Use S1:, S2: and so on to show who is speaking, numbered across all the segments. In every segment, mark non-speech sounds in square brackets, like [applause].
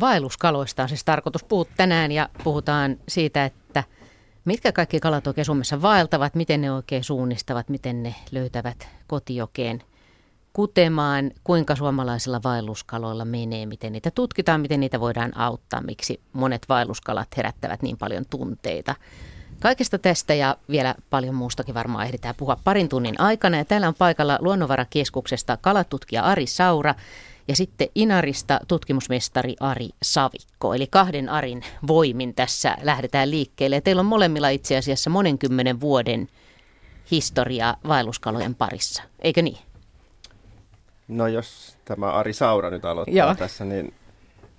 S1: Vaelluskaloista on siis tarkoitus puhua tänään ja puhutaan siitä, että mitkä kaikki kalat oikein Suomessa vaeltavat, miten ne oikein suunnistavat, miten ne löytävät kotijokeen kutemaan, kuinka suomalaisilla vaelluskaloilla menee, miten niitä tutkitaan, miten niitä voidaan auttaa, miksi monet vaelluskalat herättävät niin paljon tunteita. Kaikesta tästä ja vielä paljon muustakin varmaan ehditään puhua parin tunnin aikana. Ja täällä on paikalla Luonnonvarakeskuksesta kalatutkija Ari Saura ja sitten Inarista tutkimusmestari Ari Savikko. Eli kahden Arin voimin tässä lähdetään liikkeelle. Ja teillä on molemmilla itse asiassa monenkymmenen vuoden historia vaelluskalojen parissa, eikö niin?
S2: No jos tämä Ari Saura nyt aloittaa Joo. tässä, niin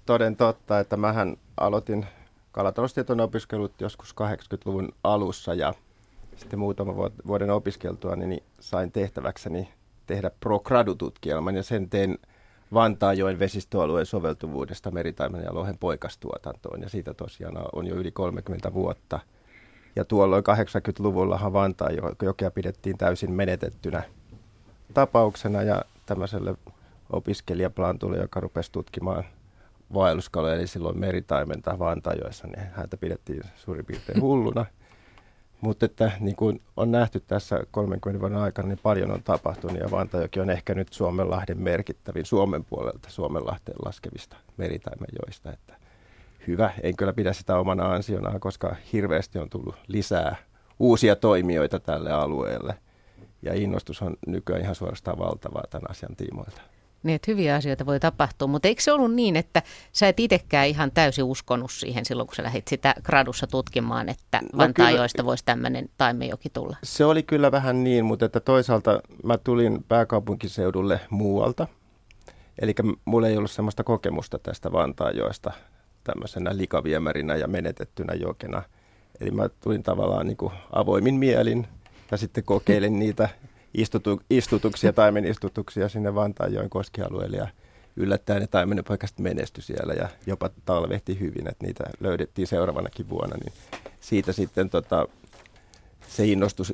S2: toden totta, että mähän aloitin kalataloustieton opiskelut joskus 80-luvun alussa ja sitten muutaman vuoden opiskeltua niin sain tehtäväkseni tehdä pro tutkielman ja sen tein Vantaajoen vesistöalueen soveltuvuudesta meritaimen ja lohen poikastuotantoon ja siitä tosiaan on jo yli 30 vuotta. Ja tuolloin 80-luvullahan Vantaajokia pidettiin täysin menetettynä tapauksena ja tämmöiselle opiskelijaplantulle, joka rupesi tutkimaan vaelluskaloja, eli silloin meritaimenta Vantajoessa, niin häntä pidettiin suurin piirtein hulluna. Mutta että niin kuin on nähty tässä 30 vuoden aikana, niin paljon on tapahtunut ja Vantajoki on ehkä nyt Suomenlahden merkittävin Suomen puolelta Suomenlahteen laskevista meritaimenjoista. Että hyvä, en kyllä pidä sitä omana ansionaan, koska hirveästi on tullut lisää uusia toimijoita tälle alueelle. Ja innostus on nykyään ihan suorastaan valtavaa tämän asian tiimoilta.
S1: Niin, että hyviä asioita voi tapahtua, mutta eikö se ollut niin, että sä et itsekään ihan täysin uskonut siihen silloin, kun sä lähdit sitä gradussa tutkimaan, että no Vantaajoista voisi tämmöinen taimejoki tulla?
S2: Se oli kyllä vähän niin, mutta että toisaalta mä tulin pääkaupunkiseudulle muualta. Eli mulla ei ollut semmoista kokemusta tästä Vantaajoista tämmöisenä likaviemärinä ja menetettynä jokena. Eli mä tulin tavallaan niin kuin avoimin mielin ja sitten kokeilin [laughs] niitä istutu, istutuksia, taimenistutuksia sinne Vantaajoen koskialueelle ja yllättäen ne taimenopaikat menesty siellä ja jopa talvehti hyvin, että niitä löydettiin seuraavanakin vuonna, niin siitä sitten tota, se innostus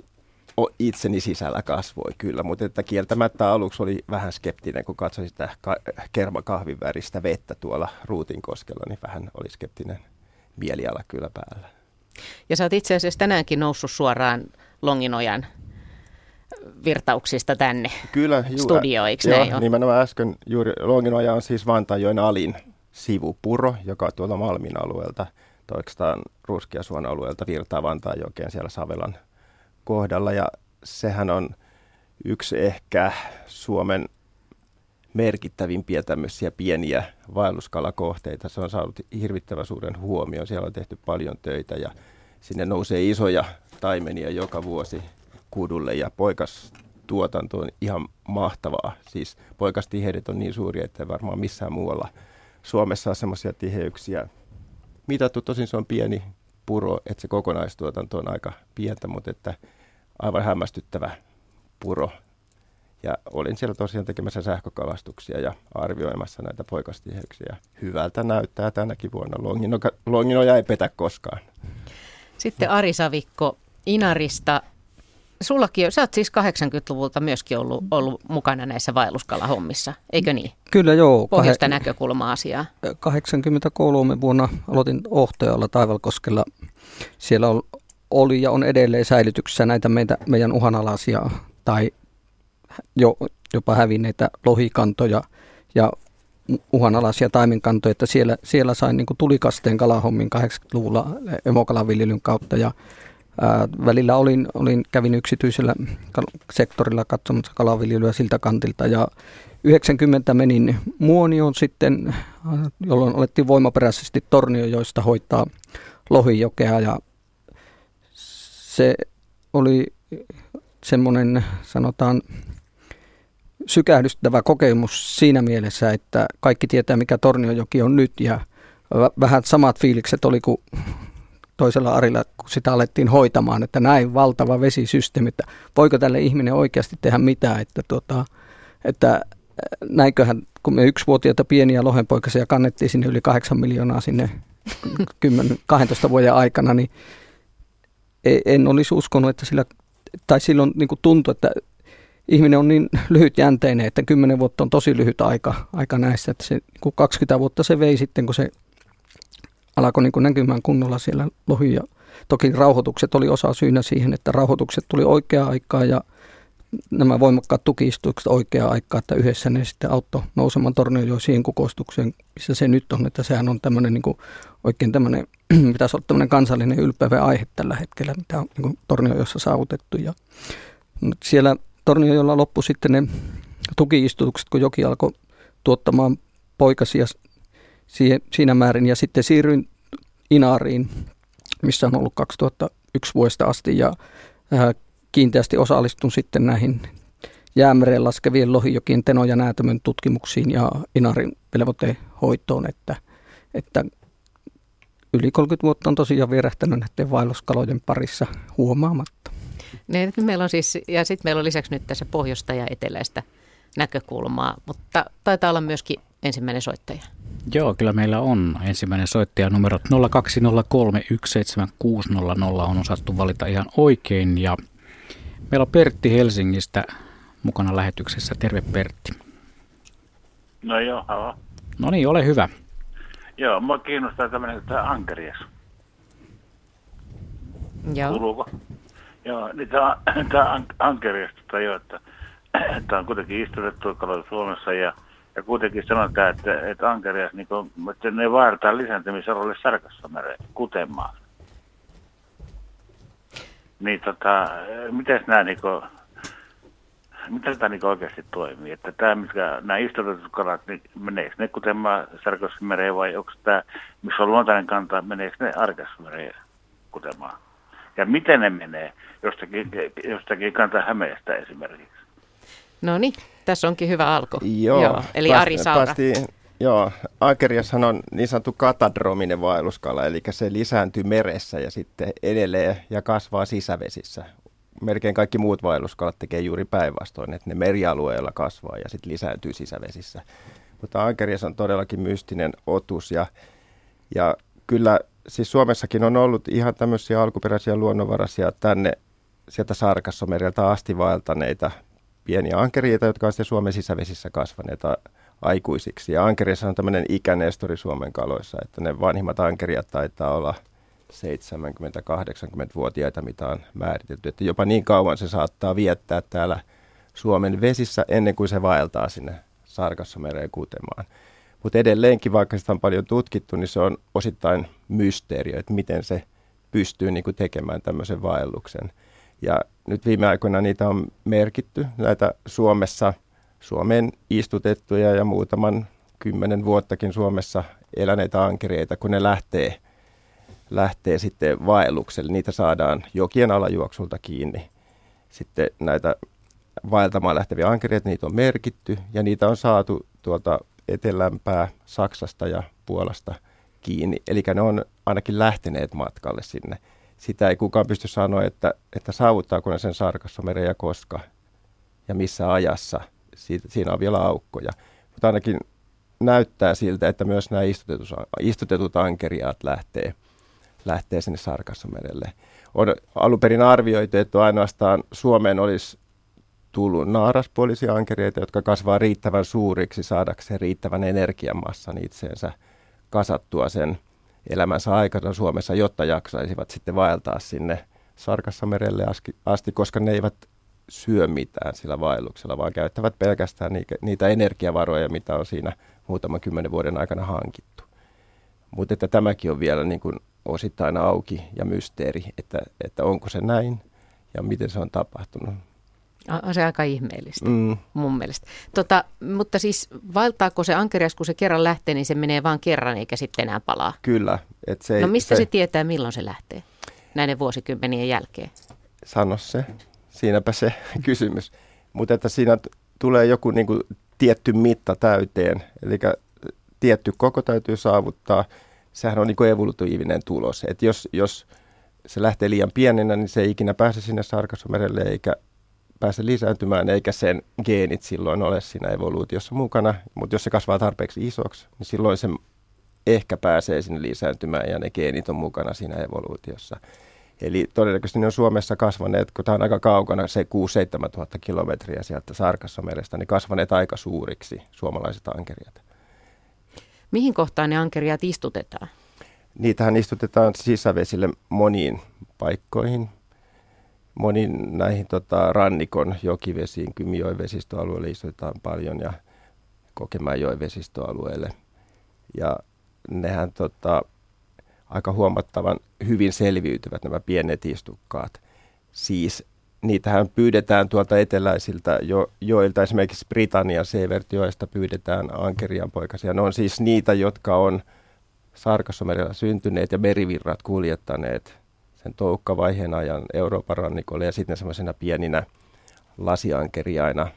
S2: itseni sisällä kasvoi kyllä, mutta että kieltämättä aluksi oli vähän skeptinen, kun katsoin sitä ka- kermakahvin väristä vettä tuolla Ruutinkoskella, niin vähän oli skeptinen mieliala kyllä päällä.
S1: Ja sä oot itse asiassa tänäänkin noussut suoraan Longinojan virtauksista tänne Kyllä, juu, studioon, eikö
S2: joo, näin nimenomaan äsken juuri Longinoja on siis Vantaanjoen alin sivupuro, joka tuolta Malmin alueelta, oikeastaan Ruskiasuon alueelta virtaa Vantaanjokeen siellä Savelan kohdalla. Ja sehän on yksi ehkä Suomen merkittävimpiä tämmöisiä pieniä vaelluskalakohteita. Se on saanut hirvittävän suuren huomioon. Siellä on tehty paljon töitä ja sinne nousee isoja taimenia joka vuosi kudulle ja poikastuotanto on ihan mahtavaa. Siis poikastiheydet on niin suuria, että varmaan missään muualla Suomessa on semmoisia tiheyksiä. Mitattu tosin se on pieni puro, että se kokonaistuotanto on aika pientä, mutta että aivan hämmästyttävä puro. Ja olin siellä tosiaan tekemässä sähkökalastuksia ja arvioimassa näitä poikastiheyksiä. Hyvältä näyttää tänäkin vuonna. Longino, Longinoja ei petä koskaan.
S1: Sitten Ari Savikko Inarista sullakin, sä oot siis 80-luvulta myöskin ollut, ollut mukana näissä vaelluskalahommissa, eikö niin?
S3: Kyllä joo.
S1: Pohjoista kah- näkökulma asiaa.
S3: 83 vuonna aloitin Ohtojalla Taivalkoskella. Siellä oli ja on edelleen säilytyksessä näitä meitä, meidän uhanalaisia tai jo, jopa hävinneitä lohikantoja ja uhanalaisia taimenkantoja, että siellä, siellä sain niin tulikasteen kalahommin 80-luvulla emokalaviljelyn kautta ja Välillä olin, olin, kävin yksityisellä sektorilla katsomassa kalaviljelyä siltä kantilta ja 90 menin Muonioon sitten, jolloin alettiin voimaperäisesti Torniojoista hoitaa lohijokea ja se oli semmoinen sanotaan sykähdystävä kokemus siinä mielessä, että kaikki tietää mikä Torniojoki on nyt ja vähän samat fiilikset oli kuin toisella Arilla, kun sitä alettiin hoitamaan, että näin valtava vesisysteemi, että voiko tälle ihminen oikeasti tehdä mitään, että, tuota, että äh, näinköhän, kun me yksivuotiaita pieniä lohenpoikasia kannettiin sinne yli 8 miljoonaa sinne [laughs] 10-12 vuoden aikana, niin e, en olisi uskonut, että sillä, tai silloin niin tuntui, että ihminen on niin [laughs] lyhytjänteinen, että 10 vuotta on tosi lyhyt aika, aika näissä. Että se, kun 20 vuotta se vei sitten, kun se alkoi niin näkymään kunnolla siellä lohi. Ja toki rauhoitukset oli osa syynä siihen, että rauhoitukset tuli oikea aikaa ja nämä voimakkaat tukiistukset oikea aikaa, että yhdessä ne sitten auttoi nousemaan Torniojoen siihen kukoistukseen, missä se nyt on, että sehän on tämmöinen niin kuin, oikein tämmöinen, pitäisi [clears throat] olla tämmöinen kansallinen ylpevä aihe tällä hetkellä, mitä on niin Torniojoessa saavutettu. Ja siellä Torniojoella loppui sitten ne tukiistutukset, kun joki alkoi tuottamaan poikasia siihen, siinä määrin. Ja sitten siirryin Inaariin, missä on ollut 2001 vuodesta asti ja ää, kiinteästi osallistun sitten näihin jäämereen laskevien lohijokien Teno- ja Näätämön tutkimuksiin ja Inarin velvoitehoitoon, että, että yli 30 vuotta on tosiaan vierähtänyt näiden vaelluskalojen parissa huomaamatta.
S1: Niin, meillä on siis, ja sitten meillä on lisäksi nyt tässä pohjoista ja eteläistä näkökulmaa, mutta taitaa olla myöskin ensimmäinen soittaja.
S4: Joo, kyllä meillä on ensimmäinen soittaja. Numerot 020317600 on osattu valita ihan oikein. Ja meillä on Pertti Helsingistä mukana lähetyksessä. Terve Pertti.
S5: No joo, halo.
S4: No niin, ole hyvä.
S5: Joo, mua kiinnostaa tämmöinen tämä ankerias.
S1: Joo.
S5: Kuuluuko? Joo, niin tämä, tämä ankerias, tota jo, että tämä on kuitenkin istutettu Suomessa ja ja kuitenkin sanotaan, että, että ankerias, niin kuin, että ne vaartaa lisääntymisalolle sarkassa mereen, kutemaan. Niin tota, miten nämä niin kuin, miten tämä niin oikeasti toimii? Että tämä, mitkä, nämä istutetut kalat, niin meneekö ne kutemaan sarkassa mereen vai onko tämä, missä on luontainen kanta, meneekö ne mereen kutemaan? Ja miten ne menee jostakin, jostakin kanta Hämeestä esimerkiksi?
S1: No niin, tässä onkin hyvä alku.
S2: Joo,
S1: joo eli pääst, Ari Saura.
S2: Päästiin, joo, Akeriashan on niin sanottu katadrominen vaelluskala, eli se lisääntyy meressä ja sitten edelleen ja kasvaa sisävesissä. Melkein kaikki muut vaelluskalat tekee juuri päinvastoin, että ne merialueilla kasvaa ja sitten lisääntyy sisävesissä. Mutta Ankerias on todellakin mystinen otus ja, ja kyllä siis Suomessakin on ollut ihan tämmöisiä alkuperäisiä luonnonvaraisia tänne sieltä Sarkassomereltä asti vaeltaneita pieniä ankeriita, jotka on sitten Suomen sisävesissä kasvaneita aikuisiksi. Ja ankeriassa on tämmöinen ikänestori Suomen kaloissa, että ne vanhimmat ankeriat taitaa olla 70-80-vuotiaita, mitä on määritelty. Että jopa niin kauan se saattaa viettää täällä Suomen vesissä ennen kuin se vaeltaa sinne mereen kutemaan. Mutta edelleenkin, vaikka sitä on paljon tutkittu, niin se on osittain mysteeri, että miten se pystyy niin kuin tekemään tämmöisen vaelluksen. Ja nyt viime aikoina niitä on merkitty, näitä Suomessa, Suomeen istutettuja ja muutaman kymmenen vuottakin Suomessa eläneitä ankereita, kun ne lähtee, lähtee sitten vaellukselle. Niitä saadaan jokien alajuoksulta kiinni. Sitten näitä vaeltamaan lähteviä ankereita, niitä on merkitty ja niitä on saatu tuolta etelämpää Saksasta ja Puolasta kiinni. Eli ne on ainakin lähteneet matkalle sinne sitä ei kukaan pysty sanoa, että, että saavuttaako ne sen meren ja koska ja missä ajassa. Siitä, siinä on vielä aukkoja. Mutta ainakin näyttää siltä, että myös nämä istutetut, istutetut ankeriaat lähtee, lähtee sinne merelle. On alun perin arvioitu, että ainoastaan Suomeen olisi tullut naaraspuolisia ankeriaita, jotka kasvaa riittävän suuriksi saadakseen riittävän energiamassan itseensä kasattua sen – elämänsä aikana Suomessa, jotta jaksaisivat sitten vaeltaa sinne Sarkassamerelle asti, koska ne eivät syö mitään sillä vaelluksella, vaan käyttävät pelkästään niitä energiavaroja, mitä on siinä muutaman kymmenen vuoden aikana hankittu. Mutta että tämäkin on vielä niin kuin osittain auki ja mysteeri, että, että onko se näin ja miten se on tapahtunut.
S1: On se aika ihmeellistä mm. mun mielestä. Tota, mutta siis vaeltaako se ankerias, kun se kerran lähtee, niin se menee vain kerran eikä sitten enää palaa?
S2: Kyllä.
S1: Et se, no mistä se, se tietää, milloin se lähtee näiden vuosikymmenien jälkeen?
S2: Sano se. Siinäpä se [laughs] kysymys. Mutta että siinä t- tulee joku niin kuin, tietty mitta täyteen, eli tietty koko täytyy saavuttaa. Sehän on niin kuin evolutiivinen tulos. Et jos, jos se lähtee liian pienenä, niin se ei ikinä pääse sinne Sarkassomerelle eikä pääse lisääntymään, eikä sen geenit silloin ole siinä evoluutiossa mukana. Mutta jos se kasvaa tarpeeksi isoksi, niin silloin se ehkä pääsee sinne lisääntymään ja ne geenit on mukana siinä evoluutiossa. Eli todennäköisesti ne on Suomessa kasvaneet, kun tämä on aika kaukana, se 6-7 tuhatta kilometriä sieltä Sarkassomerestä, niin kasvaneet aika suuriksi suomalaiset ankeriat.
S1: Mihin kohtaan ne ankeriat istutetaan?
S2: Niitähän istutetaan sisävesille moniin paikkoihin, moniin näihin tota, rannikon jokivesiin, Kymijoen vesistöalueelle istutetaan paljon ja Kokemäenjoen vesistöalueelle. Ja nehän tota, aika huomattavan hyvin selviytyvät nämä pienet istukkaat. Siis niitähän pyydetään tuolta eteläisiltä jo, joilta, esimerkiksi Britannian Severtjoista pyydetään ankerian poikasia. Ne on siis niitä, jotka on Sarkassomerellä syntyneet ja merivirrat kuljettaneet sen toukkavaiheen ajan Euroopan rannikolle ja sitten semmoisena pieninä lasiankeriaina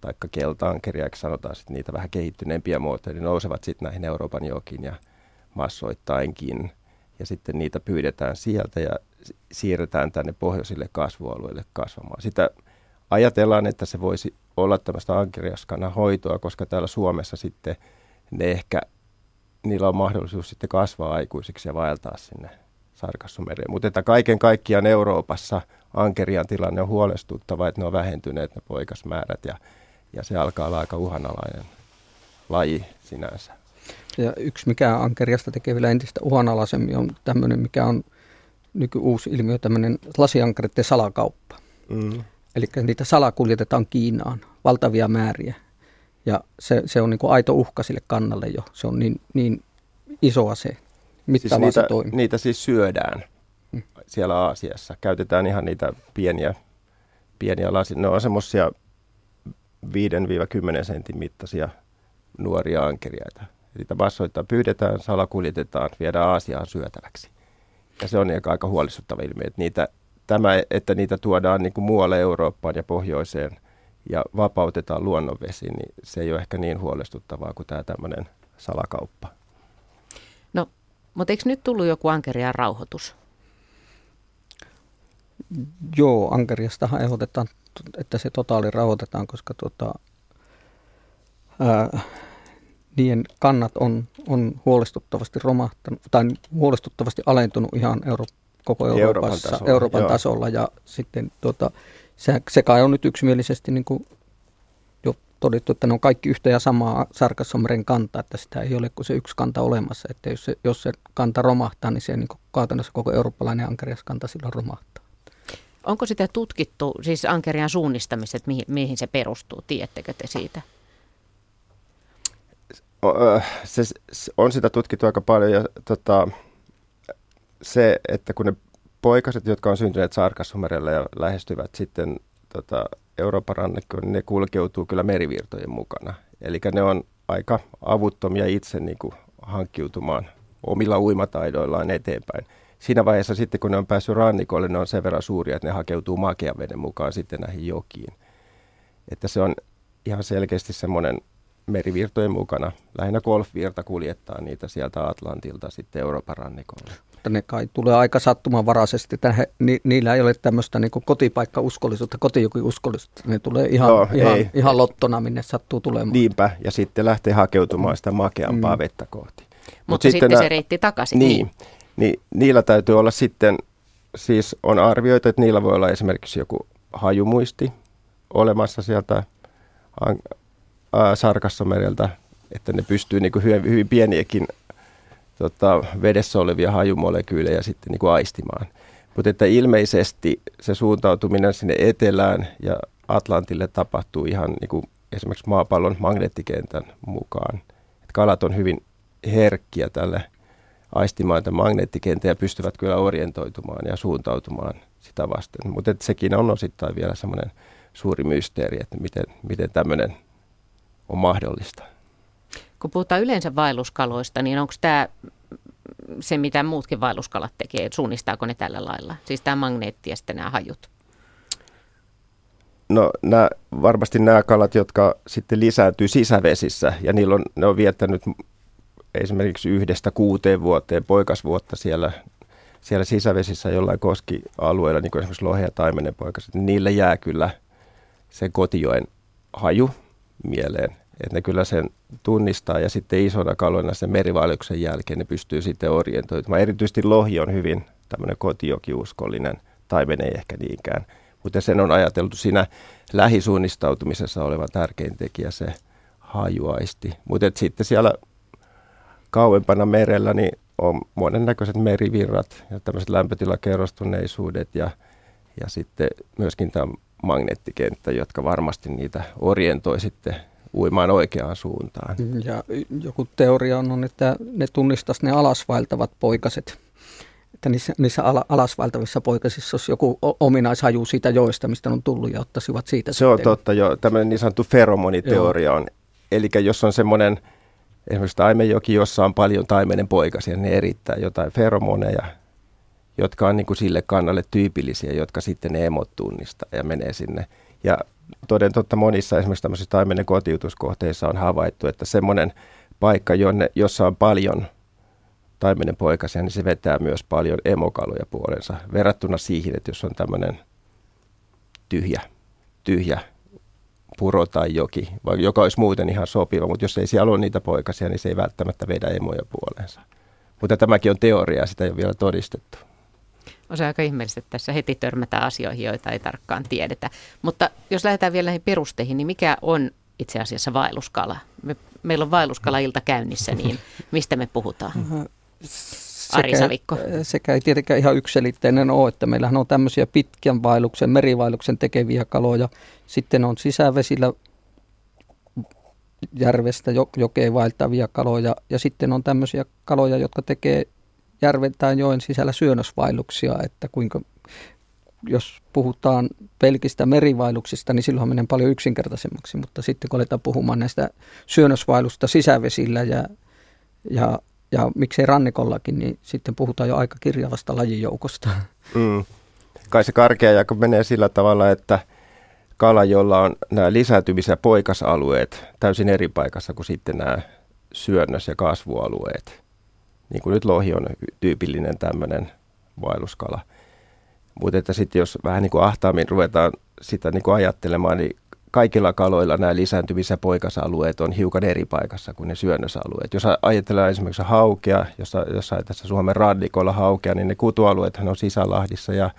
S2: tai keltaankeriaiksi sanotaan sitten niitä vähän kehittyneempiä muotoja, niin nousevat sitten näihin Euroopan jokiin ja massoittainkin. Ja sitten niitä pyydetään sieltä ja siirretään tänne pohjoisille kasvualueille kasvamaan. Sitä ajatellaan, että se voisi olla tämmöistä ankeriaskannan hoitoa, koska täällä Suomessa sitten ne ehkä, niillä on mahdollisuus sitten kasvaa aikuisiksi ja vaeltaa sinne Sarkassumereen. Mutta että kaiken kaikkiaan Euroopassa ankerian tilanne on huolestuttava, että ne on vähentyneet ne poikasmäärät ja, ja se alkaa olla aika uhanalainen laji sinänsä.
S3: Ja yksi, mikä ankeriasta tekee vielä entistä uhanalaisemmin, on tämmöinen, mikä on nyky uusi ilmiö, tämmöinen lasiankeritten salakauppa. Mm. Eli niitä salakuljetetaan Kiinaan, valtavia määriä. Ja se, se on niin kuin aito uhka sille kannalle jo. Se on niin, niin iso ase.
S2: Siis niitä, niitä siis syödään mm. siellä Aasiassa. Käytetään ihan niitä pieniä, pieniä lasia. Ne on semmoisia 5-10 sentin mittaisia nuoria ankeriaita. Niitä massoittaa pyydetään, salakuljetetaan, viedään Aasiaan syötäväksi. Ja se on niin aika huolestuttava ilmiö, että niitä, tämä, että niitä tuodaan niin kuin muualle Eurooppaan ja pohjoiseen ja vapautetaan luonnonvesiin, niin se ei ole ehkä niin huolestuttavaa kuin tämä tämmöinen salakauppa.
S1: No, mutta eikö nyt tullut joku ankerian rauhoitus?
S3: Joo, ankeriastahan ehdotetaan, että se totaali rauhoitetaan, koska tuota, ää, niiden kannat on, on huolestuttavasti romahtanut, tai huolestuttavasti alentunut ihan Euro, koko Euroopassa, Euroopan tasolla, Euroopan tasolla ja sitten tuota, se, se kai on nyt yksimielisesti niin kuin todettu, että ne on kaikki yhtä ja samaa Sarkassomeren kanta, että sitä ei ole kuin se yksi kanta olemassa, että jos se, jos se kanta romahtaa, niin se niin kuin käytännössä koko eurooppalainen ankeriaskanta silloin romahtaa.
S1: Onko sitä tutkittu, siis ankerian suunnistamiset, mihin, mihin se perustuu, tiedättekö te siitä?
S2: se, se on sitä tutkittu aika paljon ja tota, se, että kun ne poikaset, jotka on syntyneet Saarkassumerelle ja lähestyvät sitten tota, Euroopan rannikkoon, niin ne kulkeutuu kyllä merivirtojen mukana. Eli ne on aika avuttomia itse niin kuin, hankkiutumaan omilla uimataidoillaan eteenpäin. Siinä vaiheessa sitten, kun ne on päässyt rannikolle, ne on sen verran suuria, että ne hakeutuu makean veden mukaan sitten näihin jokiin. Että se on ihan selkeästi semmoinen merivirtojen mukana. Lähinnä golfvirta kuljettaa niitä sieltä Atlantilta sitten Euroopan rannikolle.
S3: Mutta ne kai tulee aika sattumanvaraisesti. Tähän, ni, niillä ei ole tämmöistä niin kotipaikkauskollisuutta, kotijokiuskollisuutta. Ne tulee ihan, Joo, ihan, ihan lottona, minne sattuu tulemaan.
S2: Niinpä, ja sitten lähtee hakeutumaan sitä makeampaa mm. vettä kohti.
S1: Mutta Mut sitten, sitten se reitti takaisin.
S2: Niin, niin. niin, niillä täytyy olla sitten, siis on arvioitu, että niillä voi olla esimerkiksi joku hajumuisti olemassa sieltä Sarkassomereltä, että ne pystyy niin kuin hyvin, hyvin pieniäkin tota, vedessä olevia hajumolekyylejä sitten niin kuin aistimaan. Mutta että ilmeisesti se suuntautuminen sinne etelään ja Atlantille tapahtuu ihan niin kuin esimerkiksi maapallon magneettikentän mukaan. Et kalat on hyvin herkkiä tälle aistimaan tämän magneettikentän ja pystyvät kyllä orientoitumaan ja suuntautumaan sitä vasten. Mutta sekin on osittain vielä semmoinen suuri mysteeri, että miten, miten tämmöinen on mahdollista.
S1: Kun puhutaan yleensä vaelluskaloista, niin onko tämä se, mitä muutkin vaelluskalat tekee, suunnistaako ne tällä lailla? Siis tämä magneetti ja sitten nämä hajut.
S2: No nämä, varmasti nämä kalat, jotka sitten lisääntyy sisävesissä ja niillä on, ne on viettänyt esimerkiksi yhdestä kuuteen vuoteen poikasvuotta siellä, siellä sisävesissä jollain koskialueella, niin kuin esimerkiksi lohe- ja taimenen poikaset, niin niille jää kyllä sen kotijoen haju mieleen. Että ne kyllä sen tunnistaa ja sitten isona kaloina sen merivaelluksen jälkeen ne pystyy sitten orientoitumaan. Erityisesti lohi on hyvin tämmöinen kotijokiuskollinen, taimen ei ehkä niinkään. Mutta sen on ajateltu siinä lähisuunnistautumisessa olevan tärkein tekijä se hajuaisti. Mutta sitten siellä kauempana merellä niin on monennäköiset merivirrat ja tämmöiset lämpötilakerrostuneisuudet ja, ja sitten myöskin tämä magneettikenttä, jotka varmasti niitä orientoi sitten uimaan oikeaan suuntaan.
S3: Ja joku teoria on, että ne tunnistaisi ne alasvaeltavat poikaset. Että niissä, niissä ala, alasvaeltavissa poikasissa olisi joku ominaishaju siitä joista, mistä on tullut ja ottaisivat siitä
S2: Se on totta jo. Tämmöinen niin sanottu feromoniteoria on. Eli jos on semmoinen esimerkiksi taimenjoki, jossa on paljon taimenen poikasia, ne erittää jotain feromoneja, jotka on niin kuin sille kannalle tyypillisiä, jotka sitten ne emot tunnistaa ja menee sinne. Ja toden totta monissa esimerkiksi tämmöisissä taimenen kotiutuskohteissa on havaittu, että semmoinen paikka, jonne, jossa on paljon taimenen poikasia, niin se vetää myös paljon emokaloja puolensa verrattuna siihen, että jos on tämmöinen tyhjä, tyhjä puro tai joki, joka olisi muuten ihan sopiva, mutta jos ei siellä ole niitä poikasia, niin se ei välttämättä vedä emoja puoleensa. Mutta tämäkin on teoria, sitä ei ole vielä todistettu.
S1: On se aika ihmeellistä, että tässä heti törmätään asioihin, joita ei tarkkaan tiedetä. Mutta jos lähdetään vielä näihin perusteihin, niin mikä on itse asiassa vaelluskala? Me, meillä on vaelluskala-ilta käynnissä, niin mistä me puhutaan? Ari Savikko.
S3: Sekä ei tietenkään ihan ykselitteinen ole, että meillähän on tämmöisiä pitkän vaelluksen, merivaelluksen tekeviä kaloja. Sitten on sisävesillä järvestä jokeen vaeltavia kaloja ja sitten on tämmöisiä kaloja, jotka tekee järven tai joen sisällä syönnösvaelluksia, että kuinka, jos puhutaan pelkistä merivailuksista, niin silloin menee paljon yksinkertaisemmaksi, mutta sitten kun aletaan puhumaan näistä syönnösvailusta sisävesillä ja, ja, ja miksei rannikollakin, niin sitten puhutaan jo aika kirjavasta lajijoukosta.
S2: Mm. Kai se karkea jako menee sillä tavalla, että kala, jolla on nämä lisääntymis- ja poikasalueet täysin eri paikassa kuin sitten nämä syönnös- ja kasvualueet – niin kuin nyt lohi on tyypillinen tämmöinen vaelluskala. Mutta että sitten jos vähän niin kuin ahtaammin ruvetaan sitä niin kuin ajattelemaan, niin kaikilla kaloilla nämä ja poikasalueet on hiukan eri paikassa kuin ne syönnösalueet. Jos ajatellaan esimerkiksi haukea, jos, jos tässä Suomen rannikolla haukea, niin ne kutualueethan on sisälahdissa ja,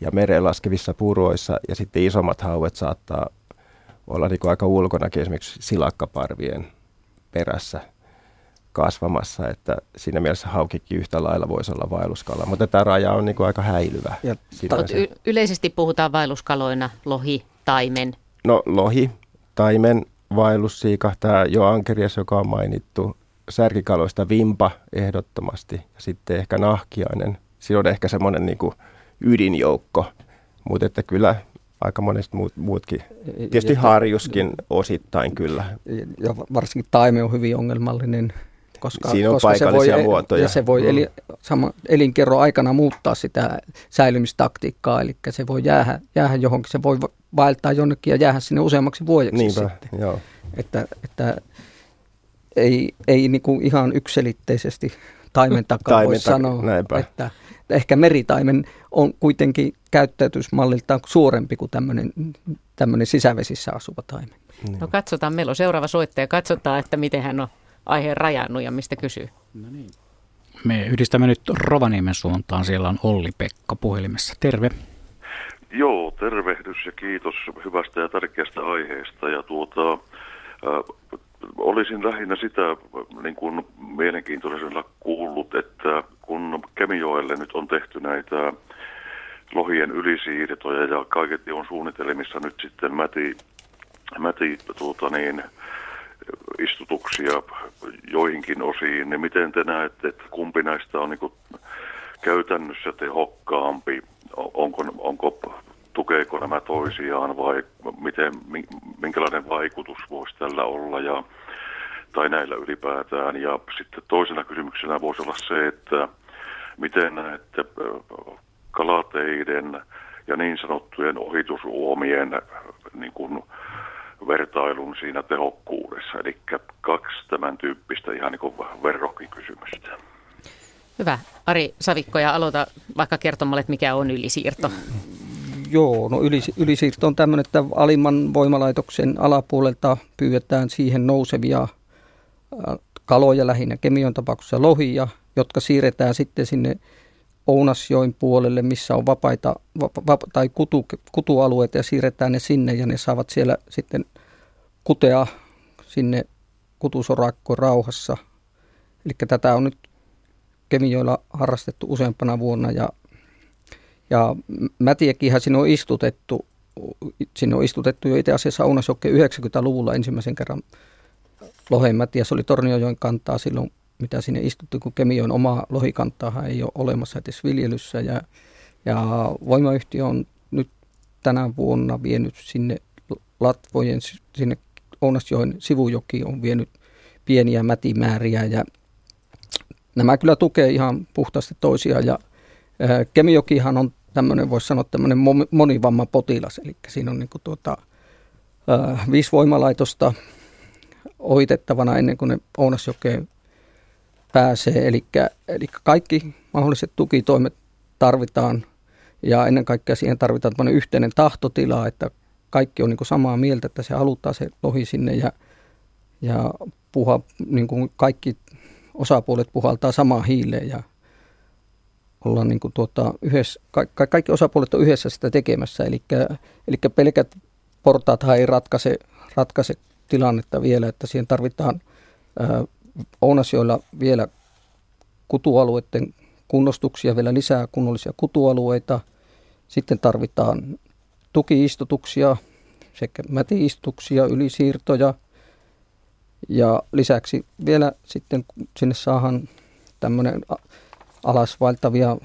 S2: ja mereen laskevissa puroissa, ja sitten isommat hauet saattaa olla niin aika ulkonakin esimerkiksi silakkaparvien perässä – kasvamassa, että siinä mielessä haukikin yhtä lailla voisi olla vaelluskala, mutta tämä raja on niin kuin aika häilyvä. Ja,
S1: y- yleisesti puhutaan vaelluskaloina lohi, taimen.
S2: No lohi, taimen, vaellussiika, tämä jo ankerias, joka on mainittu, särkikaloista vimpa ehdottomasti ja sitten ehkä nahkiainen. Siinä on ehkä semmoinen niin kuin ydinjoukko, mutta että kyllä aika monesti muut, muutkin. Tietysti ja, harjuskin osittain kyllä.
S3: Ja varsinkin taime on hyvin ongelmallinen
S2: koska, Siinä on koska paikallisia
S3: se voi,
S2: muotoja.
S3: Ja se voi mm. eli, sama, elinkerro aikana muuttaa sitä säilymistaktiikkaa, eli se voi jäädä, jäädä johonkin, se voi vaeltaa jonnekin ja jäädä sinne useammaksi vuodeksi
S2: Niinpä, sitten. Joo.
S3: Että, että ei, ei niin kuin ihan ykselitteisesti taimen [laughs] takaa voi sanoa, näinpä. että ehkä meritaimen on kuitenkin käyttäytysmalliltaan suurempi kuin tämmöinen, tämmöinen sisävesissä asuva taimen.
S1: No katsotaan, meillä on seuraava soittaja, katsotaan, että miten hän on aiheen rajannut ja mistä kysyy? No niin.
S4: Me yhdistämme nyt Rovaniemen suuntaan. Siellä on Olli-Pekka puhelimessa. Terve.
S6: Joo, tervehdys ja kiitos hyvästä ja tärkeästä aiheesta. Ja tuota, äh, olisin lähinnä sitä niin kuin mielenkiintoisella kuullut, että kun Kemijoelle nyt on tehty näitä lohien ylisiirtoja ja kaiketi on suunnitelmissa nyt sitten mäti, mäti tuota niin, istutuksia joihinkin osiin, niin miten te näette, että kumpi näistä on niin käytännössä tehokkaampi? Onko, onko, tukeeko nämä toisiaan vai miten, minkälainen vaikutus voisi tällä olla ja, tai näillä ylipäätään? Ja sitten toisena kysymyksenä voisi olla se, että miten näette kalateiden ja niin sanottujen ohitusuomien niin kuin, vertailun siinä tehokkuudessa. Eli kaksi tämän tyyppistä ihan niin kuin verrokkikysymystä.
S1: Hyvä. Ari Savikko, ja aloita vaikka kertomalla, että mikä on ylisiirto.
S3: Joo, no ylis, ylisiirto on tämmöinen, että alimman voimalaitoksen alapuolelta pyydetään siihen nousevia kaloja, lähinnä kemion tapauksessa lohia, jotka siirretään sitten sinne Ounasjoen puolelle, missä on vapaita va, tai kutu, kutualueita ja siirretään ne sinne ja ne saavat siellä sitten kutea sinne kutusorakkoon rauhassa. Eli tätä on nyt Kemijoilla harrastettu useampana vuonna ja, ja Mätiäkinhän sinne on istutettu, sinne on istutettu jo itse asiassa Ounasjokke 90-luvulla ensimmäisen kerran lohenmätiä. Se oli Torniojoen kantaa silloin mitä sinne istuttu, kun Kemion oma lohikantaa ei ole olemassa edes viljelyssä. Ja, ja voimayhtiö on nyt tänä vuonna vienyt sinne Latvojen, sinne Ounasjoen sivujoki on vienyt pieniä mätimääriä ja nämä kyllä tukee ihan puhtaasti toisiaan. Ja Kemijokihan on tämmöinen, voisi sanoa tämmöinen monivamma potilas, eli siinä on niin kuin tuota, viisi voimalaitosta ohitettavana ennen kuin ne Ounasjokeen pääsee. Eli, eli kaikki mahdolliset tukitoimet tarvitaan. Ja ennen kaikkea siihen tarvitaan tämmöinen yhteinen tahtotila, että kaikki on niin kuin samaa mieltä, että se halutaan se lohi sinne ja, ja puha, niin kuin kaikki osapuolet puhaltaa samaa hiileen ja ollaan niin kuin tuota, yhdessä, ka, kaikki osapuolet on yhdessä sitä tekemässä, eli, eli pelkät portaathan ei ratkaise, ratkaise tilannetta vielä, että siihen tarvitaan ää, Ounasjoilla vielä kutualueiden kunnostuksia, vielä lisää kunnollisia kutualueita. Sitten tarvitaan tukiistutuksia sekä mätiistutuksia, ylisiirtoja. Ja lisäksi vielä sitten sinne saahan tämmöinen alasvaeltavia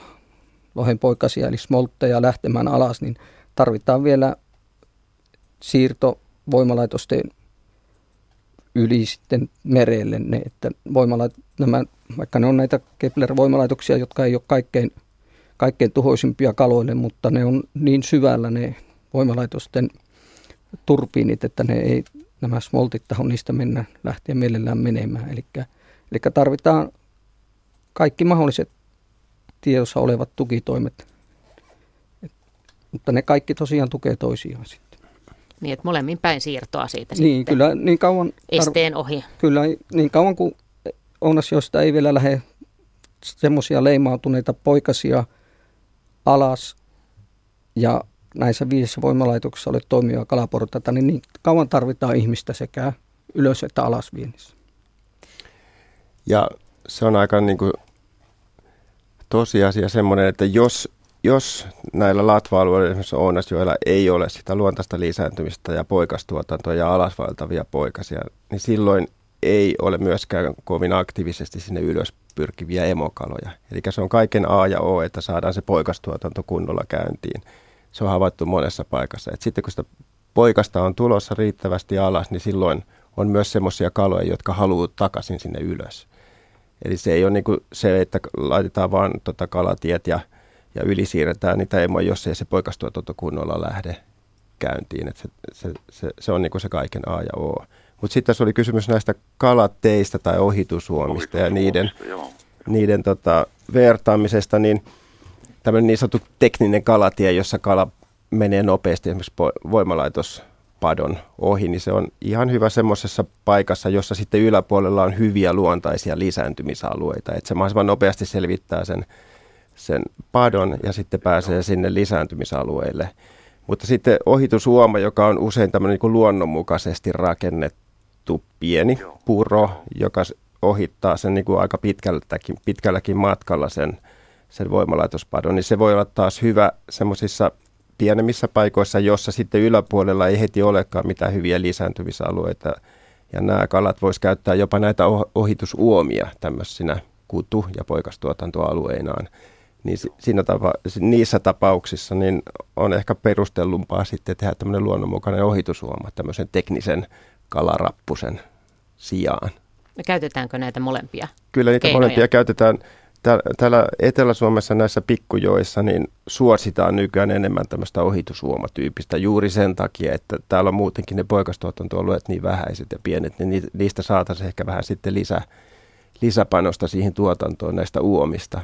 S3: lohenpoikasia eli smoltteja lähtemään alas, niin tarvitaan vielä siirto voimalaitosten yli sitten merelle ne, että voimalait, nämä, vaikka ne on näitä Kepler-voimalaitoksia, jotka ei ole kaikkein, kaikkein tuhoisimpia kaloille, mutta ne on niin syvällä ne voimalaitosten turbiinit, että ne ei, nämä smoltit taho niistä mennä, lähteä mielellään menemään. Eli, eli tarvitaan kaikki mahdolliset tiedossa olevat tukitoimet, Et, mutta ne kaikki tosiaan tukee toisiaan sitten.
S1: Niin, että molemmin päin siirtoa siitä
S3: niin, sitten. Kyllä, niin kauan tar-
S1: esteen ohi.
S3: Kyllä, niin kauan kuin josta ei vielä lähde semmoisia leimautuneita poikasia alas ja näissä viidessä voimalaitoksessa ole toimivaa kalaportaita, niin, niin kauan tarvitaan ihmistä sekä ylös- että alasviennissä.
S2: Ja se on aika niin kuin tosiasia semmoinen, että jos jos näillä latva-alueilla, esimerkiksi Ounasjoella, ei ole sitä luontaista lisääntymistä ja poikastuotantoa ja alasvaeltavia poikasia, niin silloin ei ole myöskään kovin aktiivisesti sinne ylös pyrkiviä emokaloja. Eli se on kaiken A ja O, että saadaan se poikastuotanto kunnolla käyntiin. Se on havaittu monessa paikassa. Et sitten kun sitä poikasta on tulossa riittävästi alas, niin silloin on myös semmoisia kaloja, jotka haluaa takaisin sinne ylös. Eli se ei ole niin se, että laitetaan vaan tota kalatiet ja ja ylisiirretään niitä emoja, jos ei se poikastuotanto kunnolla lähde käyntiin. Et se, se, se, se on niin se kaiken A ja O. Mutta sitten tässä oli kysymys näistä kalateistä tai ohitusuomista ja niiden, niiden tota, vertaamisesta, niin tämmöinen niin sanottu tekninen kalatie, jossa kala menee nopeasti esimerkiksi voimalaitospadon ohi, niin se on ihan hyvä semmoisessa paikassa, jossa sitten yläpuolella on hyviä luontaisia lisääntymisalueita, että se mahdollisimman nopeasti selvittää sen sen padon ja sitten pääsee sinne lisääntymisalueille. Mutta sitten ohitusuoma, joka on usein tämmöinen niin luonnonmukaisesti rakennettu pieni puro, joka ohittaa sen niin kuin aika pitkälläkin, pitkälläkin matkalla sen, sen voimalaitospadon, niin se voi olla taas hyvä semmoisissa pienemmissä paikoissa, jossa sitten yläpuolella ei heti olekaan mitään hyviä lisääntymisalueita. Ja nämä kalat vois käyttää jopa näitä ohitusuomia tämmöisinä kutu- ja poikastuotantoalueinaan niin siinä tapa, niissä tapauksissa niin on ehkä perustellumpaa sitten tehdä tämmöinen luonnonmukainen ohitusuoma tämmöisen teknisen kalarappusen sijaan.
S1: Ja käytetäänkö näitä molempia
S2: Kyllä niitä
S1: keinoja?
S2: molempia käytetään. Täällä Etelä-Suomessa näissä pikkujoissa niin suositaan nykyään enemmän tämmöistä ohitusuomatyypistä juuri sen takia, että täällä on muutenkin ne poikastuotantoalueet niin vähäiset ja pienet, niin niistä saataisiin ehkä vähän sitten lisä, lisäpanosta siihen tuotantoon näistä uomista.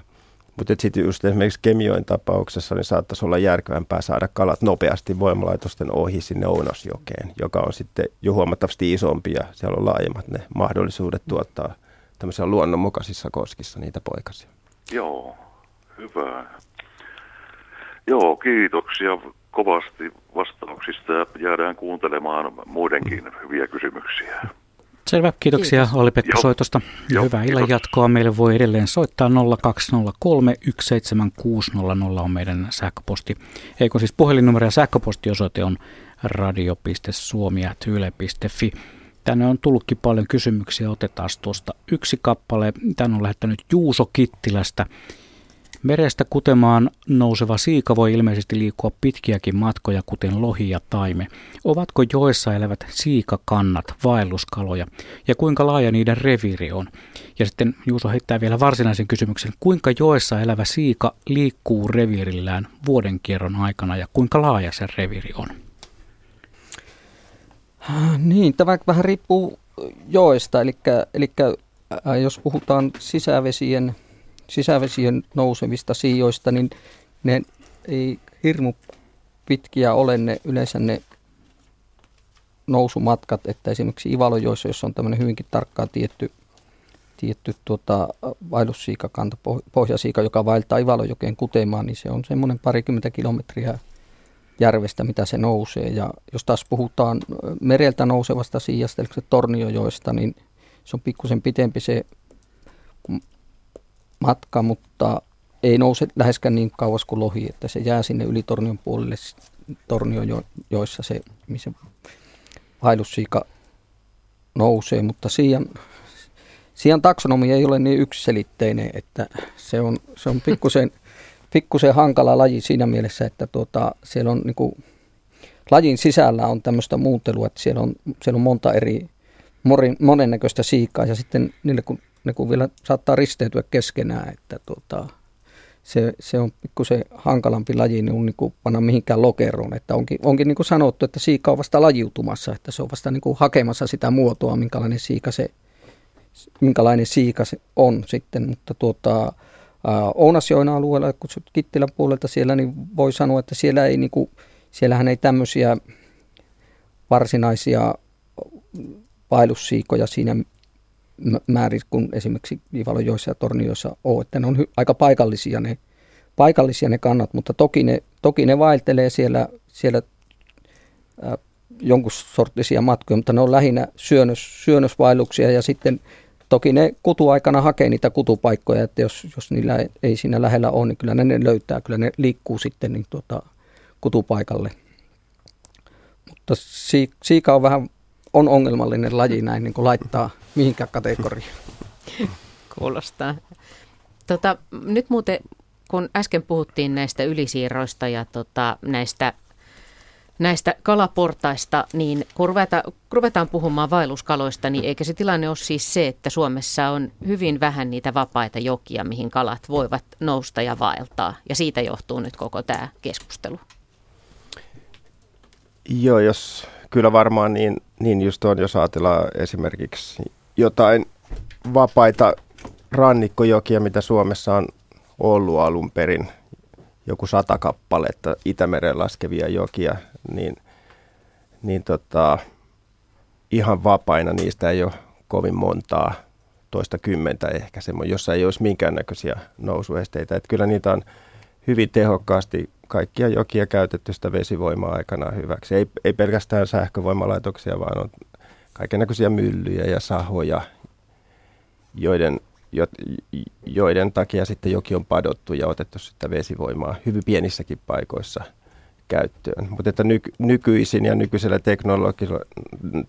S2: Mutta sitten just esimerkiksi Kemioin tapauksessa niin saattaisi olla järkevämpää saada kalat nopeasti voimalaitosten ohi sinne Ounasjokeen, joka on sitten jo huomattavasti isompi ja siellä on laajemmat ne mahdollisuudet tuottaa tämmöisissä luonnonmukaisissa koskissa niitä poikasia.
S6: Joo, Hyvä. Joo, kiitoksia kovasti vastauksista ja jäädään kuuntelemaan muidenkin hyviä kysymyksiä.
S4: Selvä, kiitoksia Kiitos. Olli-Pekka Joo. soitosta. Ja hyvää illan jatkoa. Meille voi edelleen soittaa 0203 17600 on meidän sähköposti. Eikö siis puhelinnumero ja sähköpostiosoite on radio.suomi.yle.fi. Tänne on tullutkin paljon kysymyksiä. Otetaan tuosta yksi kappale. Tän on lähettänyt Juuso Kittilästä. Merestä kutemaan nouseva siika voi ilmeisesti liikkua pitkiäkin matkoja, kuten lohi ja taime. Ovatko joessa elävät siikakannat vaelluskaloja ja kuinka laaja niiden reviiri on? Ja sitten Juuso heittää vielä varsinaisen kysymyksen, kuinka joessa elävä siika liikkuu reviirillään vuodenkierron aikana ja kuinka laaja se reviiri on?
S3: Niin, tämä vähän riippuu joesta, eli, eli jos puhutaan sisävesien sisävesien nousevista siijoista, niin ne ei hirmu pitkiä ole. Ne yleensä ne nousumatkat, että esimerkiksi Ivalojoissa, jossa on tämmöinen hyvinkin tarkkaan tietty, tietty tuota, vaellussiikakanta, pohjasiika, joka vaeltaa Ivalojokeen kutemaan, niin se on semmoinen parikymmentä kilometriä järvestä, mitä se nousee. Ja jos taas puhutaan mereltä nousevasta siijasta, eli Torniojoista, niin se on pikkusen pitempi se matka, mutta ei nouse läheskään niin kauas kuin lohi, että se jää sinne yli Tornion puolelle, Tornion joissa se, missä vaellussiika nousee, mutta siian, siian taksonomia ei ole niin yksiselitteinen, että se on, se on pikkusen, [laughs] pikkusen hankala laji siinä mielessä, että tuota, siellä on niin kuin, lajin sisällä on tämmöistä muuntelua, että siellä on, siellä on monta eri morin, monennäköistä siikaa ja sitten niille kun ne kun vielä saattaa risteytyä keskenään, että tuota, se, se on pikkusen hankalampi laji niin, niin kuin panna mihinkään lokeroon. Että onkin, onkin niin kuin sanottu, että siika on vasta lajiutumassa, että se on vasta niin kuin hakemassa sitä muotoa, minkälainen siika se, minkälainen siika se on sitten. Mutta tuota, Ounasjoen alueella, kun Kittilän puolelta siellä, niin voi sanoa, että siellä ei, niin kuin, siellähän ei tämmöisiä varsinaisia vaellussiikoja siinä määrin kuin esimerkiksi Ivalojoissa ja Tornioissa on, että ne on hy- aika paikallisia ne, paikallisia ne kannat, mutta toki ne, toki ne vaeltelee siellä, siellä äh, jonkun sorttisia matkoja, mutta ne on lähinnä syönnös, syönnösvaelluksia ja sitten toki ne kutuaikana hakee niitä kutupaikkoja, että jos, jos niillä ei, siinä lähellä ole, niin kyllä ne, ne löytää, kyllä ne liikkuu sitten niin tuota, kutupaikalle. Mutta siika on vähän on ongelmallinen laji näin niin kuin laittaa mihinkään kategoriaan. [laughs]
S1: Kuulostaa. Tota, nyt muuten, kun äsken puhuttiin näistä ylisiirroista ja tota, näistä, näistä kalaportaista, niin kun ruvetaan, ruvetaan puhumaan vaelluskaloista, niin eikö se tilanne ole siis se, että Suomessa on hyvin vähän niitä vapaita jokia, mihin kalat voivat nousta ja vaeltaa. Ja siitä johtuu nyt koko tämä keskustelu.
S2: Joo, jos kyllä varmaan niin, niin just on, jos ajatellaan esimerkiksi jotain vapaita rannikkojokia, mitä Suomessa on ollut alun perin, joku sata kappaletta Itämeren laskevia jokia, niin, niin tota, ihan vapaina niistä ei ole kovin montaa, toista kymmentä ehkä, jossa ei olisi minkäännäköisiä nousuesteitä. Että kyllä niitä on hyvin tehokkaasti kaikkia jokia käytetty sitä vesivoimaa aikanaan hyväksi. Ei, ei pelkästään sähkövoimalaitoksia, vaan on kaikenlaisia myllyjä ja sahoja, joiden, jo, joiden takia sitten joki on padottu ja otettu sitä vesivoimaa hyvin pienissäkin paikoissa käyttöön. Mutta että nyky, nykyisin ja nykyisellä teknologialla,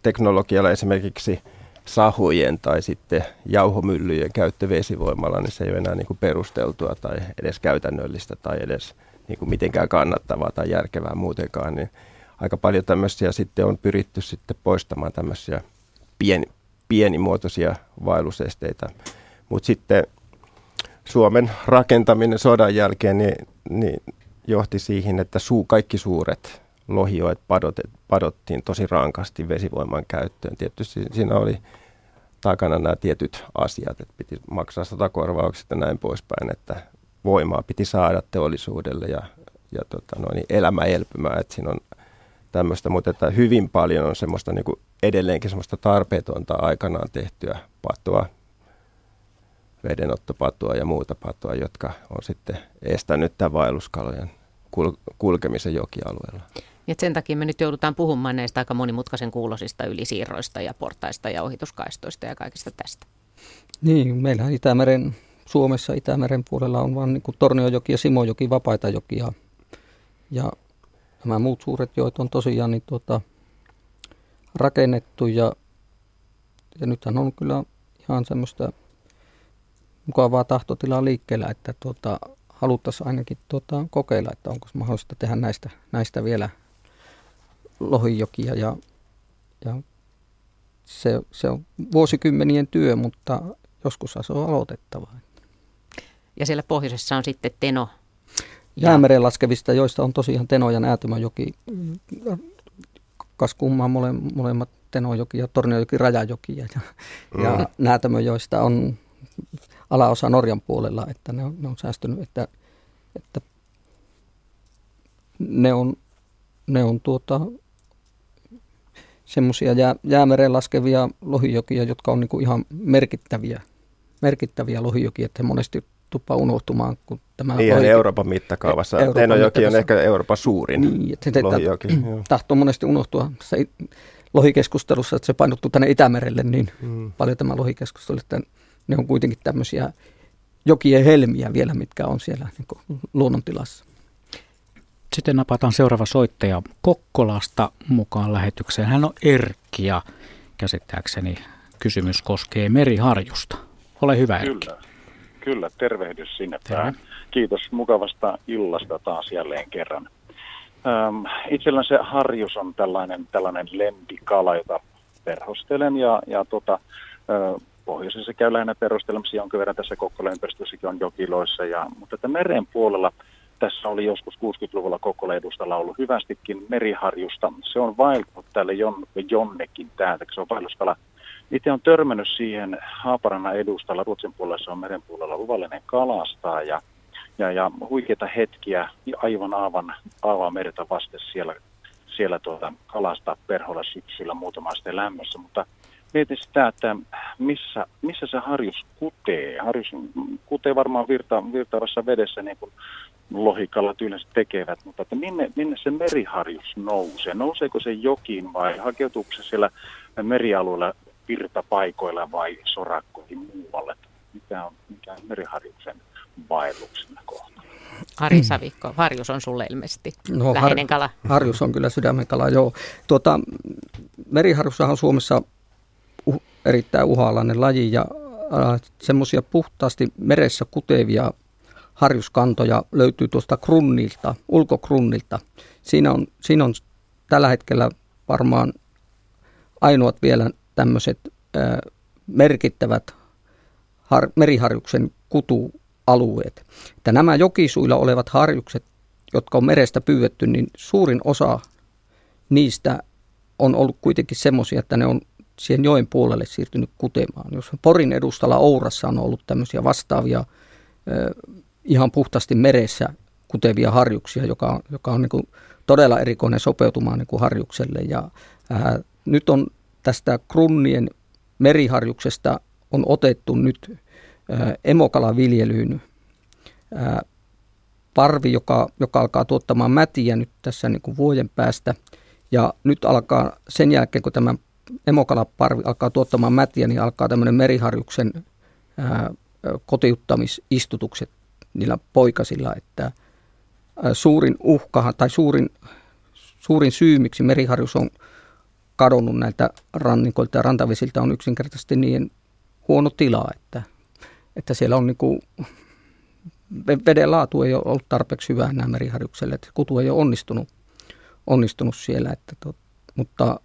S2: teknologialla esimerkiksi sahujen tai sitten jauhomyllyjen käyttö vesivoimalla, niin se ei ole enää niin kuin perusteltua tai edes käytännöllistä tai edes niin kuin mitenkään kannattavaa tai järkevää muutenkaan, niin aika paljon tämmöisiä sitten on pyritty sitten poistamaan tämmöisiä pieni, pienimuotoisia vaellusesteitä. Mutta sitten Suomen rakentaminen sodan jälkeen niin, niin johti siihen, että suu, kaikki suuret lohioet padotet, padottiin tosi rankasti vesivoiman käyttöön. Tietysti siinä oli takana nämä tietyt asiat, että piti maksaa sotakorvaukset ja näin poispäin, että voimaa piti saada teollisuudelle ja, ja tota noin, niin elämä elpymään, että siinä on tämmöistä, mutta että hyvin paljon on semmoista niin kuin edelleenkin semmoista tarpeetonta aikanaan tehtyä patoa, vedenottopatua ja muuta patua, jotka on sitten estänyt tämän vaelluskalojen kulkemisen jokialueella.
S1: Ja sen takia me nyt joudutaan puhumaan näistä aika monimutkaisen kuulosista ylisiirroista ja portaista ja ohituskaistoista ja kaikesta tästä.
S3: Niin, meillähän Itämeren, Suomessa Itämeren puolella on vain niin Torniojoki ja Simojoki vapaita jokia. Ja nämä muut suuret joet on tosiaan niin tuota, rakennettu ja, ja nythän on kyllä ihan semmoista mukavaa tahtotilaa liikkeellä, että tuota, haluttaisiin ainakin tuota, kokeilla, että onko mahdollista tehdä näistä, näistä vielä lohijokia ja, ja se, se on vuosikymmenien työ, mutta joskus se on aloitettava.
S1: Ja siellä pohjoisessa on sitten Teno.
S3: Jäämeren laskevista, joista on tosiaan Teno ja Näätymäjoki. Kas kummaa mole, molemmat Tenojoki ja Torniojoki Rajajoki. Ja, mm. ja Näätämöjoista on alaosa Norjan puolella, että ne on, ne on säästynyt, että, että ne on, ne on tuota, semmoisia jää, jäämereen laskevia lohijokia, jotka on niinku ihan merkittäviä, merkittäviä lohijokia, että monesti tuppa unohtumaan. Kun tämä
S2: niin, lohi... Euroopan mittakaavassa. Euroopan Tenojoki on ehkä Euroopan suurin niin, että se, lohijoki.
S3: Tahtoo monesti unohtua se lohikeskustelussa, että se painottuu tänne Itämerelle niin mm. paljon tämä lohikeskustelu, että ne on kuitenkin tämmöisiä jokien helmiä vielä, mitkä on siellä niin luonnontilassa.
S4: Sitten napataan seuraava soittaja Kokkolasta mukaan lähetykseen. Hän on Erkki ja käsittääkseni kysymys koskee meriharjusta. Ole hyvä Erkki.
S7: Kyllä, kyllä tervehdys sinne päin. Kiitos mukavasta illasta taas jälleen kerran. Ähm, itsellä se harjus on tällainen, tällainen lempikala, jota perhostelen ja, ja tota, äh, pohjoisessa käy lähinnä perustelemassa jonkin verran tässä Kokkolan ympäristössäkin on jokiloissa, ja, mutta että meren puolella – tässä oli joskus 60-luvulla koko edustalla ollut hyvästikin meriharjusta. Se on vaeltanut tälle jon, jonnekin täältä, se on vaelluskala. Itse on törmännyt siihen Haaparannan edustalla, Ruotsin puolella se on meren puolella luvallinen kalastaa ja, ja, ja huikeita hetkiä aivan aavan, aavan merta vasten siellä, siellä tuota, kalastaa perholla syksyllä muutama lämmössä, mutta mietin sitä, että missä, missä se harjus kutee. Harjus kutee varmaan virta, virtaavassa vedessä niin kuin lohikalat yleensä tekevät, mutta että minne, minne se meriharjus nousee? Nouseeko se jokiin vai hakeutuuko se siellä merialueella virtapaikoilla vai sorakkoihin muualle? Mikä on, mikä on meriharjuksen vaelluksena kohta?
S1: Ari Savikko, harjus on sulle ilmeisesti no, läheinen har, kala.
S3: Harjus on kyllä sydämen kala, joo. Tuota, meriharjussahan on Suomessa uh, erittäin uhalainen laji ja äh, semmoisia puhtaasti meressä kutevia harjuskantoja löytyy tuosta krunnilta, ulkokrunnilta. Siinä on, siinä on tällä hetkellä varmaan ainoat vielä tämmöiset ää, merkittävät har, meriharjuksen kutualueet. Että nämä jokisuilla olevat harjukset, jotka on merestä pyydetty, niin suurin osa niistä on ollut kuitenkin semmoisia, että ne on siihen joen puolelle siirtynyt kutemaan. Jos Porin edustalla Ourassa on ollut tämmöisiä vastaavia ihan puhtaasti meressä kutevia harjuksia, joka on, joka on niin kuin todella erikoinen sopeutumaan niin kuin harjukselle. Ja, ää, nyt on tästä krunnien meriharjuksesta on otettu nyt ää, emokalaviljelyyn ää, parvi, joka, joka alkaa tuottamaan mätiä nyt tässä niin kuin vuoden päästä. Ja nyt alkaa sen jälkeen, kun tämä emokalaparvi alkaa tuottamaan mätiä, niin alkaa tämmöinen meriharjuksen ää, kotiuttamisistutukset niillä poikasilla, että suurin uhkahan tai suurin, suurin syy, miksi meriharjus on kadonnut näiltä rannikoilta ja rantavesiltä on yksinkertaisesti niin huono tila, että, että siellä on niin kuin, veden laatu ei ole ollut tarpeeksi hyvää nämä meriharjukselle, että kutu ei ole onnistunut, onnistunut siellä, että tot, mutta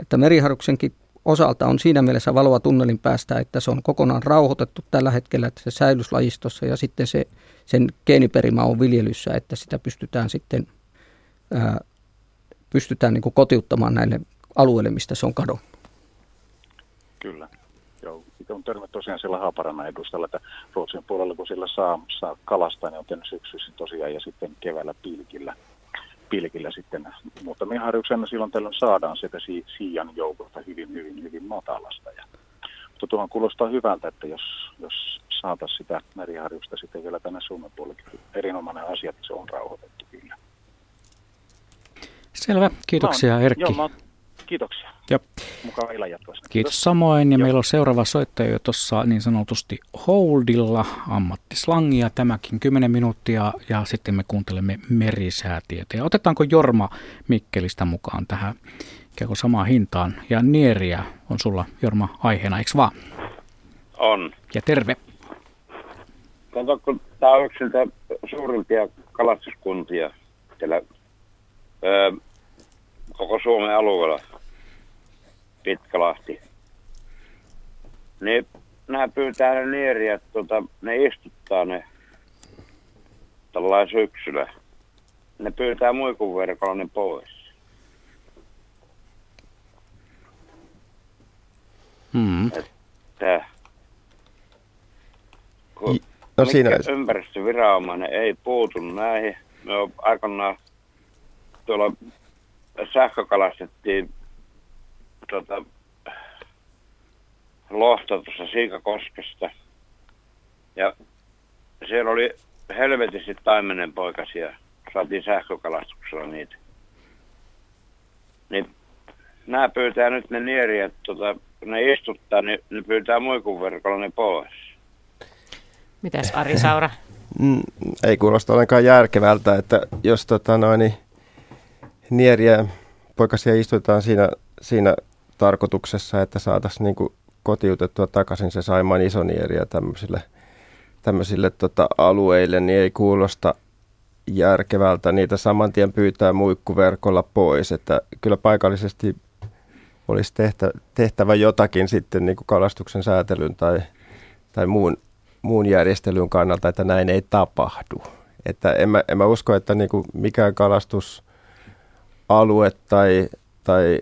S3: että meriharjuksenkin osalta on siinä mielessä valoa tunnelin päästä, että se on kokonaan rauhoitettu tällä hetkellä, että se säilyslajistossa ja sitten se, sen geeniperimä on viljelyssä, että sitä pystytään sitten ää, pystytään niin kotiuttamaan näille alueille, mistä se on kadonnut.
S7: Kyllä. Joo, on törmät tosiaan siellä Haaparannan edustalla, että Ruotsin puolella kun sillä saa, saa kalastaa, niin on tehnyt syksyssä tosiaan ja sitten keväällä pilkillä pilkillä sitten muutamia harjuksena silloin tällöin saadaan sieltä siian joukosta hyvin, hyvin, hyvin matalasta. Ja, mutta tuohon kuulostaa hyvältä, että jos, jos saataisiin sitä meriharjusta sitten vielä tänne Suomen puolelle. Erinomainen asia, että se on rauhoitettu kyllä.
S4: Selvä, kiitoksia no, Erkki.
S7: Joo, mä, kiitoksia.
S4: Ja.
S7: Mukava illan jatkossa.
S4: Kiitos samoin. Ja Joo. meillä on seuraava soittaja jo tuossa niin sanotusti holdilla, ammattislangia tämäkin 10 minuuttia ja sitten me kuuntelemme merisäätiötä. Ja otetaanko Jorma Mikkelistä mukaan tähän ikään kuin samaan hintaan? Ja Nieriä on sulla Jorma aiheena, eikö vaan?
S8: On.
S4: Ja terve.
S8: Kato, kun tämä on yksi suurimpia kalastuskuntia siellä öö, koko Suomen alueella Pitkälahti. Niin nämä pyytää ne nieriä, että tuota, ne istuttaa ne tällainen syksyllä. Ne pyytää muikun verkolla ne pois.
S4: Hmm.
S8: Että kun no siinä ympäristöviranomainen ei puutu näihin. Me aikanaan tuolla sähkökalastettiin tuota, lohta tuossa Siikakoskesta. Ja siellä oli helvetisti taimenen poikasia. Saatiin sähkökalastuksella niitä. Niin nämä pyytää nyt ne nieriä, että tota, ne istuttaa, niin ne pyytää muikun verkolla ne pois.
S1: Mitäs Ari Saura? [laughs]
S2: Mm, ei kuulosta ollenkaan järkevältä, että jos tota noin, nieriä poikasia istutetaan siinä, siinä tarkoituksessa, että saataisiin niin kotiutettua takaisin se Saimaan isonieriä tämmöisille, tämmöisille tota, alueille, niin ei kuulosta järkevältä niitä saman tien pyytää muikkuverkolla pois. Että kyllä paikallisesti olisi tehtä, tehtävä jotakin sitten niin kuin kalastuksen säätelyn tai, tai muun, muun järjestelyn kannalta, että näin ei tapahdu. Että en mä, en mä usko, että niin kuin mikään kalastusalue tai, tai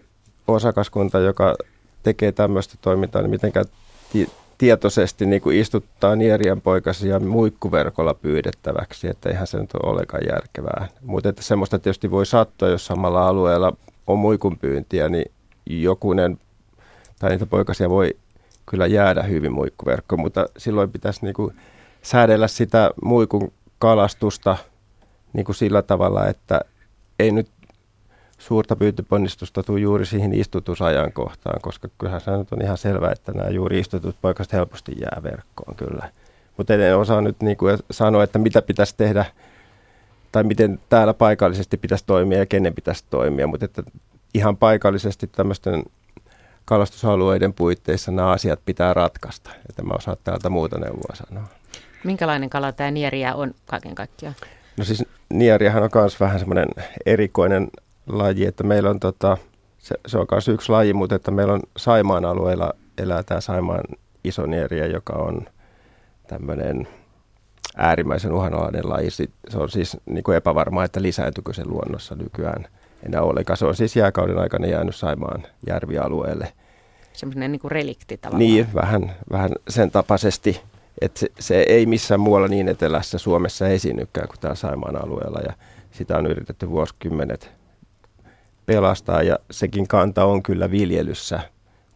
S2: osakaskunta, joka tekee tämmöistä toimintaa, niin mitenkään ti- tietoisesti niin kuin istuttaa nierien poikasia muikkuverkolla pyydettäväksi, että eihän se nyt ole ollenkaan järkevää. Mutta että semmoista tietysti voi sattua, jos samalla alueella on muikun pyyntiä, niin jokunen tai niitä poikasia voi kyllä jäädä hyvin muikkuverkkoon, mutta silloin pitäisi niin kuin säädellä sitä muikun kalastusta niin kuin sillä tavalla, että ei nyt suurta pyyntiponnistusta tule juuri siihen istutusajankohtaan, koska kyllähän se nyt on ihan selvää, että nämä juuri istutut poikaset helposti jää verkkoon kyllä. Mutta en osaa nyt niin kuin sanoa, että mitä pitäisi tehdä tai miten täällä paikallisesti pitäisi toimia ja kenen pitäisi toimia, mutta että ihan paikallisesti tämmöisten kalastusalueiden puitteissa nämä asiat pitää ratkaista. Että mä osaan täältä muuta neuvoa sanoa.
S1: Minkälainen kala tämä nieriä on kaiken kaikkiaan?
S2: No siis nieriähän on myös vähän semmoinen erikoinen laji, että meillä on tota, se, se on myös yksi laji, mutta että meillä on Saimaan alueella elää tämä Saimaan isonieriä, joka on tämmöinen äärimmäisen uhanalainen laji. Se on siis niin kuin epävarmaa, että lisääntyykö se luonnossa nykyään enää ollenkaan. Se on siis jääkauden aikana jäänyt Saimaan järvialueelle.
S1: Semmoinen niin kuin relikti tavallaan.
S2: Niin, vähän, vähän sen tapaisesti, että se, se ei missään muualla niin etelässä Suomessa esiinnykään kuin täällä Saimaan alueella. Ja sitä on yritetty vuosikymmenet pelastaa ja sekin kanta on kyllä viljelyssä,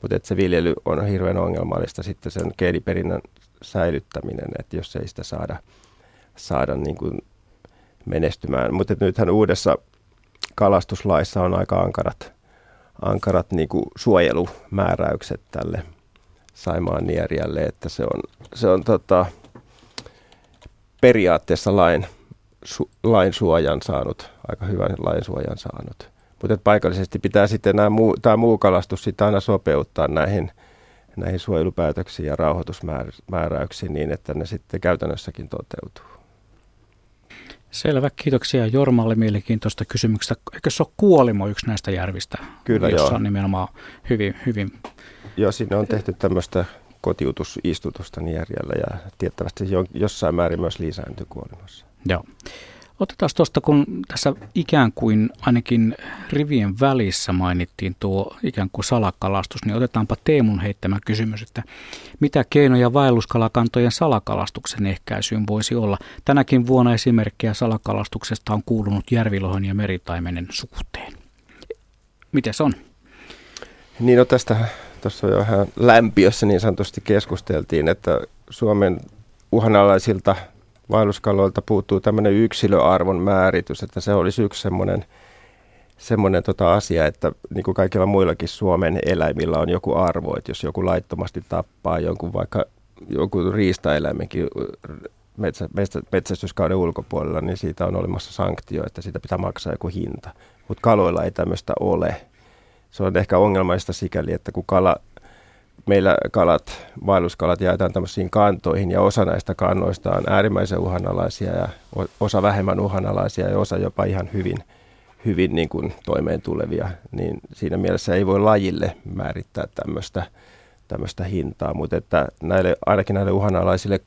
S2: mutta että se viljely on hirveän ongelmallista sitten sen geeniperinnän säilyttäminen, että jos ei sitä saada, saada niin kuin menestymään. Mutta nythän uudessa kalastuslaissa on aika ankarat, ankarat niin kuin suojelumääräykset tälle Saimaan Nieriälle, että se on, se on tota, periaatteessa lain, su, lain suojan saanut, aika hyvän lain suojan saanut. Mutta paikallisesti pitää sitten nämä muu, tämä muu kalastus sitten aina sopeuttaa näihin, näihin suojelupäätöksiin ja rauhoitusmääräyksiin niin, että ne sitten käytännössäkin toteutuu.
S4: Selvä, kiitoksia Jormalle mielenkiintoista kysymyksestä. Eikö se ole Kuolimo yksi näistä järvistä,
S2: Kyllä,
S4: jossa
S2: joo.
S4: on nimenomaan hyvin, hyvin...
S2: Joo, siinä on tehty tämmöistä kotiutusistutusta Nierjällä ja tiettävästi jossain määrin myös lisääntyi Kuolimossa.
S4: Joo. Otetaan tuosta, kun tässä ikään kuin ainakin rivien välissä mainittiin tuo ikään kuin salakalastus, niin otetaanpa Teemun heittämä kysymys, että mitä keinoja vaelluskalakantojen salakalastuksen ehkäisyyn voisi olla? Tänäkin vuonna esimerkkejä salakalastuksesta on kuulunut järvilohen ja meritaimenen suhteen. Miten se on?
S2: Niin no tästä tuossa jo vähän lämpiössä niin sanotusti keskusteltiin, että Suomen uhanalaisilta vaelluskaloilta puuttuu tämmöinen yksilöarvon määritys, että se olisi yksi semmoinen, semmoinen tota asia, että niin kuin kaikilla muillakin Suomen eläimillä on joku arvo, että jos joku laittomasti tappaa jonkun vaikka joku riistaeläimenkin metsä, metsä, metsästyskauden ulkopuolella, niin siitä on olemassa sanktio, että siitä pitää maksaa joku hinta. Mutta kaloilla ei tämmöistä ole. Se on ehkä ongelmaista sikäli, että kun kala, meillä kalat, vaelluskalat jaetaan tämmöisiin kantoihin ja osa näistä kannoista on äärimmäisen uhanalaisia ja osa vähemmän uhanalaisia ja osa jopa ihan hyvin, hyvin niin kuin toimeen tulevia, niin siinä mielessä ei voi lajille määrittää tämmöistä, tämmöistä hintaa, mutta että näille, ainakin näille uhanalaisille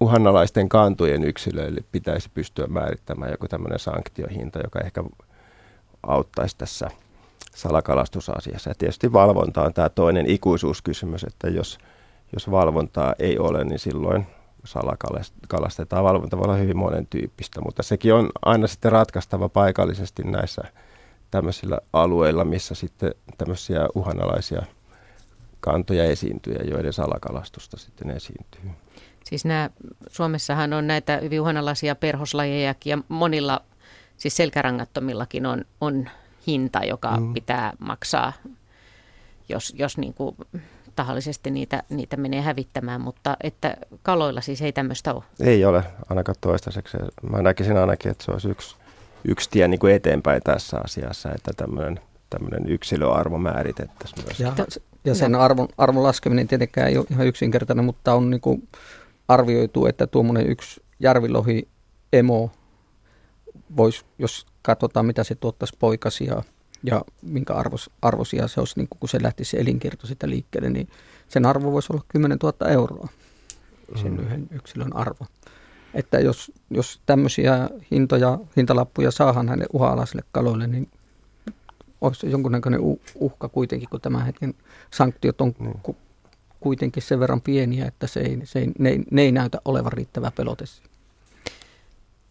S2: uhanalaisten kantojen yksilöille pitäisi pystyä määrittämään joku tämmöinen sanktiohinta, joka ehkä auttaisi tässä salakalastusasiassa. Ja tietysti valvonta on tämä toinen ikuisuuskysymys, että jos, jos valvontaa ei ole, niin silloin salakalastetaan. Valvonta voi olla hyvin monen tyyppistä, mutta sekin on aina sitten ratkaistava paikallisesti näissä tämmöisillä alueilla, missä sitten tämmöisiä uhanalaisia kantoja esiintyy ja joiden salakalastusta sitten esiintyy.
S1: Siis nämä, Suomessahan on näitä hyvin uhanalaisia perhoslajejakin ja monilla, siis selkärangattomillakin on, on hinta, joka mm. pitää maksaa, jos, jos niin kuin tahallisesti niitä, niitä menee hävittämään, mutta että kaloilla siis ei tämmöistä ole.
S2: Ei ole, ainakaan toistaiseksi. Mä näkisin ainakin, että se olisi yksi, yksi tie niin kuin eteenpäin tässä asiassa, että tämmöinen, tämmöinen yksilöarvo määritettäisiin myös.
S3: Ja, ja sen arvon, arvon laskeminen tietenkään ei ole ihan yksinkertainen, mutta on niin kuin arvioitu, että tuommoinen yksi järvilohi emo voisi, jos katsotaan mitä se tuottaisi poikasia ja minkä arvos, arvosia se olisi, niin kun se lähtisi se elinkierto sitä liikkeelle, niin sen arvo voisi olla 10 000 euroa, sen mm. yhden yksilön arvo. Että jos, jos tämmöisiä hintoja, hintalappuja saahan hänen uha-alaisille kaloille, niin olisi jonkunnäköinen uhka kuitenkin, kun tämän hetken sanktiot on mm kuitenkin sen verran pieniä, että se ei, se ei, ne, ei, ne ei näytä olevan riittävä pelote.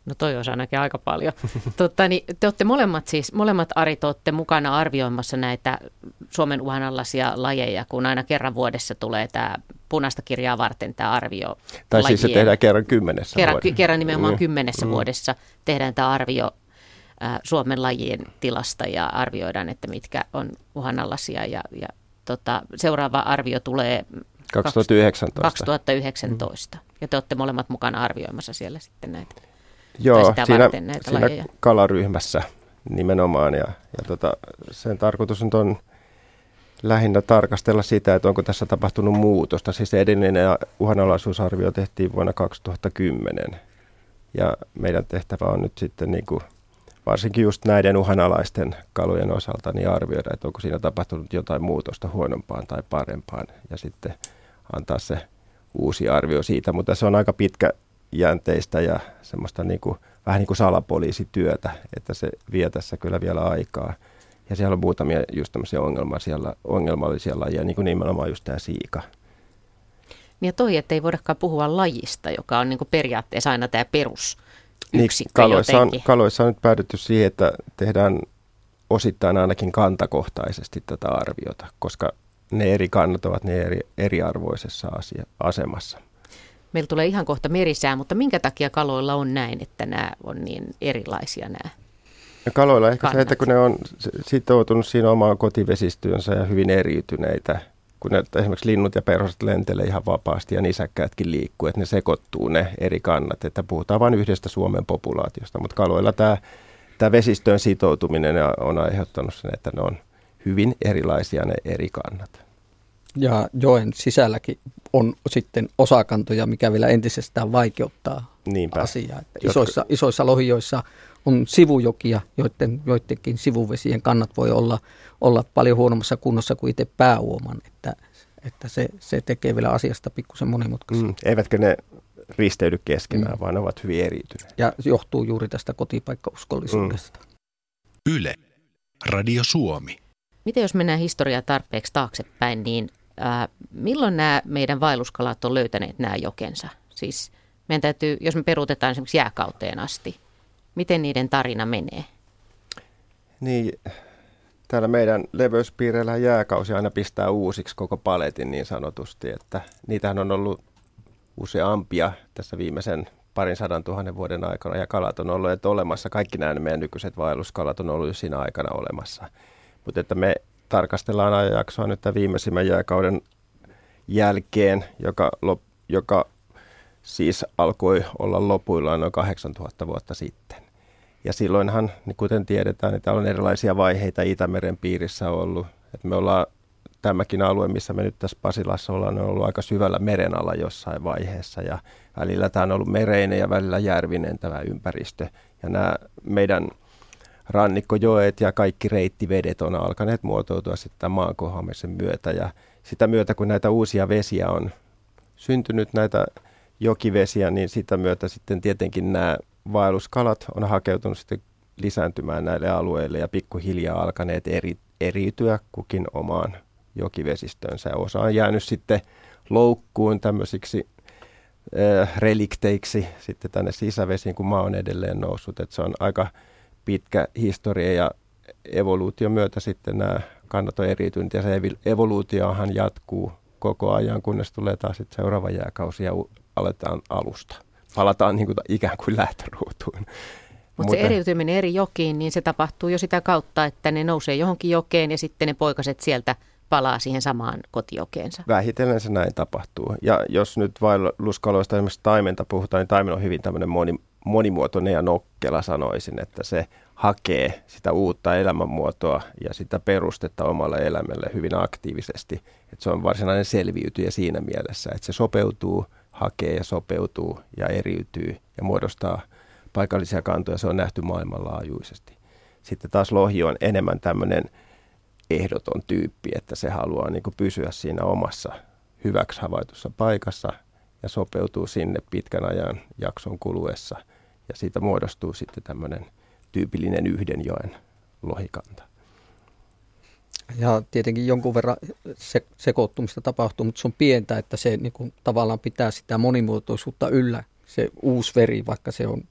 S1: No toi olisi ainakin aika paljon. [laughs] Totta, niin te olette molemmat siis, molemmat Arit olette mukana arvioimassa näitä Suomen uhanalaisia lajeja, kun aina kerran vuodessa tulee tämä punaista kirjaa varten tämä arvio.
S2: Tai lajien. siis se tehdään kerran kymmenessä
S1: kerran, vuodessa. Kerran nimenomaan mm. kymmenessä mm. vuodessa tehdään tämä arvio äh, Suomen lajien tilasta ja arvioidaan, että mitkä on uhanalaisia ja, ja tota, seuraava arvio tulee
S2: 2019.
S1: 2019. Mm. Ja te olette molemmat mukana arvioimassa siellä sitten näitä.
S2: Joo, siinä, näitä siinä lajeja. kalaryhmässä nimenomaan. Ja, ja tota, sen tarkoitus on lähinnä tarkastella sitä, että onko tässä tapahtunut muutosta. Siis edellinen uhanalaisuusarvio tehtiin vuonna 2010. Ja meidän tehtävä on nyt sitten niin kuin varsinkin just näiden uhanalaisten kalujen osalta niin arvioida, että onko siinä tapahtunut jotain muutosta huonompaan tai parempaan ja sitten antaa se uusi arvio siitä, mutta se on aika pitkä jänteistä ja semmoista niin kuin, vähän niin kuin salapoliisityötä, että se vie tässä kyllä vielä aikaa. Ja siellä on muutamia just tämmöisiä siellä, ongelmallisia lajeja, niin kuin nimenomaan just tämä siika.
S1: Niin ja toi, että ei voidakaan puhua lajista, joka on niin kuin periaatteessa aina tämä perus
S2: niin, kaloissa, on, kaloissa on nyt päädytty siihen, että tehdään osittain ainakin kantakohtaisesti tätä arviota, koska ne eri kannat ovat ne eri, eriarvoisessa asia, asemassa.
S1: Meillä tulee ihan kohta merisää, mutta minkä takia kaloilla on näin, että nämä on niin erilaisia nämä
S2: ja kaloilla ehkä kannat. se, että kun ne on sitoutunut siinä omaan kotivesistöönsä ja hyvin eriytyneitä – kun ne, esimerkiksi linnut ja perhoset lentelee ihan vapaasti ja nisäkkäätkin liikkuu, että ne sekoittuu ne eri kannat, että puhutaan vain yhdestä Suomen populaatiosta, mutta kaloilla tämä, tämä vesistöön sitoutuminen on aiheuttanut sen, että ne on hyvin erilaisia ne eri kannat.
S3: Ja joen sisälläkin on sitten osakantoja, mikä vielä entisestään vaikeuttaa Niinpä. asiaa. Että isoissa, isoissa lohioissa on sivujokia, joiden, joidenkin sivuvesien kannat voi olla, olla paljon huonommassa kunnossa kuin itse pääuoman, että, että se, se tekee vielä asiasta pikkusen monimutkaisen. Mm,
S2: eivätkä ne risteydy keskenään, mm. vaan ne ovat hyvin eriytyneet.
S3: Ja johtuu juuri tästä kotipaikkauskollisuudesta. Mm.
S1: Yle, Radio Suomi. Miten jos mennään historiaa tarpeeksi taaksepäin, niin äh, milloin nämä meidän vaelluskalat on löytäneet nämä jokensa? Siis meidän täytyy, jos me peruutetaan esimerkiksi jääkauteen asti, miten niiden tarina menee?
S2: Niin, täällä meidän leveyspiireillä jääkausi aina pistää uusiksi koko paletin niin sanotusti, että niitähän on ollut useampia tässä viimeisen parin sadan tuhannen vuoden aikana, ja kalat on ollut olemassa. Kaikki nämä meidän nykyiset vaelluskalat on ollut jo siinä aikana olemassa. Mutta että me tarkastellaan ajanjaksoa nyt tämän viimeisimmän jääkauden jälkeen, joka, joka siis alkoi olla lopuillaan noin 8000 vuotta sitten. Ja silloinhan, niin kuten tiedetään, niin täällä on erilaisia vaiheita Itämeren piirissä ollut. Et me ollaan tämäkin alue, missä me nyt tässä Pasilassa ollaan, on ollut aika syvällä meren alla jossain vaiheessa. Ja välillä tämä on ollut mereinen ja välillä järvinen tämä ympäristö. Ja nämä meidän rannikkojoet ja kaikki reittivedet on alkaneet muotoutua sitten maankohoamisen myötä. Ja sitä myötä, kun näitä uusia vesiä on syntynyt, näitä jokivesiä, niin sitä myötä sitten tietenkin nämä vaelluskalat on hakeutunut sitten lisääntymään näille alueille ja pikkuhiljaa alkaneet eri, eriytyä kukin omaan jokivesistönsä. Osa on jäänyt sitten loukkuun tämmöisiksi äh, relikteiksi sitten tänne sisävesiin, kun maa on edelleen noussut. Et se on aika pitkä historia ja evoluution myötä sitten nämä kannat on eriytynyt ja se evoluutiohan jatkuu koko ajan, kunnes tulee taas sitten seuraava jääkausi ja aletaan alusta. Palataan niin kuin ikään kuin lähtöruutuun.
S1: Mutta se eriytyminen eri jokiin, niin se tapahtuu jo sitä kautta, että ne nousee johonkin jokeen ja sitten ne poikaset sieltä palaa siihen samaan kotijokeensa.
S2: Vähitellen se näin tapahtuu. Ja jos nyt vaelluskaloista esimerkiksi taimenta puhutaan, niin taimen on hyvin tämmöinen moni, monimuotoinen ja nokkela sanoisin, että se hakee sitä uutta elämänmuotoa ja sitä perustetta omalle elämälle hyvin aktiivisesti. Että se on varsinainen selviytyjä siinä mielessä, että se sopeutuu, hakee ja sopeutuu ja eriytyy ja muodostaa paikallisia kantoja. Se on nähty maailmanlaajuisesti. Sitten taas lohi on enemmän tämmöinen ehdoton tyyppi, että se haluaa niin pysyä siinä omassa hyväksi havaitussa paikassa ja sopeutuu sinne pitkän ajan jakson kuluessa. Ja siitä muodostuu sitten tämmöinen tyypillinen yhden joen lohikanta.
S3: Ja tietenkin jonkun verran se, sekoittumista tapahtuu, mutta se on pientä, että se niin kuin, tavallaan pitää sitä monimuotoisuutta yllä, se uusi veri, vaikka se on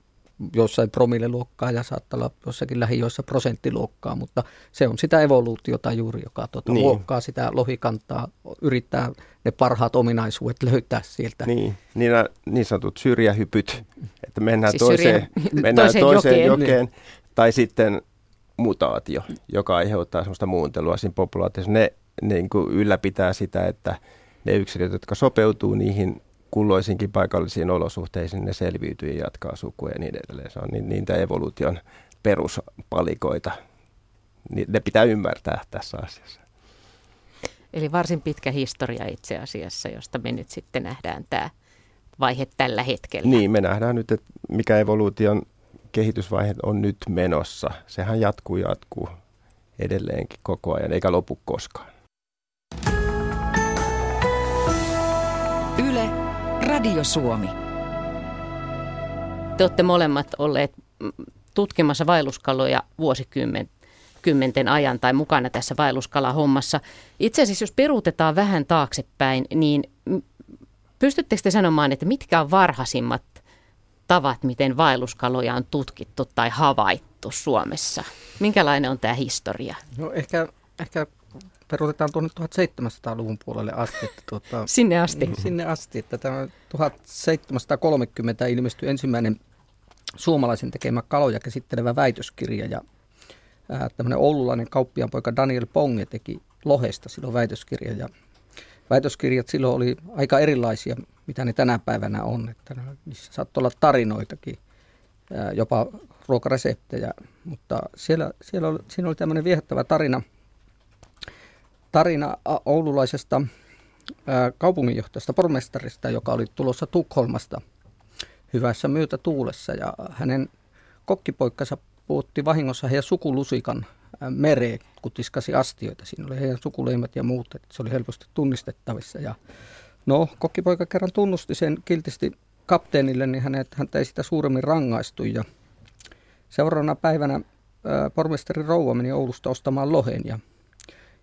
S3: jossain promilleluokkaa ja saattaa olla jossakin lähijoissa prosenttiluokkaa, mutta se on sitä evoluutiota juuri, joka tuota, niin. luokkaa sitä lohikantaa, yrittää ne parhaat ominaisuudet löytää sieltä.
S2: Niin, niin, niin sanotut syrjähypyt, että mennään siis toiseen, mennään toiseen, toiseen jokeen, jokeen tai sitten mutaatio, joka aiheuttaa sellaista muuntelua siinä populaatiossa. Ne, ne niin kuin ylläpitää sitä, että ne yksilöt, jotka sopeutuu niihin kulloisinkin paikallisiin olosuhteisiin, ne selviytyy ja jatkaa sukua ja niin edelleen. Se on niin, niitä evoluution peruspalikoita. Niin ne pitää ymmärtää tässä asiassa.
S1: Eli varsin pitkä historia itse asiassa, josta me nyt sitten nähdään tämä vaihe tällä hetkellä.
S2: Niin, me nähdään nyt, että mikä evoluution kehitysvaihe on nyt menossa. Sehän jatkuu jatkuu edelleenkin koko ajan, eikä lopu koskaan.
S1: Radio Suomi. Te olette molemmat olleet tutkimassa vaelluskaloja vuosikymmenten ajan tai mukana tässä vaelluskalahommassa. Itse asiassa jos peruutetaan vähän taaksepäin, niin pystyttekö te sanomaan, että mitkä on varhaisimmat tavat, miten vaelluskaloja on tutkittu tai havaittu Suomessa? Minkälainen on tämä historia?
S3: No ehkä, ehkä peruutetaan tuonne 1700-luvun puolelle asti. Että tuota,
S1: sinne asti.
S3: Sinne asti, että tämä 1730 ilmestyi ensimmäinen suomalaisen tekemä kaloja käsittelevä väitöskirja ja ää, tämmöinen oululainen kauppianpoika Daniel Ponge teki Lohesta silloin väitöskirja ja väitöskirjat silloin oli aika erilaisia, mitä ne tänä päivänä on. Että niissä saattoi olla tarinoitakin, jopa ruokareseptejä, mutta siellä, siellä oli, siinä oli tämmöinen viehättävä tarina, tarina oululaisesta kaupunginjohtajasta, pormestarista, joka oli tulossa Tukholmasta hyvässä myötätuulessa ja hänen kokkipoikkansa puutti vahingossa heidän sukulusikan mereen, kun tiskasi astioita. Siinä oli heidän sukuleimat ja muut, että se oli helposti tunnistettavissa. Ja no, kokkipoika kerran tunnusti sen kiltisti kapteenille, niin hänet, häntä ei sitä suuremmin rangaistu. Ja seuraavana päivänä pormestari Rouva meni Oulusta ostamaan lohen ja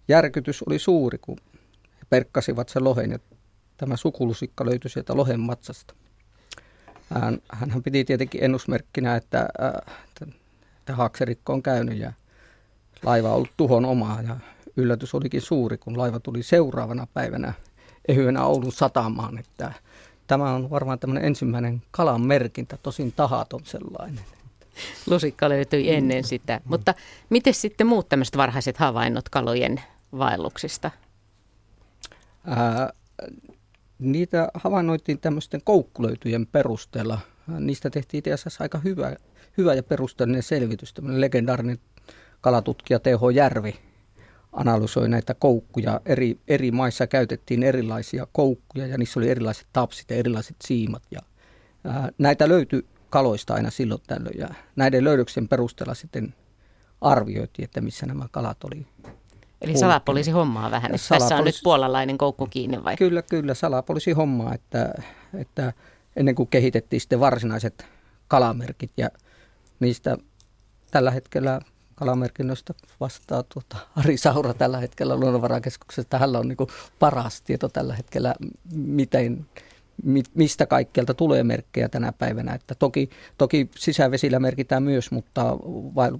S3: järkytys oli suuri, kun he perkkasivat sen lohen ja tämä sukulusikka löytyi sieltä lohen matsasta. Hän, hän piti tietenkin ennusmerkkinä, että, että, että haakserikko on käynyt ja laiva on ollut tuhon omaa ja yllätys olikin suuri, kun laiva tuli seuraavana päivänä ehyenä Oulun satamaan, että tämä on varmaan tämmöinen ensimmäinen kalan merkintä, tosin tahaton sellainen.
S1: Lusikka löytyi ennen sitä. Mm. Mutta miten sitten muut tämmöiset varhaiset havainnot kalojen vaelluksista?
S3: Ää, niitä havainnoitiin tämmöisten koukkulöytyjen perusteella. Niistä tehtiin itse asiassa aika hyvä, hyvä ja perusteellinen selvitys. Tämmöinen legendaarinen kalatutkija T.H. Järvi analysoi näitä koukkuja. Eri, eri maissa käytettiin erilaisia koukkuja ja niissä oli erilaiset tapsit ja erilaiset siimat. Ja, ää, näitä löytyi kaloista aina silloin tällöin ja näiden löydöksen perusteella sitten arvioitiin, että missä nämä kalat oli.
S1: Eli salapoliisi hommaa vähän, salapoliisi... tässä on nyt puolalainen koukku kiinni vai?
S3: Kyllä, kyllä, salapoliisi hommaa, että, että ennen kuin kehitettiin sitten varsinaiset kalamerkit ja niistä tällä hetkellä kalamerkinnöistä vastaa tuota Ari Saura tällä hetkellä luonnonvarakeskuksesta. Hänellä on niin paras tieto tällä hetkellä, miten, mistä kaikkialta tulee merkkejä tänä päivänä. Että toki, toki sisävesillä merkitään myös, mutta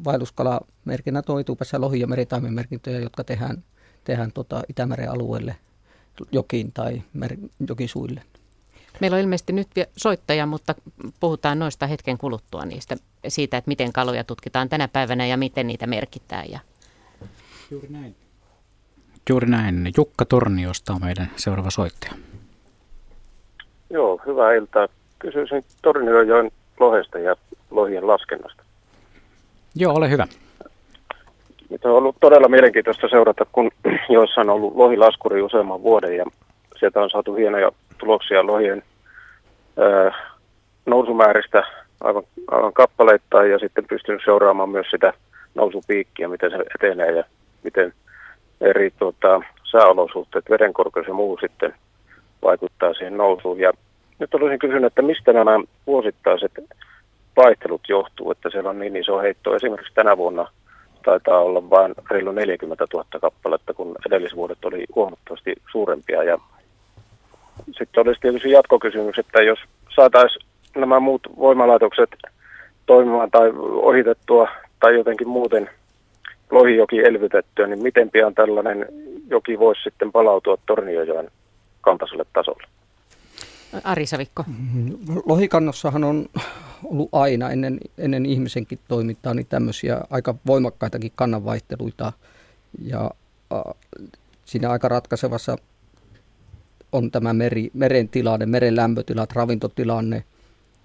S3: vaelluskalamerkinnät on etupäässä lohi- ja meritaimenmerkintöjä, jotka tehdään, tehdään tota Itämeren alueelle jokin tai mer- jokisuille.
S1: Meillä on ilmeisesti nyt soittaja, mutta puhutaan noista hetken kuluttua niistä, siitä, että miten kaloja tutkitaan tänä päivänä ja miten niitä merkitään. Ja...
S4: Juuri näin. Juuri näin. Jukka Torniosta on meidän seuraava soittaja.
S9: Joo, hyvää iltaa. Kysyisin Torniojoen lohesta ja lohien laskennasta.
S4: Joo, ole hyvä.
S9: Nyt on ollut todella mielenkiintoista seurata, kun [clears throat] joissa on ollut lohilaskuri useamman vuoden ja sieltä on saatu hienoja tuloksia lohien ää, nousumääristä aivan, aivan kappaleittain ja sitten pystynyt seuraamaan myös sitä nousupiikkiä, miten se etenee ja miten eri tuota, sääolosuhteet, vedenkorkeus ja muu sitten vaikuttaa siihen nousuun. Ja nyt olisin kysynyt, että mistä nämä vuosittaiset vaihtelut johtuu, että siellä on niin iso heitto. Esimerkiksi tänä vuonna taitaa olla vain reilu 40 000 kappaletta, kun edellisvuodet oli huomattavasti suurempia. Ja sitten olisi tietysti jatkokysymys, että jos saataisiin nämä muut voimalaitokset toimimaan tai ohitettua tai jotenkin muuten lohijoki elvytettyä, niin miten pian tällainen joki voisi sitten palautua Torniojoen kaltaiselle tasolle?
S1: Ari Savikko.
S3: Lohikannossahan on ollut aina ennen, ennen ihmisenkin toimintaa niin tämmöisiä aika voimakkaitakin kannanvaihteluita ja äh, siinä aika ratkaisevassa on tämä meri, meren tilanne, meren lämpötilat, ravintotilanne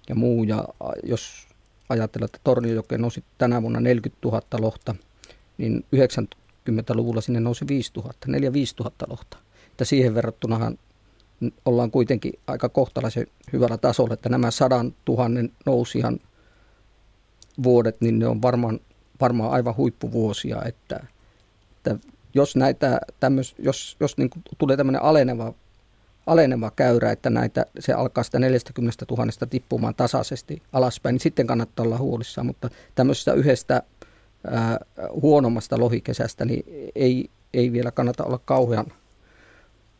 S3: ja muu. Ja jos ajatellaan, että Torniojokeen nousi tänä vuonna 40 000 lohta, niin 90-luvulla sinne nousi 5 000, 4 5 000 lohta. Että siihen verrattunahan ollaan kuitenkin aika kohtalaisen hyvällä tasolla, että nämä sadan tuhannen nousihan vuodet, niin ne on varmaan, varmaan aivan huippuvuosia, että, että jos näitä tämmöis, jos, jos niin tulee tämmöinen aleneva aleneva käyrä, että näitä, se alkaa sitä 40 000 tippumaan tasaisesti alaspäin, niin sitten kannattaa olla huolissaan. Mutta tämmöisestä yhdestä ää, huonommasta lohikesästä niin ei, ei vielä kannata olla kauhean,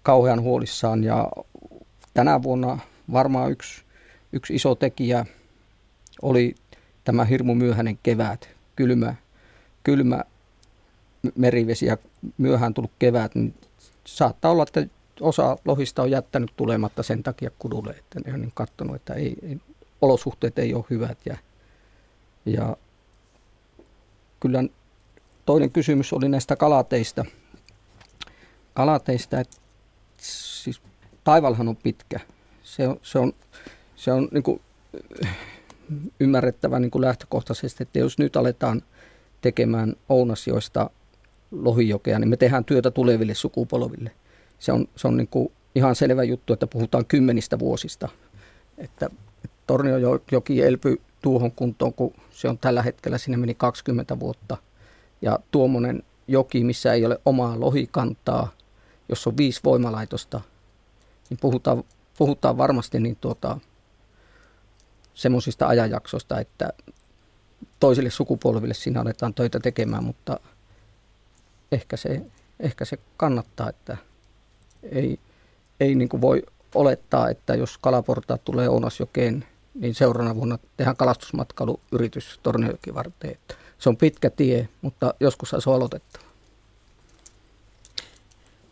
S3: kauhean huolissaan. Ja tänä vuonna varmaan yksi, yksi iso tekijä oli tämä hirmu myöhäinen kevät, kylmä, kylmä merivesi ja myöhään tullut kevät, niin saattaa olla, että osa lohista on jättänyt tulematta sen takia kudulle, että ne on niin katsonut, että ei, ei, olosuhteet ei ole hyvät. Ja, ja kyllä toinen kysymys oli näistä kalateista. Kalateista, että siis taivalhan on pitkä. Se on, se on, se on niin kuin ymmärrettävä niin kuin lähtökohtaisesti, että jos nyt aletaan tekemään Ounasjoista lohijokea, niin me tehdään työtä tuleville sukupolville – se on, se on niin kuin ihan selvä juttu, että puhutaan kymmenistä vuosista. Että Torniojoki elpy tuohon kuntoon, kun se on tällä hetkellä, sinne meni 20 vuotta. Ja tuommoinen joki, missä ei ole omaa lohikantaa, jos on viisi voimalaitosta, niin puhutaan, puhutaan varmasti niin tuota, semmoisista ajanjaksoista, että toisille sukupolville siinä aletaan töitä tekemään, mutta ehkä se, ehkä se kannattaa, että ei, ei niin kuin voi olettaa, että jos kalaportaat tulee Ounasjokeen, niin seuraavana vuonna tehdään kalastusmatkailuyritys Torniojoki varten. Se on pitkä tie, mutta joskus se on aloitettava.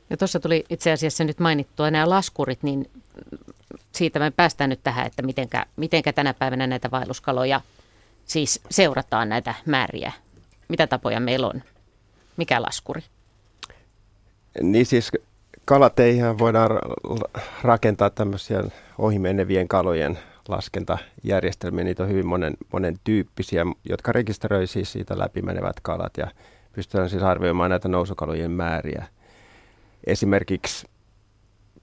S1: Ja tuossa tuli itse asiassa nyt mainittua nämä laskurit, niin siitä me päästään nyt tähän, että mitenkä, mitenkä tänä päivänä näitä vaelluskaloja siis seurataan näitä määriä. Mitä tapoja meillä on? Mikä laskuri?
S2: Niin siis kalateihin voidaan rakentaa tämmöisiä ohimenevien kalojen laskentajärjestelmiä. Niitä on hyvin monen, monen tyyppisiä, jotka rekisteröi siis siitä läpimenevät kalat ja pystytään siis arvioimaan näitä nousukalojen määriä. Esimerkiksi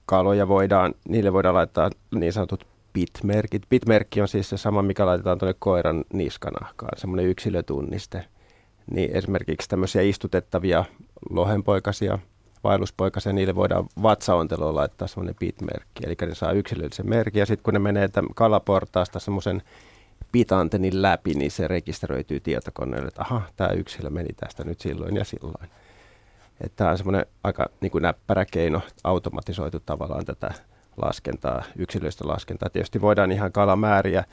S2: kaloja voidaan, niille voidaan laittaa niin sanotut pitmerkit. Pitmerkki on siis se sama, mikä laitetaan tuonne koiran niskanahkaan, semmoinen yksilötunniste. Niin esimerkiksi tämmöisiä istutettavia lohenpoikasia, vaelluspoikasia, niille voidaan vatsaonteloon laittaa semmoinen pitmerkki. Eli ne saa yksilöllisen merkin ja sitten kun ne menee kalaportaasta semmoisen pitantenin läpi, niin se rekisteröityy tietokoneelle, että aha, tämä yksilö meni tästä nyt silloin ja silloin. Että tämä on semmoinen aika niin kuin näppärä keino, automatisoitu tavallaan tätä laskentaa, yksilöistä laskentaa. Tietysti voidaan ihan kalamääriä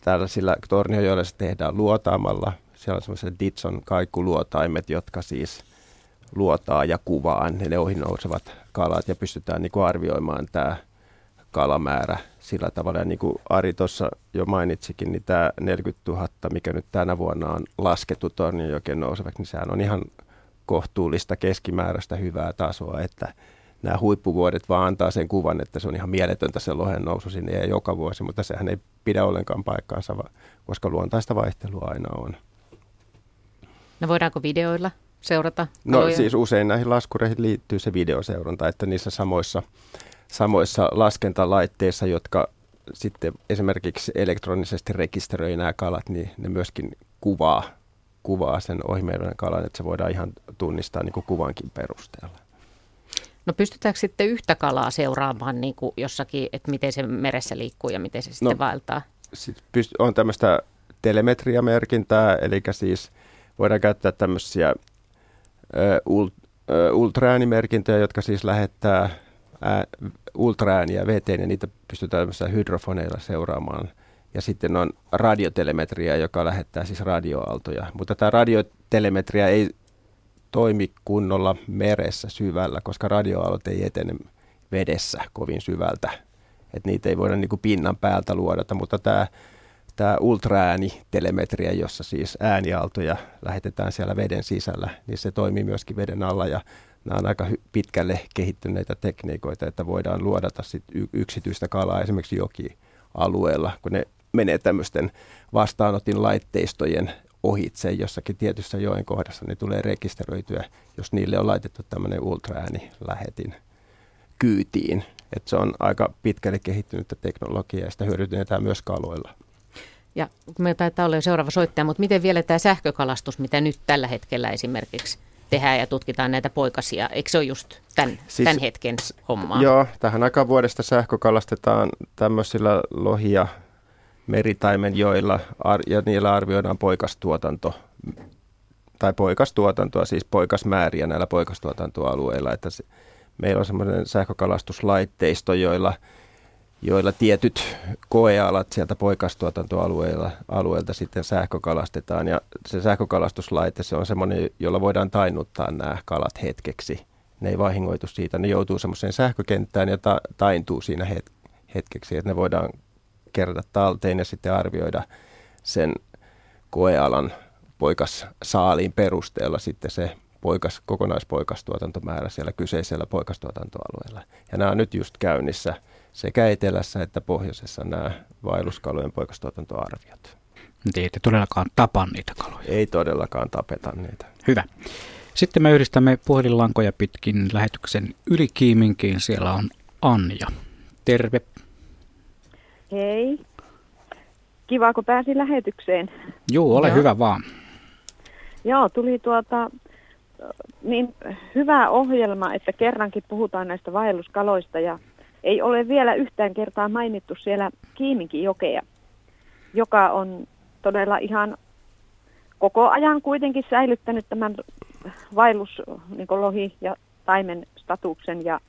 S2: tällaisilla torniojoilla se tehdään luotaamalla. Siellä on semmoiset Ditson kaikuluotaimet, jotka siis luotaa ja kuvaa ne ohi nousevat kalat ja pystytään niin kuin arvioimaan tämä kalamäärä sillä tavalla. Ja niin kuin Ari tuossa jo mainitsikin, niin tämä 40 000, mikä nyt tänä vuonna on laskettu Tornionjoken nousevaksi, niin sehän on ihan kohtuullista keskimääräistä hyvää tasoa, että nämä huippuvuodet vaan antaa sen kuvan, että se on ihan mieletöntä se lohen nousu sinne ja joka vuosi, mutta sehän ei pidä ollenkaan paikkaansa, koska luontaista vaihtelua aina on.
S1: No voidaanko videoilla seurata?
S2: No kaloja? siis usein näihin laskureihin liittyy se videoseuranta, että niissä samoissa, samoissa laskentalaitteissa, jotka sitten esimerkiksi elektronisesti rekisteröi nämä kalat, niin ne myöskin kuvaa kuvaa sen ohimeilinen kalan, että se voidaan ihan tunnistaa niin kuin kuvankin perusteella.
S1: No pystytäänkö sitten yhtä kalaa seuraamaan niin kuin jossakin, että miten se meressä liikkuu ja miten se sitten no, vaeltaa?
S2: Sit pyst- on tämmöistä telemetriamerkintää, eli siis voidaan käyttää tämmöisiä ult- ultraäänimerkintöjä, jotka siis lähettää ää, ultraääniä veteen ja niitä pystytään tämmöisillä hydrofoneilla seuraamaan – ja sitten on radiotelemetria, joka lähettää siis radioaaltoja. Mutta tämä radiotelemetria ei toimi kunnolla meressä syvällä, koska radioaallot ei etene vedessä kovin syvältä. Et niitä ei voida niinku pinnan päältä luodata, mutta tämä tämä ultraäänitelemetria, jossa siis ääniaaltoja lähetetään siellä veden sisällä, niin se toimii myöskin veden alla ja nämä on aika pitkälle kehittyneitä tekniikoita, että voidaan luodata sit yksityistä kalaa esimerkiksi jokialueella, kun ne menee tämmöisten vastaanotin laitteistojen ohitse jossakin tietyssä joen kohdassa, niin tulee rekisteröityä, jos niille on laitettu tämmöinen ultraääni lähetin kyytiin. Et se on aika pitkälle kehittynyttä teknologiaa ja sitä hyödynnetään myös kaloilla.
S1: Ja me taitaa olla jo seuraava soittaja, mutta miten vielä tämä sähkökalastus, mitä nyt tällä hetkellä esimerkiksi tehdään ja tutkitaan näitä poikasia, eikö se ole just tämän, siis, tämän hetken hommaa?
S2: Joo, tähän aikaan vuodesta sähkökalastetaan tämmöisillä lohia meritaimenjoilla ar- ja niillä arvioidaan poikastuotanto tai poikastuotantoa, siis poikasmääriä näillä poikastuotantoalueilla. Että se, meillä on semmoinen sähkökalastuslaitteisto, joilla, joilla tietyt koealat sieltä poikastuotantoalueilta alueelta sitten sähkökalastetaan. Ja se sähkökalastuslaite, se on semmoinen, jolla voidaan tainnuttaa nämä kalat hetkeksi. Ne ei vahingoitu siitä, ne joutuu semmoiseen sähkökenttään ja ta- taintuu siinä het- hetkeksi, että ne voidaan kerätä talteen ja sitten arvioida sen koealan poikas saaliin perusteella sitten se poikas, kokonaispoikastuotantomäärä siellä kyseisellä poikastuotantoalueella. Ja nämä on nyt just käynnissä sekä etelässä että pohjoisessa nämä vaelluskalojen poikastuotantoarviot.
S4: Te ette todellakaan tapa niitä kaloja.
S2: Ei todellakaan tapeta niitä.
S4: Hyvä. Sitten me yhdistämme puhelinlankoja pitkin lähetyksen ylikiiminkiin. Siellä on Anja. Terve.
S10: Hei. Kiva, kun pääsi lähetykseen.
S4: Joo, ole Joo. hyvä vaan.
S10: Joo, tuli tuota, niin hyvä ohjelma, että kerrankin puhutaan näistä vaelluskaloista ja ei ole vielä yhtään kertaa mainittu siellä Kiiminkin jokea, joka on todella ihan koko ajan kuitenkin säilyttänyt tämän vaellus, niin lohi ja taimen statuksen ja,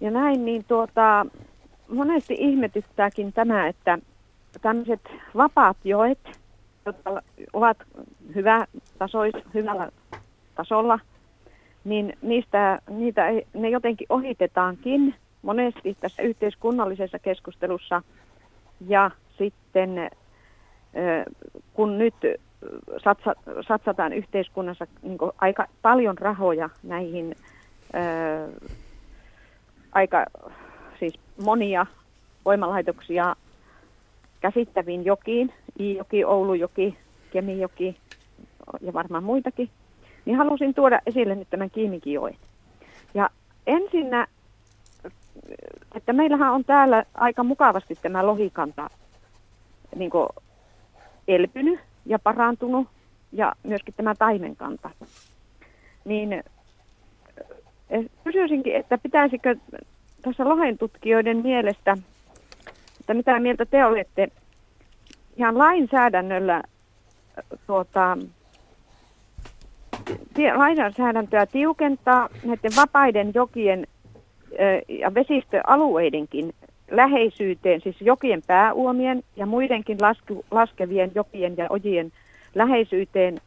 S10: ja näin, niin tuota, monesti ihmetyttääkin tämä, että tämmöiset vapaat joet, jotka ovat hyvä tasois, hyvällä tasolla, niin niistä, niitä ei, ne jotenkin ohitetaankin monesti tässä yhteiskunnallisessa keskustelussa. Ja sitten kun nyt satsa, satsataan yhteiskunnassa niin aika paljon rahoja näihin aika monia voimalaitoksia käsittäviin jokiin, Iijoki, Oulujoki, Kemijoki ja varmaan muitakin, niin halusin tuoda esille nyt tämän Kiimikijoen. Ja ensinnä, että meillähän on täällä aika mukavasti tämä lohikanta niin elpynyt ja parantunut ja myöskin tämä taimenkanta. Niin eh, kysyisinkin, että pitäisikö tässä lohentutkijoiden mielestä, että mitä mieltä te olette ihan lainsäädännöllä tuota, lainsäädäntöä tiukentaa näiden vapaiden jokien ja vesistöalueidenkin läheisyyteen, siis jokien pääuomien ja muidenkin lasku, laskevien jokien ja ojien läheisyyteen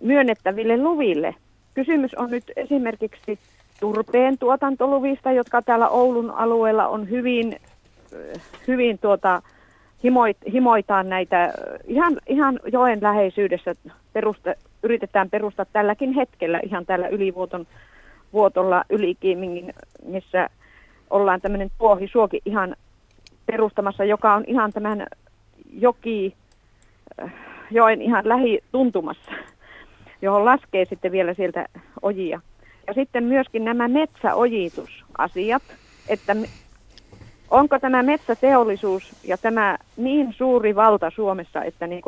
S10: myönnettäville luville. Kysymys on nyt esimerkiksi turpeen tuotantoluvista, jotka täällä Oulun alueella on hyvin, hyvin tuota, himoit, himoitaan näitä ihan, ihan joen läheisyydessä perusta, yritetään perustaa tälläkin hetkellä ihan täällä ylivuoton vuotolla ylikiimingin, missä ollaan tämmöinen tuohisuoki ihan perustamassa, joka on ihan tämän joki, joen ihan lähituntumassa, johon laskee sitten vielä sieltä ojia. Ja sitten myöskin nämä metsäojitusasiat, että onko tämä metsäteollisuus ja tämä niin suuri valta Suomessa, että niin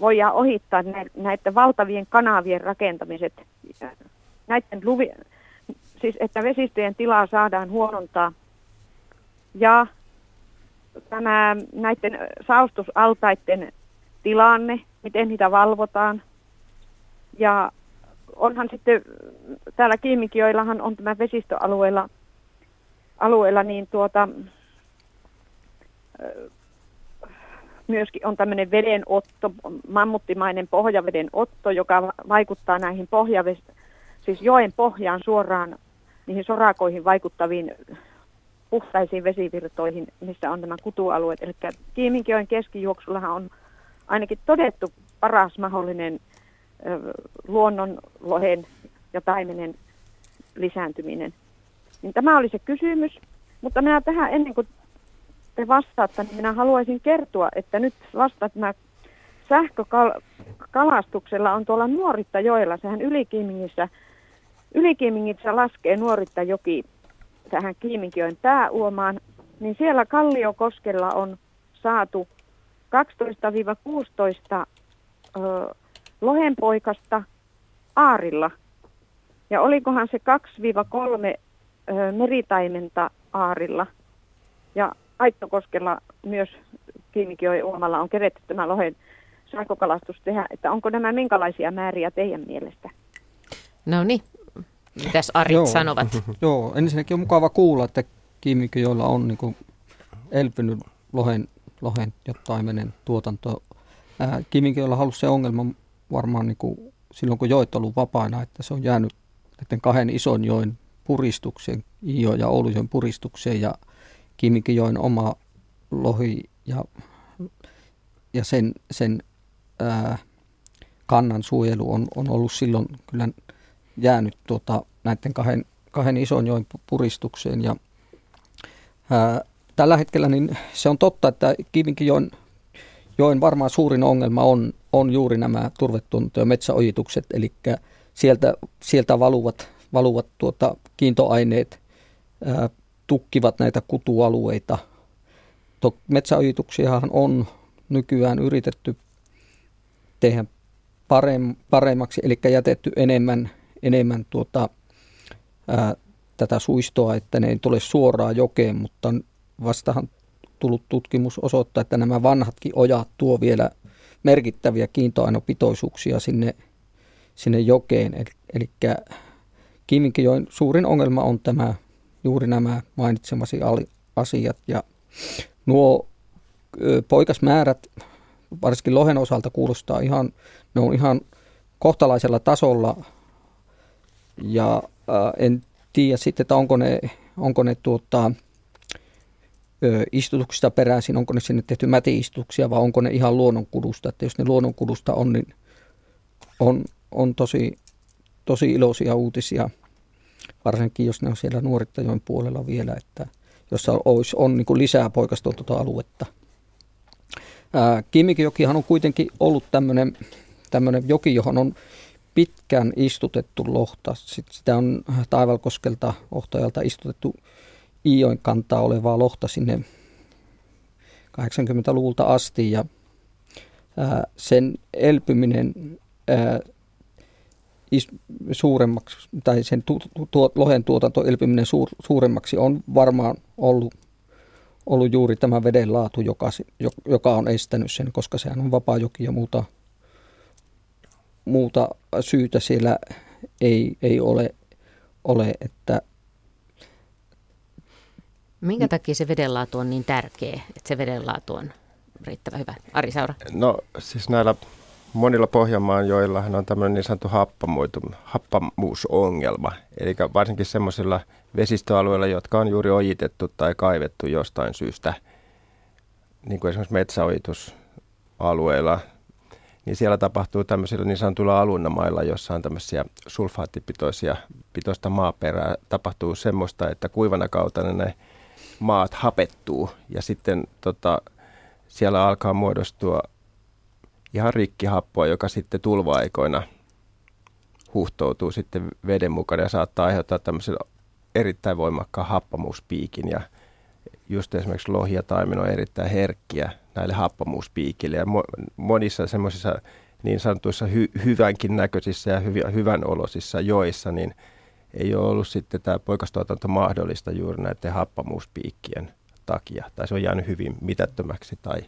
S10: voidaan ohittaa näiden valtavien kanavien rakentamiset, näiden luvi, siis että vesistöjen tilaa saadaan huonontaa ja tämä näiden saostusaltaiden tilanne, miten niitä valvotaan. Ja onhan sitten, täällä Kiimikioillahan on tämä vesistöalueella alueella, niin tuota, myöskin on tämmöinen vedenotto, mammuttimainen pohjaveden otto, joka vaikuttaa näihin pohjaves, siis joen pohjaan suoraan niihin sorakoihin vaikuttaviin puhtaisiin vesivirtoihin, missä on nämä kutualueet. Eli Kiiminkijoen keskijuoksullahan on ainakin todettu paras mahdollinen ö, luonnon, lohen ja taimenen lisääntyminen. Niin tämä oli se kysymys, mutta minä tähän ennen kuin te vastaatte, niin minä haluaisin kertoa, että nyt vasta tämä sähkökalastuksella on tuolla Nuorittajoella, sehän Ylikiimingissä, Ylikiimingissä laskee Nuorittajoki tähän Kiiminkiön pääuomaan, niin siellä Kalliokoskella on saatu 12-16 ö, lohenpoikasta aarilla. Ja olikohan se 2-3 ö, meritaimenta aarilla. Ja Aittokoskella myös Kiimikioen uomalla on keretty tämä lohen sakokalastus tehdä, että onko nämä minkälaisia määriä teidän mielestä?
S1: No niin, Mitäs Arit Joo. sanovat? [laughs]
S3: Joo, ensinnäkin on mukava kuulla, että joilla on niin kuin elpynyt lohen, lohen ja taimenen tuotanto. Kiimikioilla on ollut se ongelma varmaan niin kuin silloin, kun joet on ollut vapaina, että se on jäänyt näiden kahden ison joen puristukseen, Iio ja Oulujoen puristukseen ja Kiimikijoen oma lohi ja, ja sen, sen ää, kannan suojelu on, on ollut silloin kyllä jäänyt tuota, näiden kahden, kahden ison joen puristukseen. Ja, ää, tällä hetkellä niin se on totta, että Kivinkijoen joen varmaan suurin ongelma on, on juuri nämä turvetunto- ja metsäojitukset, eli sieltä, sieltä valuvat, valuvat tuota, kiintoaineet ää, tukkivat näitä kutualueita. Metsäojituksiahan on nykyään yritetty tehdä paremmaksi, eli jätetty enemmän enemmän tuota, ää, tätä suistoa, että ne ei tule suoraan jokeen, mutta vastahan tullut tutkimus osoittaa, että nämä vanhatkin ojat tuo vielä merkittäviä kiintoainopitoisuuksia sinne, sinne jokeen. Eli, eli Kiiminkijoen suurin ongelma on tämä, juuri nämä mainitsemasi asiat. Ja nuo poikasmäärät, varsinkin lohen osalta kuulostaa ihan, ne on ihan kohtalaisella tasolla ja äh, en tiedä sitten, että onko ne, onko ne tuota, istutuksista peräisin, onko ne sinne tehty mätiistutuksia vai onko ne ihan luonnonkudusta. Että jos ne luonnonkudusta on, niin on, on tosi, tosi iloisia uutisia, varsinkin jos ne on siellä Nuorittajoen puolella vielä, että jossa olisi, on niin kuin lisää poikastonta aluetta. Kimikijokihan on kuitenkin ollut tämmöinen, tämmöinen joki, johon on pitkään istutettu lohta. Sitten sitä on Taivalkoskelta ohtajalta istutettu Iijoen kantaa olevaa lohta sinne 80-luvulta asti ja ää, sen elpyminen ää, is, suuremmaksi, tai sen tu, tu, lohen tuotanto elpyminen suur, suuremmaksi on varmaan ollut, ollut juuri tämä veden laatu, joka, joka on estänyt sen, koska sehän on vapaa joki ja muuta, muuta syytä siellä ei, ei ole, ole, että
S1: Minkä takia se vedenlaatu on niin tärkeä, että se vedenlaatu on riittävän hyvä? Ari Saura.
S2: No siis näillä monilla Pohjanmaan joillahan on tämmöinen niin sanottu happamuusongelma. Eli varsinkin semmoisilla vesistöalueilla, jotka on juuri ojitettu tai kaivettu jostain syystä, niin kuin esimerkiksi metsäojitusalueilla, niin siellä tapahtuu tämmöisillä niin sanotuilla alunnamailla, jossa on tämmöisiä sulfaattipitoisia pitoista maaperää, tapahtuu semmoista, että kuivana kautena ne maat hapettuu ja sitten tota, siellä alkaa muodostua ihan rikkihappoa, joka sitten tulva-aikoina huhtoutuu sitten veden mukana ja saattaa aiheuttaa tämmöisen erittäin voimakkaan happamuuspiikin. Ja just esimerkiksi lohi ja taimen on erittäin herkkiä näille happamuuspiikille ja monissa semmoisissa niin sanotuissa hy- hyvänkin näköisissä ja hyv- hyvän olosissa joissa, niin ei ole ollut sitten tämä poikastuotanto mahdollista juuri näiden happamuuspiikkien takia, tai se on jäänyt hyvin mitättömäksi tai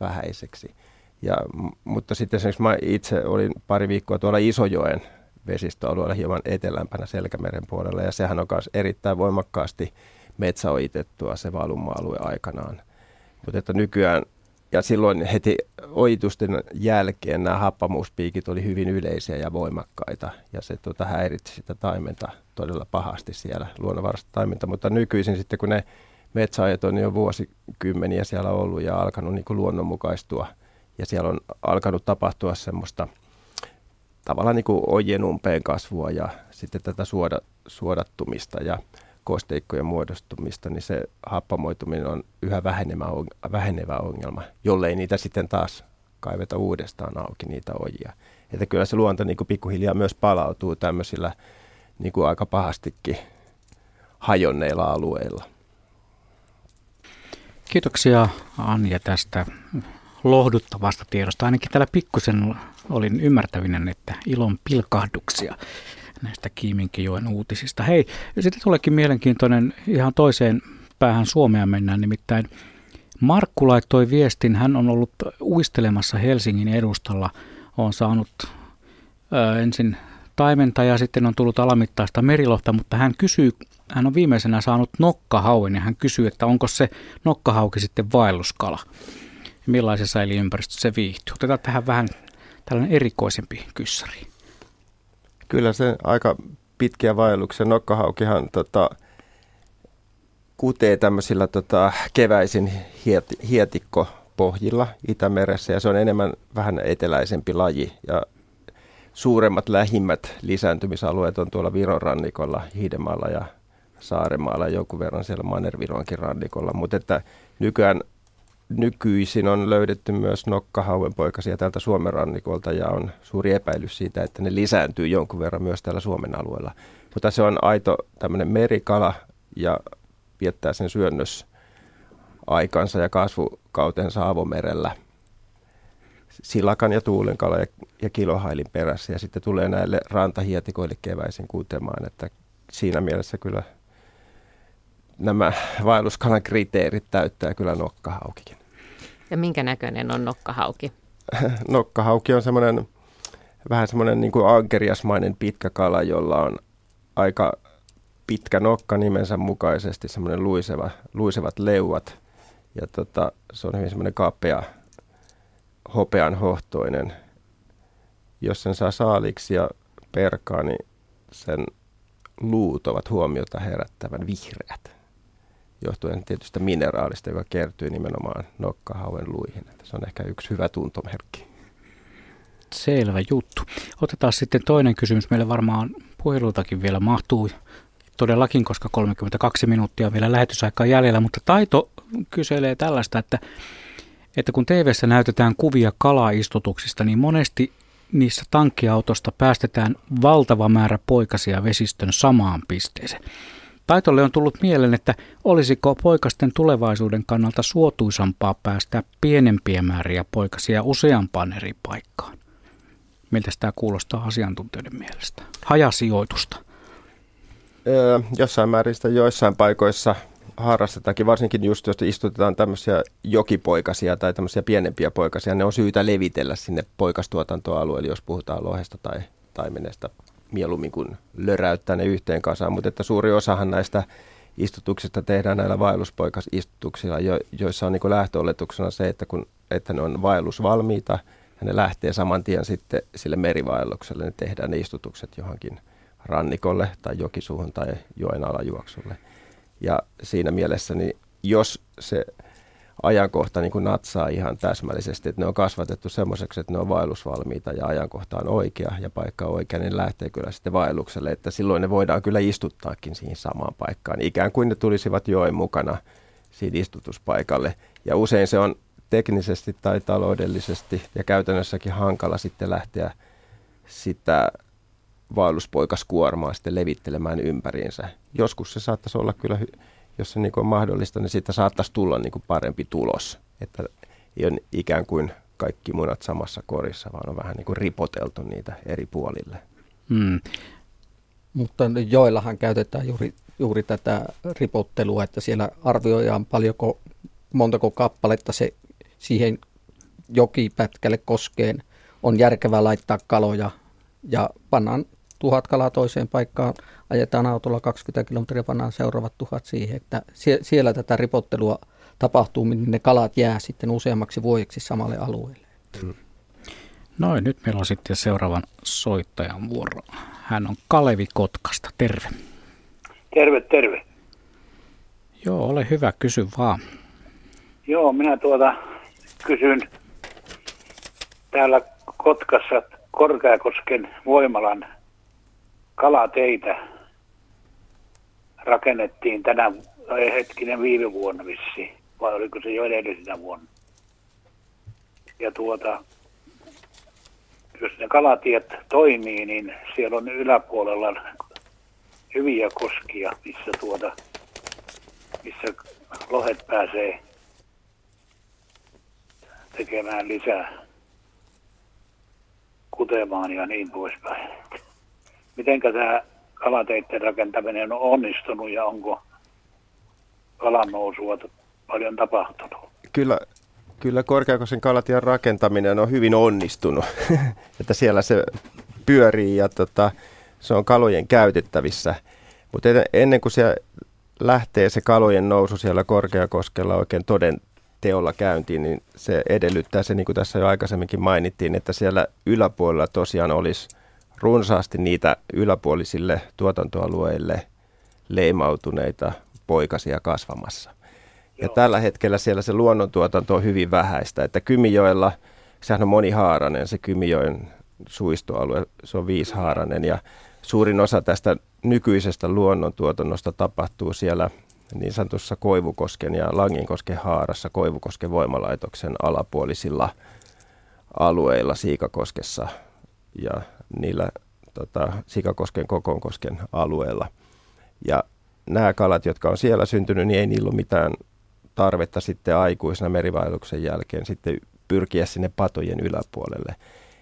S2: vähäiseksi. Ja, mutta sitten esimerkiksi mä itse olin pari viikkoa tuolla Isojoen vesistöalueella hieman etelämpänä Selkämeren puolella, ja sehän on myös erittäin voimakkaasti metsäoitettua se valuma-alue aikanaan. Mutta että nykyään, ja silloin heti ojitusten jälkeen nämä happamuuspiikit oli hyvin yleisiä ja voimakkaita, ja se tuota, häiritsi sitä taimenta todella pahasti siellä, luonnonvaraista taimenta, mutta nykyisin sitten kun ne metsäajat on jo vuosikymmeniä siellä ollut ja alkanut niin kuin luonnonmukaistua – ja siellä on alkanut tapahtua semmoista tavallaan niin kuin ojien umpeen kasvua ja sitten tätä suoda, suodattumista ja kosteikkojen muodostumista, niin se happamoituminen on yhä vähenevä, vähenevä ongelma, jollei niitä sitten taas kaiveta uudestaan auki niitä ojia. Että kyllä se luonto niin kuin pikkuhiljaa myös palautuu tämmöisillä niin kuin aika pahastikin hajonneilla alueilla.
S4: Kiitoksia Anja tästä lohduttavasta tiedosta. Ainakin täällä pikkusen olin ymmärtävinen, että ilon pilkahduksia näistä Kiiminkijoen uutisista. Hei, sitten tuleekin mielenkiintoinen ihan toiseen päähän Suomea mennään, nimittäin Markku laittoi viestin, hän on ollut uistelemassa Helsingin edustalla, on saanut ö, ensin taimenta ja sitten on tullut alamittaista merilohta, mutta hän kysyy, hän on viimeisenä saanut nokkahauen ja hän kysyy, että onko se nokkahauki sitten vaelluskala millaisessa elinympäristössä se viihtyy. Otetaan tähän vähän tällainen erikoisempi kyssäri.
S2: Kyllä se aika pitkiä vaelluksia. Nokkahaukihan tota, kutee tämmöisillä tota, keväisin hiet, hietikkopohjilla Itämeressä ja se on enemmän vähän eteläisempi laji ja suuremmat lähimmät lisääntymisalueet on tuolla Viron rannikolla, Hiidemaalla ja Saaremaalla jonkun verran siellä Manner-Vironkin rannikolla, mutta että nykyään nykyisin on löydetty myös nokkahauenpoikasia täältä Suomen rannikolta ja on suuri epäilys siitä, että ne lisääntyy jonkun verran myös täällä Suomen alueella. Mutta se on aito tämmöinen merikala ja viettää sen syönnös aikansa ja kasvukautensa avomerellä silakan ja tuulenkala ja, ja kilohailin perässä ja sitten tulee näille rantahietikoille keväisin kutemaan, että siinä mielessä kyllä nämä vaelluskalan kriteerit täyttää kyllä nokkahaukikin.
S1: Ja minkä näköinen on nokkahauki? [laughs]
S2: nokkahauki on semmoinen vähän semmoinen niin kuin ankeriasmainen pitkä kala, jolla on aika pitkä nokka nimensä mukaisesti, semmoinen luiseva, luisevat leuat. Ja tota, se on hyvin semmoinen kapea, hopean hohtoinen. Jos sen saa saaliksi ja perkaa, niin sen luut ovat huomiota herättävän vihreät, johtuen tietystä mineraalista, joka kertyy nimenomaan nokkahauen luihin. Että se on ehkä yksi hyvä tuntomerkki.
S4: Selvä juttu. Otetaan sitten toinen kysymys. Meille varmaan puhelultakin vielä mahtuu todellakin, koska 32 minuuttia on vielä lähetysaikaa jäljellä, mutta Taito kyselee tällaista, että, että kun tv näytetään kuvia kalaistutuksista, niin monesti niissä tankkiautosta päästetään valtava määrä poikasia vesistön samaan pisteeseen. Taitolle on tullut mieleen, että olisiko poikasten tulevaisuuden kannalta suotuisampaa päästää pienempiä määriä poikasia useampaan eri paikkaan. Miltä tämä kuulostaa asiantuntijoiden mielestä? Hajasijoitusta.
S2: Öö, jossain määrin sitä joissain paikoissa harrastetaankin, varsinkin just jos istutetaan tämmöisiä jokipoikasia tai tämmöisiä pienempiä poikasia, ne on syytä levitellä sinne poikastuotantoalueelle, jos puhutaan lohesta tai taimenesta mieluummin kuin löräyttää ne yhteen kasaan, mutta että suuri osahan näistä istutuksista tehdään näillä vaelluspoikasistutuksilla, jo, joissa on niin lähtöoletuksena se, että, kun, että ne on vaellusvalmiita ja ne lähtee saman tien sitten sille merivaellukselle, ne tehdään ne istutukset johonkin rannikolle tai jokisuuhun tai joen alajuoksulle. Ja siinä mielessä, niin jos se ajankohta niin kuin natsaa ihan täsmällisesti, että ne on kasvatettu semmoiseksi, että ne on vaellusvalmiita ja ajankohta on oikea ja paikka on oikea, niin lähtee kyllä sitten vaellukselle, että silloin ne voidaan kyllä istuttaakin siihen samaan paikkaan, ikään kuin ne tulisivat joen mukana siinä istutuspaikalle. Ja usein se on teknisesti tai taloudellisesti ja käytännössäkin hankala sitten lähteä sitä vaelluspoikaskuormaa sitten levittelemään ympäriinsä. Joskus se saattaisi olla kyllä, jos se niin on mahdollista, niin siitä saattaisi tulla niin kuin parempi tulos. Että ei ole ikään kuin kaikki munat samassa korissa, vaan on vähän niin kuin ripoteltu niitä eri puolille. Hmm.
S3: Mutta joillahan käytetään juuri, juuri tätä ripottelua, että siellä arvioidaan paljonko, montako kappaletta se siihen jokipätkälle koskeen on järkevää laittaa kaloja ja pannaan tuhat kalaa toiseen paikkaan, ajetaan autolla 20 kilometriä, pannaan seuraavat tuhat siihen, että sie- siellä tätä ripottelua tapahtuu, niin ne kalat jää sitten useammaksi vuodeksi samalle alueelle. Mm.
S4: Noin, nyt meillä on sitten seuraavan soittajan vuoro. Hän on Kalevi Kotkasta. Terve.
S11: Terve, terve.
S4: Joo, ole hyvä, kysy vaan.
S11: Joo, minä tuota kysyn täällä Kotkassa Korkeakosken voimalan kalateitä rakennettiin tänä hetkinen viime vuonna vissi, vai oliko se jo edellisenä vuonna. Ja tuota, jos ne kalatiet toimii, niin siellä on yläpuolella hyviä koskia, missä tuota, missä lohet pääsee tekemään lisää kutemaan ja niin poispäin miten tämä kalateiden rakentaminen on onnistunut ja onko kalan nousua paljon tapahtunut?
S2: Kyllä, kyllä Korkeakosen kalatien rakentaminen on hyvin onnistunut, [laughs] että siellä se pyörii ja tota, se on kalojen käytettävissä. Mutta ennen kuin se lähtee se kalojen nousu siellä Korkeakoskella oikein toden teolla käyntiin, niin se edellyttää se, niin kuin tässä jo aikaisemminkin mainittiin, että siellä yläpuolella tosiaan olisi – runsaasti niitä yläpuolisille tuotantoalueille leimautuneita poikasia kasvamassa. Ja Joo. tällä hetkellä siellä se luonnontuotanto on hyvin vähäistä, että Kymijoella, sehän on monihaarainen se Kymijoen suistoalue, se on viisihaarainen ja suurin osa tästä nykyisestä luonnontuotannosta tapahtuu siellä niin sanotussa Koivukosken ja Langinkosken haarassa Koivukosken voimalaitoksen alapuolisilla alueilla Siikakoskessa ja niillä tota, Sikakosken, Kokonkosken alueella. Ja nämä kalat, jotka on siellä syntynyt, niin ei niillä ole mitään tarvetta sitten aikuisena merivaelluksen jälkeen sitten pyrkiä sinne patojen yläpuolelle.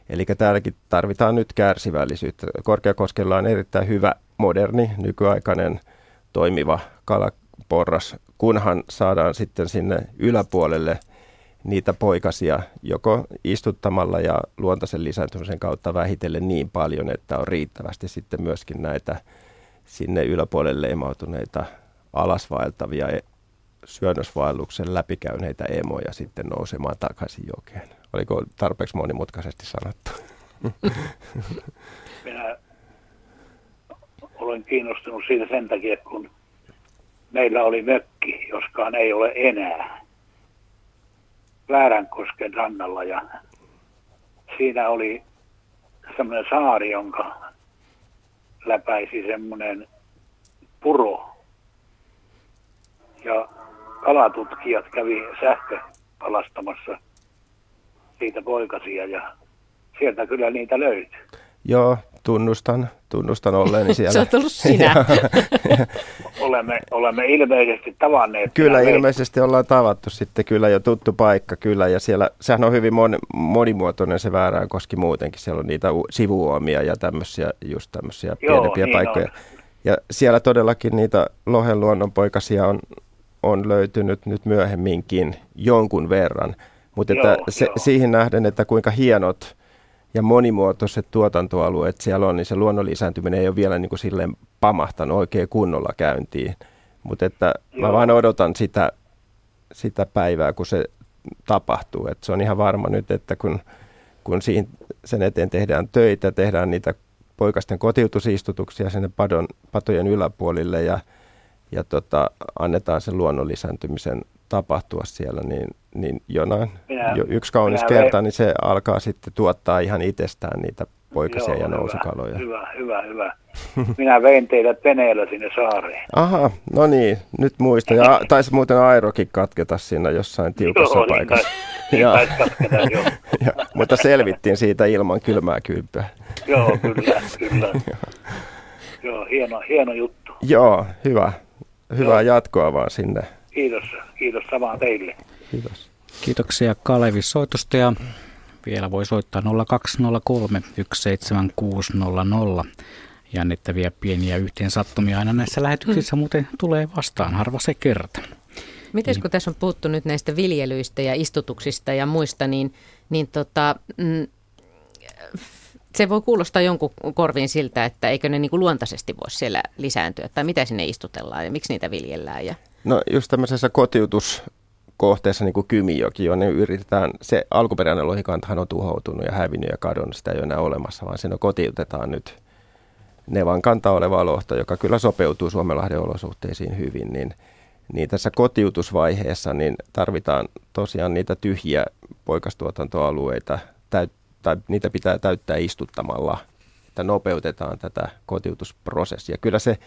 S2: Eli täälläkin tarvitaan nyt kärsivällisyyttä. Korkeakoskella on erittäin hyvä, moderni, nykyaikainen, toimiva kalaporras, kunhan saadaan sitten sinne yläpuolelle – niitä poikasia joko istuttamalla ja luontaisen lisääntymisen kautta vähitellen niin paljon, että on riittävästi sitten myöskin näitä sinne yläpuolelle leimautuneita alasvaeltavia e- syönnösvaelluksen läpikäyneitä emoja sitten nousemaan takaisin jokeen. Oliko tarpeeksi monimutkaisesti sanottu? [laughs]
S11: Minä olen kiinnostunut siitä sen takia, kun meillä oli mökki, joskaan ei ole enää, Vääränkosken rannalla ja siinä oli semmoinen saari, jonka läpäisi semmoinen puro. Ja kalatutkijat kävi sähköpalastamassa siitä poikasia ja sieltä kyllä niitä löytyi.
S2: Joo, tunnustan, tunnustan olleeni [laughs] siellä.
S1: Se on tullut sinä. [laughs]
S11: olemme, olemme ilmeisesti tavanneet.
S2: Kyllä, ilmeisesti me... ollaan tavattu sitten kyllä jo tuttu paikka kyllä. Ja siellä, sehän on hyvin mon, monimuotoinen se väärään koski muutenkin. Siellä on niitä sivuomia ja tämmöisiä, just tämmöisiä Joo, pienempiä niin paikkoja. On. Ja siellä todellakin niitä lohen luonnonpoikasia on, on löytynyt nyt myöhemminkin jonkun verran. Mutta että se, siihen nähden, että kuinka hienot ja monimuotoiset tuotantoalueet siellä on, niin se luonnon lisääntyminen ei ole vielä niin kuin silleen pamahtanut oikein kunnolla käyntiin. Mutta että Joo. mä vaan odotan sitä, sitä päivää, kun se tapahtuu. Et se on ihan varma nyt, että kun, kun siihen, sen eteen tehdään töitä, tehdään niitä poikasten kotiutusistutuksia sinne padon, patojen yläpuolille ja, ja tota, annetaan sen luonnon lisääntymisen tapahtua siellä, niin, niin jonain, minä, jo yksi kaunis kerta, vein... niin se alkaa sitten tuottaa ihan itsestään niitä poikasia Joo, ja nousukaloja.
S11: Hyvä, hyvä, hyvä. [laughs] Minä vein teidät veneellä sinne saareen.
S2: Aha, no niin, nyt muista. Ja [laughs] taisi muuten aerokin katketa siinä jossain tiukassa joo, niin paikassa.
S11: Niin ja, katketa, [laughs] joo.
S2: ja, mutta selvittiin siitä ilman kylmää kylpyä.
S11: joo, kyllä, kyllä. joo, hieno, hieno juttu.
S2: Joo, hyvä. Hyvää joo. jatkoa vaan sinne
S11: Kiitos, kiitos samaa teille.
S2: Kiitos.
S4: Kiitoksia Kalevi soitosta ja vielä voi soittaa 0203 17600. Jännittäviä pieniä yhteensattumia aina näissä lähetyksissä muuten tulee vastaan, harva se kerta.
S1: Miten kun tässä on puhuttu nyt näistä viljelyistä ja istutuksista ja muista, niin, niin tota, mm, se voi kuulostaa jonkun korviin siltä, että eikö ne niin kuin luontaisesti voisi siellä lisääntyä, tai mitä sinne istutellaan ja miksi niitä viljellään. Ja...
S2: No just tämmöisessä kotiutuskohteessa niin kuin Kymijoki, jonne yritetään, se alkuperäinen lohikantahan on tuhoutunut ja hävinnyt ja kadonnut, sitä ei ole enää olemassa, vaan siinä kotiutetaan nyt Nevan kanta oleva lohto, joka kyllä sopeutuu Suomenlahden olosuhteisiin hyvin, niin, niin tässä kotiutusvaiheessa niin tarvitaan tosiaan niitä tyhjiä poikastuotantoalueita, täyt, tai niitä pitää täyttää istuttamalla, että nopeutetaan tätä kotiutusprosessia. Kyllä se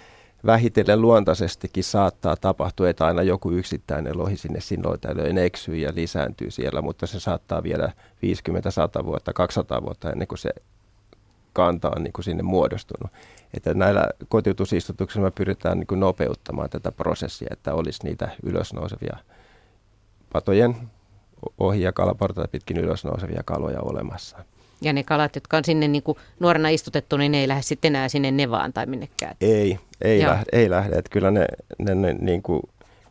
S2: vähitellen luontaisestikin saattaa tapahtua, että aina joku yksittäinen lohi sinne sinloitäilöön eksyy ja lisääntyy siellä, mutta se saattaa vielä 50, 100 vuotta, 200 vuotta ennen kuin se kanta on niin kuin sinne muodostunut. Että näillä kotiutusistutuksilla me pyritään niin kuin nopeuttamaan tätä prosessia, että olisi niitä ylösnousevia patojen ohi ja pitkin ylösnousevia kaloja olemassa.
S1: Ja ne kalat, jotka on sinne niin kuin nuorena istutettu, niin ne ei lähde sitten enää sinne nevaan tai minnekään.
S2: Ei, ei, lähde, ei lähde. Että kyllä ne, ne, ne niin kuin,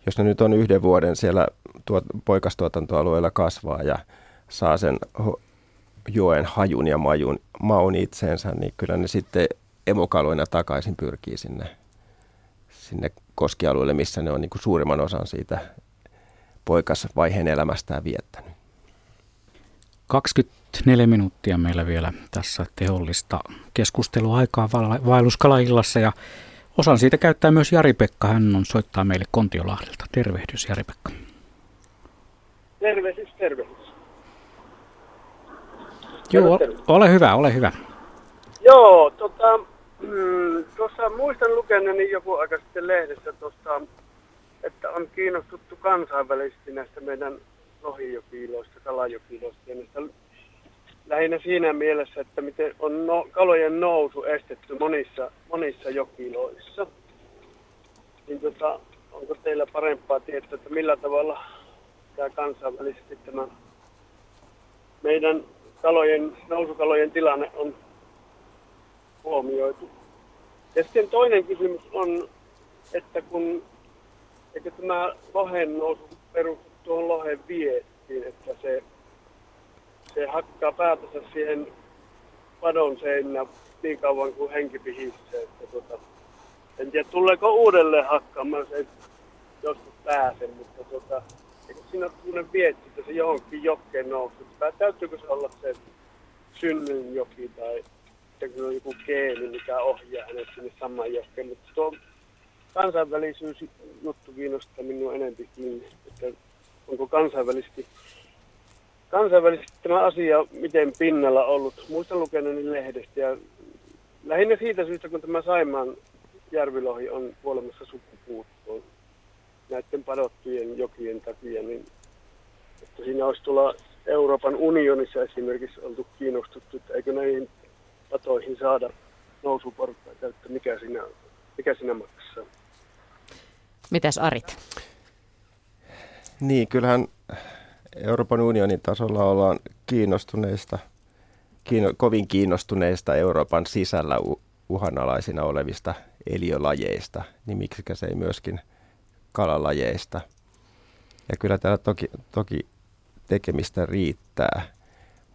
S2: jos ne nyt on yhden vuoden siellä tuot, poikastuotantoalueella kasvaa ja saa sen ho, joen hajun ja majun, maun itseensä, niin kyllä ne sitten emokaloina takaisin pyrkii sinne, sinne koskialueelle, missä ne on niin kuin suurimman osan siitä poikasvaiheen elämästään viettänyt.
S4: 24 minuuttia meillä vielä tässä tehollista keskusteluaikaa vaelluskalaillassa ja osan siitä käyttää myös Jari-Pekka. Hän on soittaa meille Kontiolahdelta. Tervehdys Jari-Pekka.
S12: Tervehdys, tervehdys.
S4: Joo, ole hyvä, ole hyvä.
S12: Joo, tota, mm, tuossa muistan lukeneeni joku aika sitten lehdessä tuosta, että on kiinnostuttu kansainvälisesti näistä meidän lohijokiloista, kalajokiloista ja näistä lähinnä siinä mielessä, että miten on no, kalojen nousu estetty monissa, monissa jokiloissa. Niin tota, onko teillä parempaa tietoa, että millä tavalla tämä kansainvälisesti tämä meidän kalojen, nousukalojen tilanne on huomioitu. Ja sitten toinen kysymys on, että kun eikö tämä lohen nousu perustu tuohon lohen viettiin, että se se hakkaa päätänsä siihen padon seinä niin kauan kuin henki pihisee. Että tuota, en tiedä, tuleeko uudelleen hakkaamaan, se joskus pääse, mutta tuota, eikö siinä ole sellainen vietti, että se johonkin jokeen nousi. Täytyykö se olla se Synnynjoki tai kun on joku geeni, mikä ohjaa hänet sinne samaan jokeen. Mutta tuo kansainvälisyys juttu kiinnostaa minua enemmän kiinni, että onko kansainvälisesti, kansainvälisesti tämä asia miten pinnalla ollut. Muistan lukeneeni lehdestä ja lähinnä siitä syystä, kun tämä Saimaan järvilohi on kuolemassa sukupuuttoon näiden padottujen jokien takia, niin että siinä olisi tulla Euroopan unionissa esimerkiksi oltu kiinnostuttu, että eikö näihin patoihin saada nousuportaita, että mikä siinä, mikä siinä maksaa.
S1: Mitäs Arit?
S2: Niin, kyllähän Euroopan unionin tasolla ollaan kiinnostuneista, kiinno, kovin kiinnostuneista Euroopan sisällä uhanalaisina olevista eliölajeista, niin miksikä se ei myöskin kalalajeista. Ja kyllä täällä toki, toki tekemistä riittää.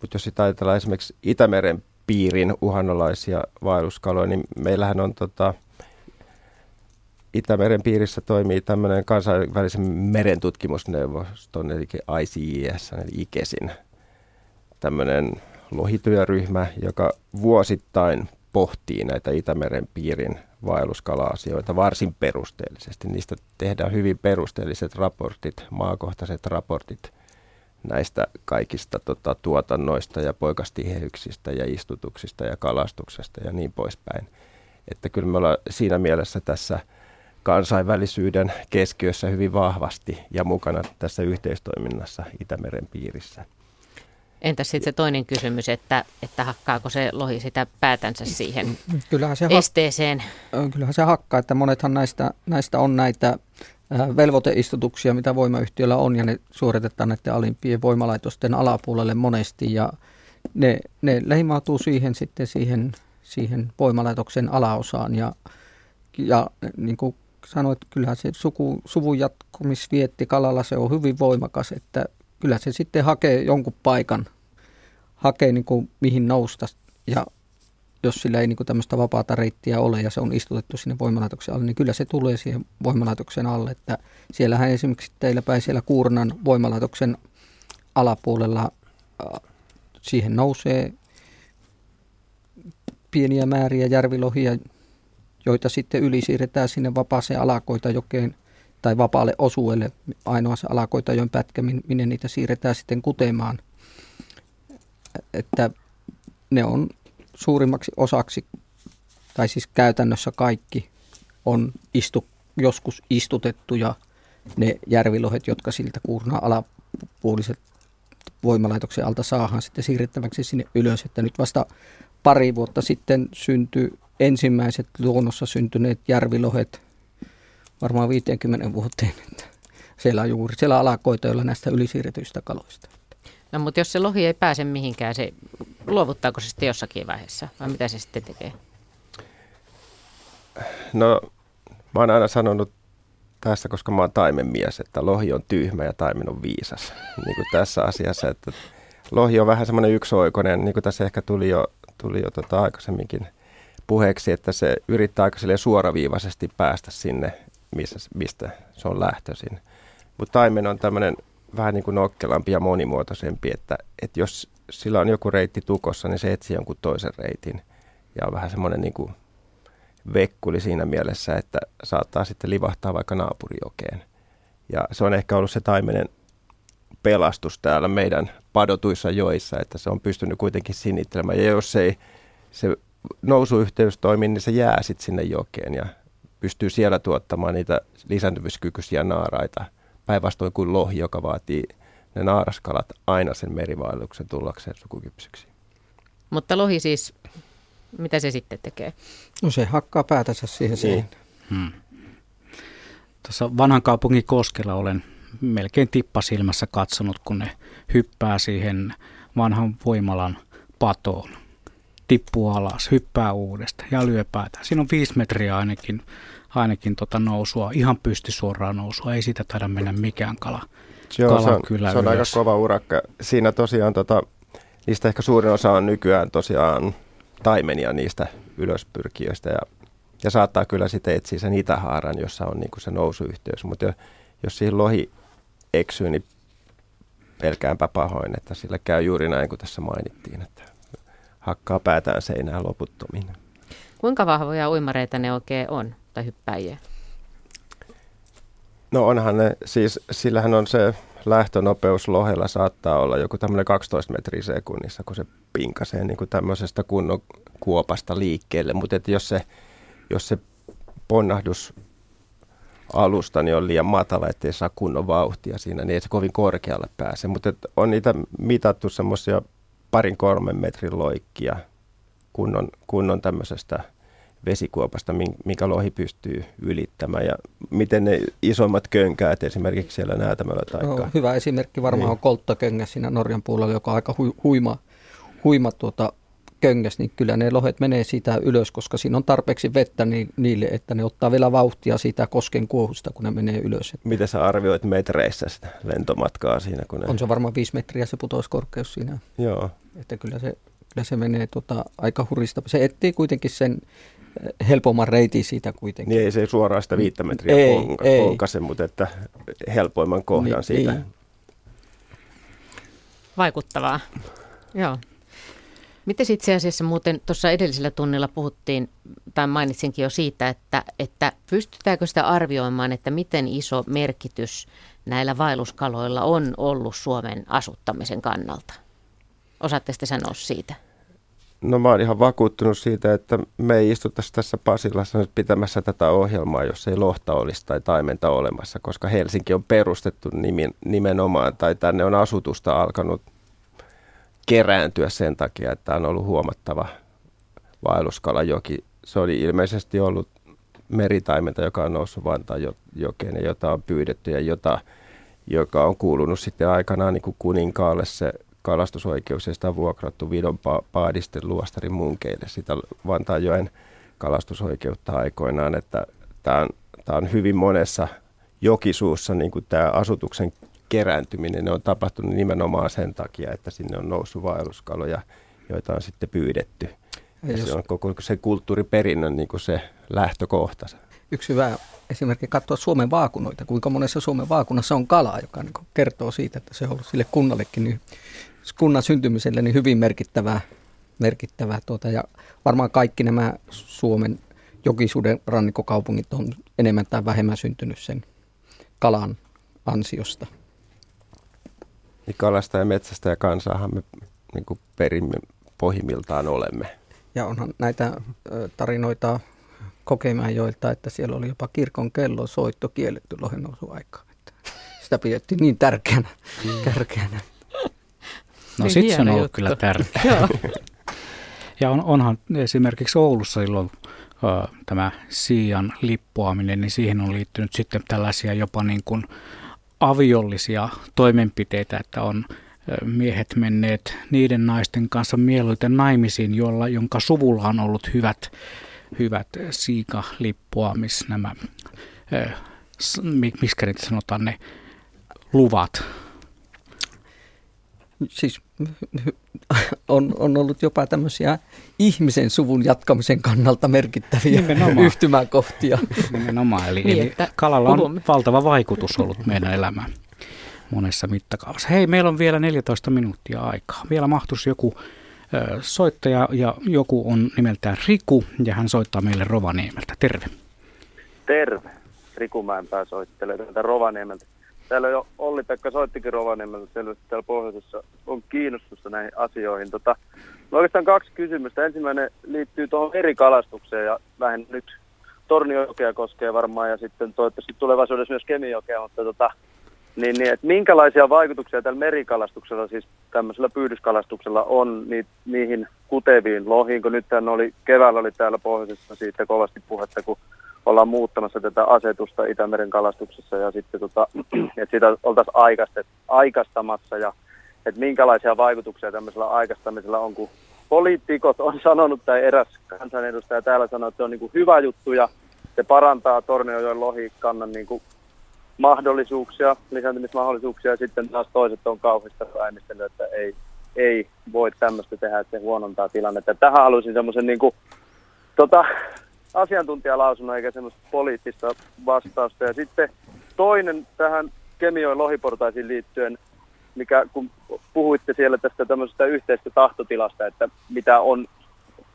S2: Mutta jos sitä ajatellaan esimerkiksi Itämeren piirin uhanalaisia vaelluskaloja, niin meillähän on tota, Itämeren piirissä toimii tämmöinen kansainvälisen merentutkimusneuvoston, eli ICIS, eli IKESin, tämmöinen lohityöryhmä, joka vuosittain pohtii näitä Itämeren piirin vaelluskala-asioita varsin perusteellisesti. Niistä tehdään hyvin perusteelliset raportit, maakohtaiset raportit näistä kaikista tota, tuotannoista ja poikastiheyksistä ja istutuksista ja kalastuksesta ja niin poispäin. Että kyllä me ollaan siinä mielessä tässä kansainvälisyyden keskiössä hyvin vahvasti ja mukana tässä yhteistoiminnassa Itämeren piirissä.
S1: Entäs sitten se toinen kysymys, että, että hakkaako se lohi sitä päätänsä siihen kyllähän se esteeseen?
S3: Hak- kyllähän se hakkaa, että monethan näistä, näistä on näitä velvoiteistutuksia, mitä voimayhtiöllä on, ja ne suoritetaan näiden alimpien voimalaitosten alapuolelle monesti, ja ne, ne leimautuu siihen sitten siihen, siihen voimalaitoksen alaosaan, ja, ja niin kuin sanoit, kyllähän se suku, suvun jatkumisvietti kalalla se on hyvin voimakas, että kyllä se sitten hakee jonkun paikan, hakee niin kuin mihin nousta, ja jos sillä ei niin tämmöistä vapaata reittiä ole ja se on istutettu sinne voimalaitoksen alle, niin kyllä se tulee siihen voimalaitoksen alle. Että siellähän esimerkiksi teillä päin siellä Kuurnan voimalaitoksen alapuolella äh, siihen nousee pieniä määriä järvilohia, joita sitten yli siirretään sinne vapaaseen alakoitajokeen tai vapaalle osuelle ainoa se alakoitajoen pätkä, minne niitä siirretään sitten kutemaan. Että ne on suurimmaksi osaksi, tai siis käytännössä kaikki, on istu, joskus istutettuja ne järvilohet, jotka siltä kuurnaa alapuoliset voimalaitoksen alta saahan sitten siirrettäväksi sinne ylös. Että nyt vasta pari vuotta sitten syntyi ensimmäiset luonnossa syntyneet järvilohet varmaan 50 vuoteen. Että siellä on juuri siellä alakoita, joilla näistä ylisiirretyistä kaloista.
S1: No mutta jos se lohi ei pääse mihinkään, se luovuttaako se sitten jossakin vaiheessa vai mitä se sitten tekee?
S2: No mä oon aina sanonut tästä, koska mä oon taimenmies, että lohi on tyhmä ja taimen on viisas. [laughs] Niin kuin tässä asiassa, että lohi on vähän semmoinen yksioikoinen, niin kuin tässä ehkä tuli jo, tuli jo tota aikaisemminkin puheeksi, että se yrittää aika suoraviivaisesti päästä sinne, missä, mistä se on lähtöisin. Mutta taimen on tämmöinen vähän niin kuin nokkelampi ja monimuotoisempi, että, että jos sillä on joku reitti tukossa, niin se etsii jonkun toisen reitin. Ja on vähän semmoinen niin kuin vekkuli siinä mielessä, että saattaa sitten livahtaa vaikka naapurijokeen. Ja se on ehkä ollut se taimenen pelastus täällä meidän padotuissa joissa, että se on pystynyt kuitenkin sinittelemään. Ja jos ei se nousuyhteys toimi, niin se jää sitten sinne jokeen ja pystyy siellä tuottamaan niitä lisääntymiskykyisiä naaraita – päinvastoin kuin lohi, joka vaatii ne naaraskalat aina sen merivaelluksen tullakseen sukukypsyksi.
S1: Mutta lohi siis, mitä se sitten tekee?
S3: No se hakkaa päätänsä siihen niin. Hmm.
S4: Tuossa vanhan kaupungin koskella olen melkein tippasilmässä katsonut, kun ne hyppää siihen vanhan voimalan patoon. Tippuu alas, hyppää uudesta ja lyö päätä. Siinä on viisi metriä ainakin ainakin tota nousua, ihan pystysuoraa nousua, ei siitä taida mennä mikään kala.
S2: Joo, kala se on, kyllä se on aika kova urakka. Siinä tosiaan tota, niistä ehkä suurin osa on nykyään tosiaan taimenia niistä ylöspyrkijöistä ja, ja saattaa kyllä sitten etsiä sen itähaaran, jossa on niin se nousuyhteys, mutta jos siihen lohi eksyy, niin pelkäänpä pahoin, että sillä käy juuri näin kuin tässä mainittiin, että hakkaa päätään seinään loputtomiin.
S1: Kuinka vahvoja uimareita ne oikein on, tai hyppäjiä?
S2: No onhan ne, siis sillähän on se lähtönopeus lohella saattaa olla joku tämmöinen 12 metriä sekunnissa, kun se pinkasee niin kuin tämmöisestä kunnon kuopasta liikkeelle. Mutta jos se, jos se ponnahdus alusta niin on liian matala, ettei saa kunnon vauhtia siinä, niin ei se kovin korkealle pääse. Mutta on niitä mitattu semmoisia parin kolmen metrin loikkia kunnon, kunnon tämmöisestä vesikuopasta, minkä lohi pystyy ylittämään ja miten ne isommat könkäät esimerkiksi siellä näätämällä tai
S3: no, Hyvä esimerkki varmaan niin. on kolttaköngä siinä Norjan puolella, joka on aika hu, huima, huima tuota, köngäs, niin kyllä ne lohet menee siitä ylös, koska siinä on tarpeeksi vettä niin, niille, että ne ottaa vielä vauhtia siitä kosken kuohusta, kun ne menee ylös.
S2: Miten sä arvioit metreissä sitä lentomatkaa siinä? Kun ne...
S3: On se varmaan viisi metriä se putouskorkeus siinä.
S2: Joo.
S3: Että kyllä se, kyllä se menee tota, aika hurista. Se etsii kuitenkin sen eh, helpomman reitin siitä kuitenkin.
S2: Niin ei se suoraan sitä viittä metriä ei, polka, ei. polkase, mutta että helpoimman kohdan niin, siitä. Niin.
S1: Vaikuttavaa. Joo. Miten itse asiassa muuten tuossa edellisellä tunnilla puhuttiin, tai mainitsinkin jo siitä, että, että pystytäänkö sitä arvioimaan, että miten iso merkitys näillä vaelluskaloilla on ollut Suomen asuttamisen kannalta? Osaatte sitten sanoa siitä?
S2: No mä oon ihan vakuuttunut siitä, että me ei istuttaisi tässä Pasilassa nyt pitämässä tätä ohjelmaa, jos ei lohta olisi tai taimenta olemassa, koska Helsinki on perustettu nimenomaan, tai tänne on asutusta alkanut kerääntyä sen takia, että on ollut huomattava vaelluskalajoki. Se oli ilmeisesti ollut meritaimenta, joka on noussut Vantaan jokeen ja jota on pyydetty ja jota, joka on kuulunut sitten aikanaan niin kuin kuninkaalle se kalastusoikeus ja sitä on vuokrattu Vidon paadisten luostarin munkeille sitä Vantaanjoen kalastusoikeutta aikoinaan, että tämä on, tämä on hyvin monessa jokisuussa niin kuin tämä asutuksen kerääntyminen ne on tapahtunut nimenomaan sen takia, että sinne on noussut vaelluskaloja, joita on sitten pyydetty. Ja, ja se on koko se kulttuuriperinnön niin kuin se lähtökohta.
S3: Yksi hyvä esimerkki katsoa Suomen vaakunoita, kuinka monessa Suomen vaakunassa on kalaa, joka niin kertoo siitä, että se on ollut sille kunnallekin, niin, kunnan syntymiselle niin hyvin merkittävää. merkittävää tuota, ja varmaan kaikki nämä Suomen jokisuuden rannikkokaupungit on enemmän tai vähemmän syntynyt sen kalan ansiosta
S2: niin kalasta ja metsästä ja kansaahan me niin kuin perimme pohjimmiltaan olemme.
S3: Ja onhan näitä tarinoita joilta, että siellä oli jopa kirkon kello soitto kielletty lohennousuaikaan. Sitä pidettiin niin tärkeänä. Mm. tärkeänä.
S4: No niin sitten se on ollut juttu. kyllä tärkeä. ja on, onhan esimerkiksi Oulussa silloin uh, tämä Siian lippuaminen, niin siihen on liittynyt sitten tällaisia jopa niin kuin aviollisia toimenpiteitä, että on miehet menneet niiden naisten kanssa mieluiten naimisiin, jolla, jonka suvulla on ollut hyvät, hyvät siikalippua, missä nämä, niitä sanotaan, ne luvat?
S3: Siis [laughs] on, on ollut jopa tämmöisiä ihmisen suvun jatkamisen kannalta merkittäviä Nimenomaan. yhtymäkohtia. [laughs]
S4: Nimenomaan, eli, niin, eli kalalla on valtava vaikutus ollut meidän elämään monessa mittakaavassa. Hei, meillä on vielä 14 minuuttia aikaa. Vielä mahtuisi joku ö, soittaja ja joku on nimeltään Riku ja hän soittaa meille Rovaniemeltä. Terve.
S13: Terve. Riku Mäenpää soittelee täältä Rovaniemeltä. Täällä jo Olli-Pekka soittikin Rovaniemeltä selvästi täällä pohjoisessa on kiinnostusta näihin asioihin. Tota, no oikeastaan kaksi kysymystä. Ensimmäinen liittyy tuohon eri kalastukseen ja vähän nyt Torniojokea koskee varmaan ja sitten toivottavasti tulevaisuudessa myös Kemijokea, mutta tota, niin, niin, että minkälaisia vaikutuksia tällä merikalastuksella, siis tämmöisellä pyydyskalastuksella on ni, niihin kuteviin lohiin, kun nyt oli, keväällä oli täällä pohjoisessa siitä kovasti puhetta, kun ollaan muuttamassa tätä asetusta Itämeren kalastuksessa ja sitten tota, [clears throat] että sitä oltaisiin aikastamassa ja että minkälaisia vaikutuksia tämmöisellä aikastamisella on, kun poliitikot on [laughs] sanonut tai eräs kansanedustaja täällä sanoi, että se on niin kuin hyvä juttu ja se parantaa Torniojoen lohikannan niin kuin mahdollisuuksia, lisääntymismahdollisuuksia ja sitten taas toiset on kauheasti äänestänyt, että ei, ei voi tämmöistä tehdä, että se huonontaa tilannetta. Tähän haluaisin semmoisen niin kuin, tota, asiantuntijalausunnon eikä semmoista poliittista vastausta. Ja sitten toinen tähän Kemioin lohiportaisiin liittyen, mikä kun puhuitte siellä tästä tämmöisestä yhteisestä tahtotilasta, että mitä on,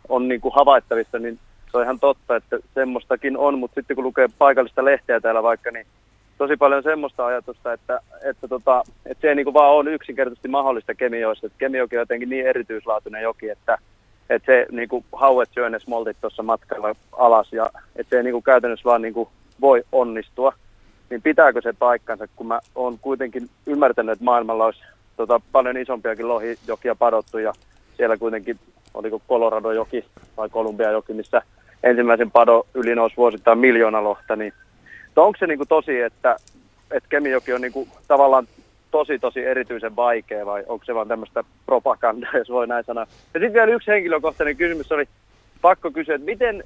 S13: on niin kuin havaittavissa, niin se on ihan totta, että semmoistakin on, mutta sitten kun lukee paikallista lehteä täällä vaikka, niin tosi paljon semmoista ajatusta, että, että, tota, että se ei niin kuin vaan ole yksinkertaisesti mahdollista Kemijoissa. Että on jotenkin niin erityislaatuinen joki, että, että se niin kuin hauet syö ne smoltit tuossa matkalla alas ja että se ei niin kuin käytännössä vaan niin kuin voi onnistua. Niin pitääkö se paikkansa, kun mä oon kuitenkin ymmärtänyt, että maailmalla olisi tota, paljon isompiakin lohijokia padottu ja siellä kuitenkin, oliko Colorado-joki vai Kolumbia-joki, missä ensimmäisen pado yli nousi vuosittain miljoona lohta, niin onko se niinku tosi, että, että Kemijoki on niinku tavallaan tosi tosi erityisen vaikea vai onko se vaan tämmöistä propagandaa, jos voi näin sanoa. Ja sitten vielä yksi henkilökohtainen kysymys oli pakko kysyä, että miten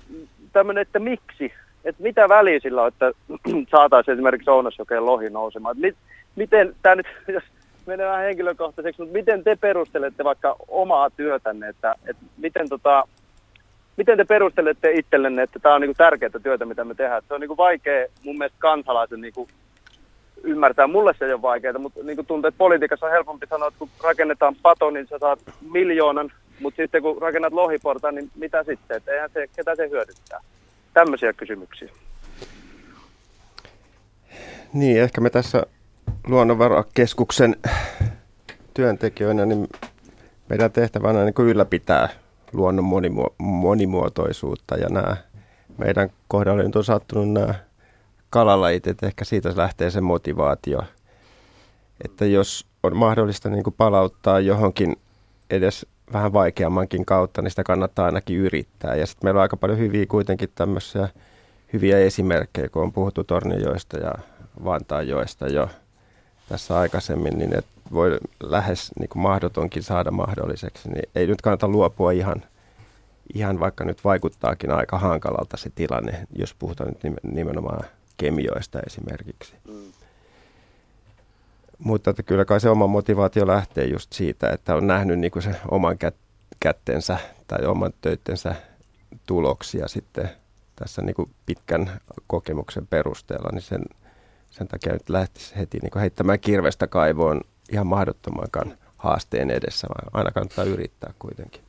S13: tämmöinen, että miksi, että mitä väliä sillä on, että [clears throat] saataisiin esimerkiksi Ounasjokeen lohi nousemaan. mit, miten, tämä nyt, [laughs] jos menee vähän henkilökohtaiseksi, mutta miten te perustelette vaikka omaa työtänne, että, että miten tota, miten te perustelette itsellenne, että tämä on niin tärkeää työtä, mitä me tehdään? Se on niin vaikea mun mielestä kansalaisen niin ymmärtää. Mulle se ei ole vaikeaa, mutta niin tuntuu, että politiikassa on helpompi sanoa, että kun rakennetaan pato, niin sä saat miljoonan, mutta sitten kun rakennat lohiportaan, niin mitä sitten? Että eihän se, ketä se hyödyttää? Tämmöisiä kysymyksiä.
S2: Niin, ehkä me tässä luonnonvarakeskuksen työntekijöinä, niin meidän tehtävänä on niin ylläpitää luonnon monimuo- monimuotoisuutta ja nämä meidän kohdalla nyt on sattunut nämä kalalajit, että ehkä siitä lähtee se motivaatio, että jos on mahdollista niin kuin palauttaa johonkin edes vähän vaikeammankin kautta, niin sitä kannattaa ainakin yrittää. Ja sitten meillä on aika paljon hyviä kuitenkin tämmöisiä hyviä esimerkkejä, kun on puhuttu Torniojoista ja Vantaanjoista jo tässä aikaisemmin, niin että voi lähes niin kuin mahdotonkin saada mahdolliseksi, niin ei nyt kannata luopua ihan, ihan vaikka nyt vaikuttaakin aika hankalalta se tilanne, jos puhutaan nyt nimenomaan kemioista esimerkiksi. Mm. Mutta että kyllä kai se oma motivaatio lähtee just siitä, että on nähnyt niin kuin se oman kät- kättensä tai oman töittensä tuloksia sitten tässä niin kuin pitkän kokemuksen perusteella, niin sen, sen takia nyt lähtisi heti niin kuin heittämään kirvestä kaivoon ihan mahdottomankaan haasteen edessä, vaan aina kannattaa yrittää kuitenkin.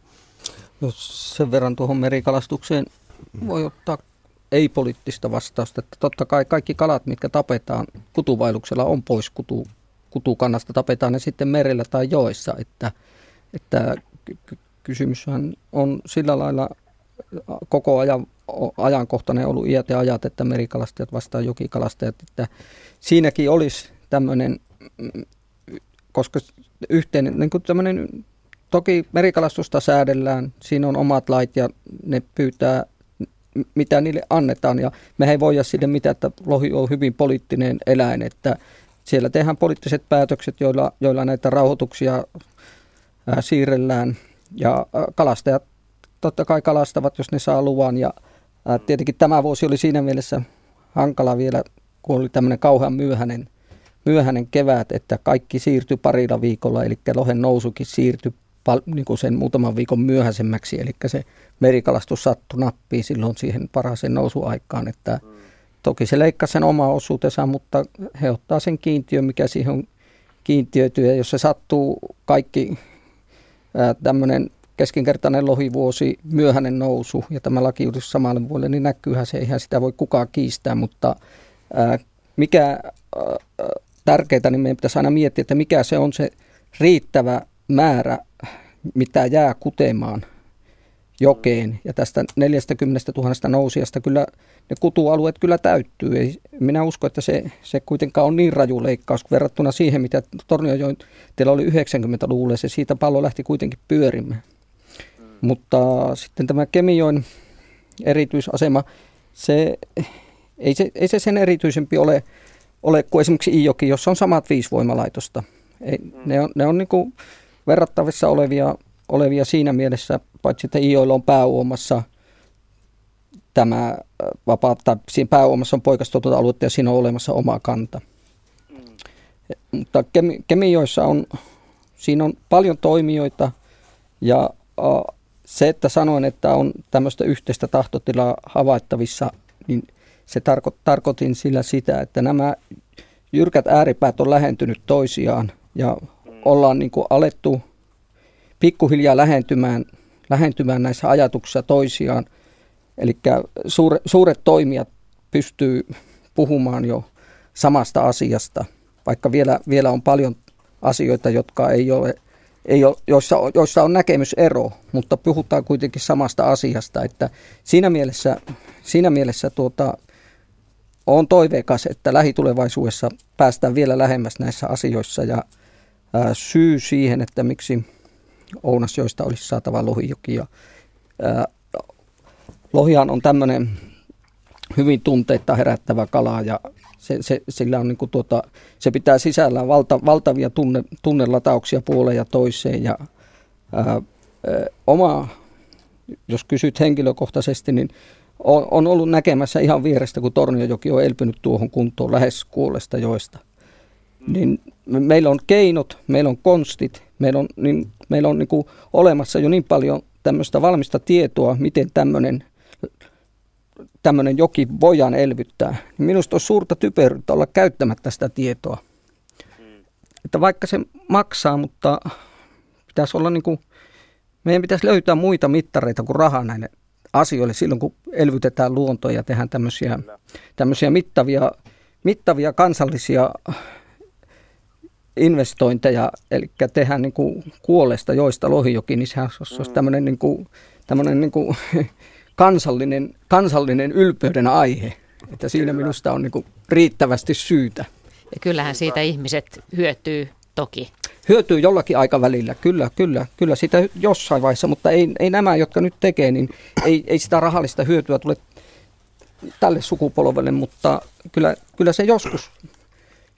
S3: Jos sen verran tuohon merikalastukseen voi ottaa ei-poliittista vastausta, että totta kai kaikki kalat, mitkä tapetaan kutuvailuksella, on pois kutu, kutukannasta, tapetaan ne sitten merellä tai joissa, että, että kysymyshän on sillä lailla koko ajan ajankohtainen ollut iät ja ajat, että merikalastajat vastaan jokikalastajat, että siinäkin olisi tämmöinen koska yhteinen, niin kuin tämmöinen, toki merikalastusta säädellään, siinä on omat lait ja ne pyytää mitä niille annetaan. Ja me ei voida sille mitään, että lohi on hyvin poliittinen eläin, että siellä tehdään poliittiset päätökset, joilla, joilla näitä rauhoituksia ää, siirrellään. Ja ää, kalastajat totta kai kalastavat, jos ne saa luvan. Ja ää, tietenkin tämä vuosi oli siinä mielessä hankala vielä, kun oli tämmöinen kauhean myöhäinen myöhäinen kevät, että kaikki siirtyi parilla viikolla, eli lohen nousukin siirtyi niin kuin sen muutaman viikon myöhäisemmäksi, eli se merikalastus sattui nappiin silloin siihen parhaaseen nousuaikaan, että toki se leikkasi sen oma osuutensa, mutta he ottaa sen kiintiön, mikä siihen on kiintiöity, ja jos se sattuu kaikki tämmöinen keskinkertainen lohivuosi, myöhäinen nousu ja tämä lakiuudistus samalle vuodelle, niin näkyyhän se, eihän sitä voi kukaan kiistää, mutta ää, mikä ää, tärkeää, niin meidän pitäisi aina miettiä, että mikä se on se riittävä määrä, mitä jää kutemaan jokeen. Ja tästä 40 000 nousijasta kyllä ne kutualueet kyllä täyttyy. Ei, minä uskon, että se, se kuitenkaan on niin raju leikkaus verrattuna siihen, mitä Torniojoen teillä oli 90-luvulla. Se siitä pallo lähti kuitenkin pyörimään. Mm. Mutta sitten tämä Kemijoen erityisasema, se, ei, se, ei se sen erityisempi ole ole kuin esimerkiksi Iijoki, jossa on samat viisi voimalaitosta. Ei, mm. Ne on, ne on niin kuin verrattavissa olevia, olevia siinä mielessä, paitsi että Iijoilla on pääuomassa tämä vapaa, tai siinä pääuomassa on poikastuotot aluetta ja siinä on olemassa oma kanta. Mm. Mutta Kemi, Kemijoissa on, siinä on paljon toimijoita ja uh, se, että sanoin, että on tämmöistä yhteistä tahtotilaa havaittavissa, niin – se tarko, tarkoitin sillä sitä, että nämä jyrkät ääripäät on lähentynyt toisiaan ja ollaan niin kuin alettu pikkuhiljaa lähentymään, lähentymään näissä ajatuksissa toisiaan. Eli suure, suuret toimijat pystyy puhumaan jo samasta asiasta, vaikka vielä, vielä on paljon asioita, jotka ei ole, ei ole joissa, joissa on näkemysero, mutta puhutaan kuitenkin samasta asiasta. Että siinä mielessä, siinä mielessä tuota, on toiveikas, että lähitulevaisuudessa päästään vielä lähemmäs näissä asioissa ja syy siihen, että miksi Ounasjoista olisi saatava lohijoki. Ja, ää, lohihan on tämmöinen hyvin tunteita herättävä kala ja se, se, sillä on niin tuota, se pitää sisällään valta, valtavia tunne, tunnelatauksia puoleen ja toiseen ja ää, ää, oma, jos kysyt henkilökohtaisesti, niin on, on ollut näkemässä ihan vierestä, kun Torniojoki on elpynyt tuohon kuntoon lähes kuolesta joista. Niin meillä on keinot, meillä on konstit, meillä on, niin, meillä on niin kuin olemassa jo niin paljon tämmöistä valmista tietoa, miten tämmöinen tämmöinen joki voidaan elvyttää. Niin minusta on suurta typeryyttä olla käyttämättä sitä tietoa. Hmm. Että vaikka se maksaa, mutta pitäisi olla niin kuin, meidän pitäisi löytää muita mittareita kuin rahaa näille asioille silloin, kun elvytetään luontoa ja tehdään tämmöisiä, tämmöisiä mittavia, mittavia kansallisia investointeja, eli tehdään niin kuin kuolesta joista lohijoki, niin sehän olisi mm. tämmöinen, niin kuin, tämmöinen niin kuin [laughs] kansallinen, kansallinen ylpeyden aihe. Että siinä Kyllä. minusta on niin kuin riittävästi syytä.
S1: Ja kyllähän siitä ihmiset hyötyy toki.
S3: Hyötyy jollakin aikavälillä, kyllä, kyllä, kyllä sitä jossain vaiheessa, mutta ei, ei nämä, jotka nyt tekee, niin ei, ei sitä rahallista hyötyä tule tälle sukupolvelle, mutta kyllä, kyllä se joskus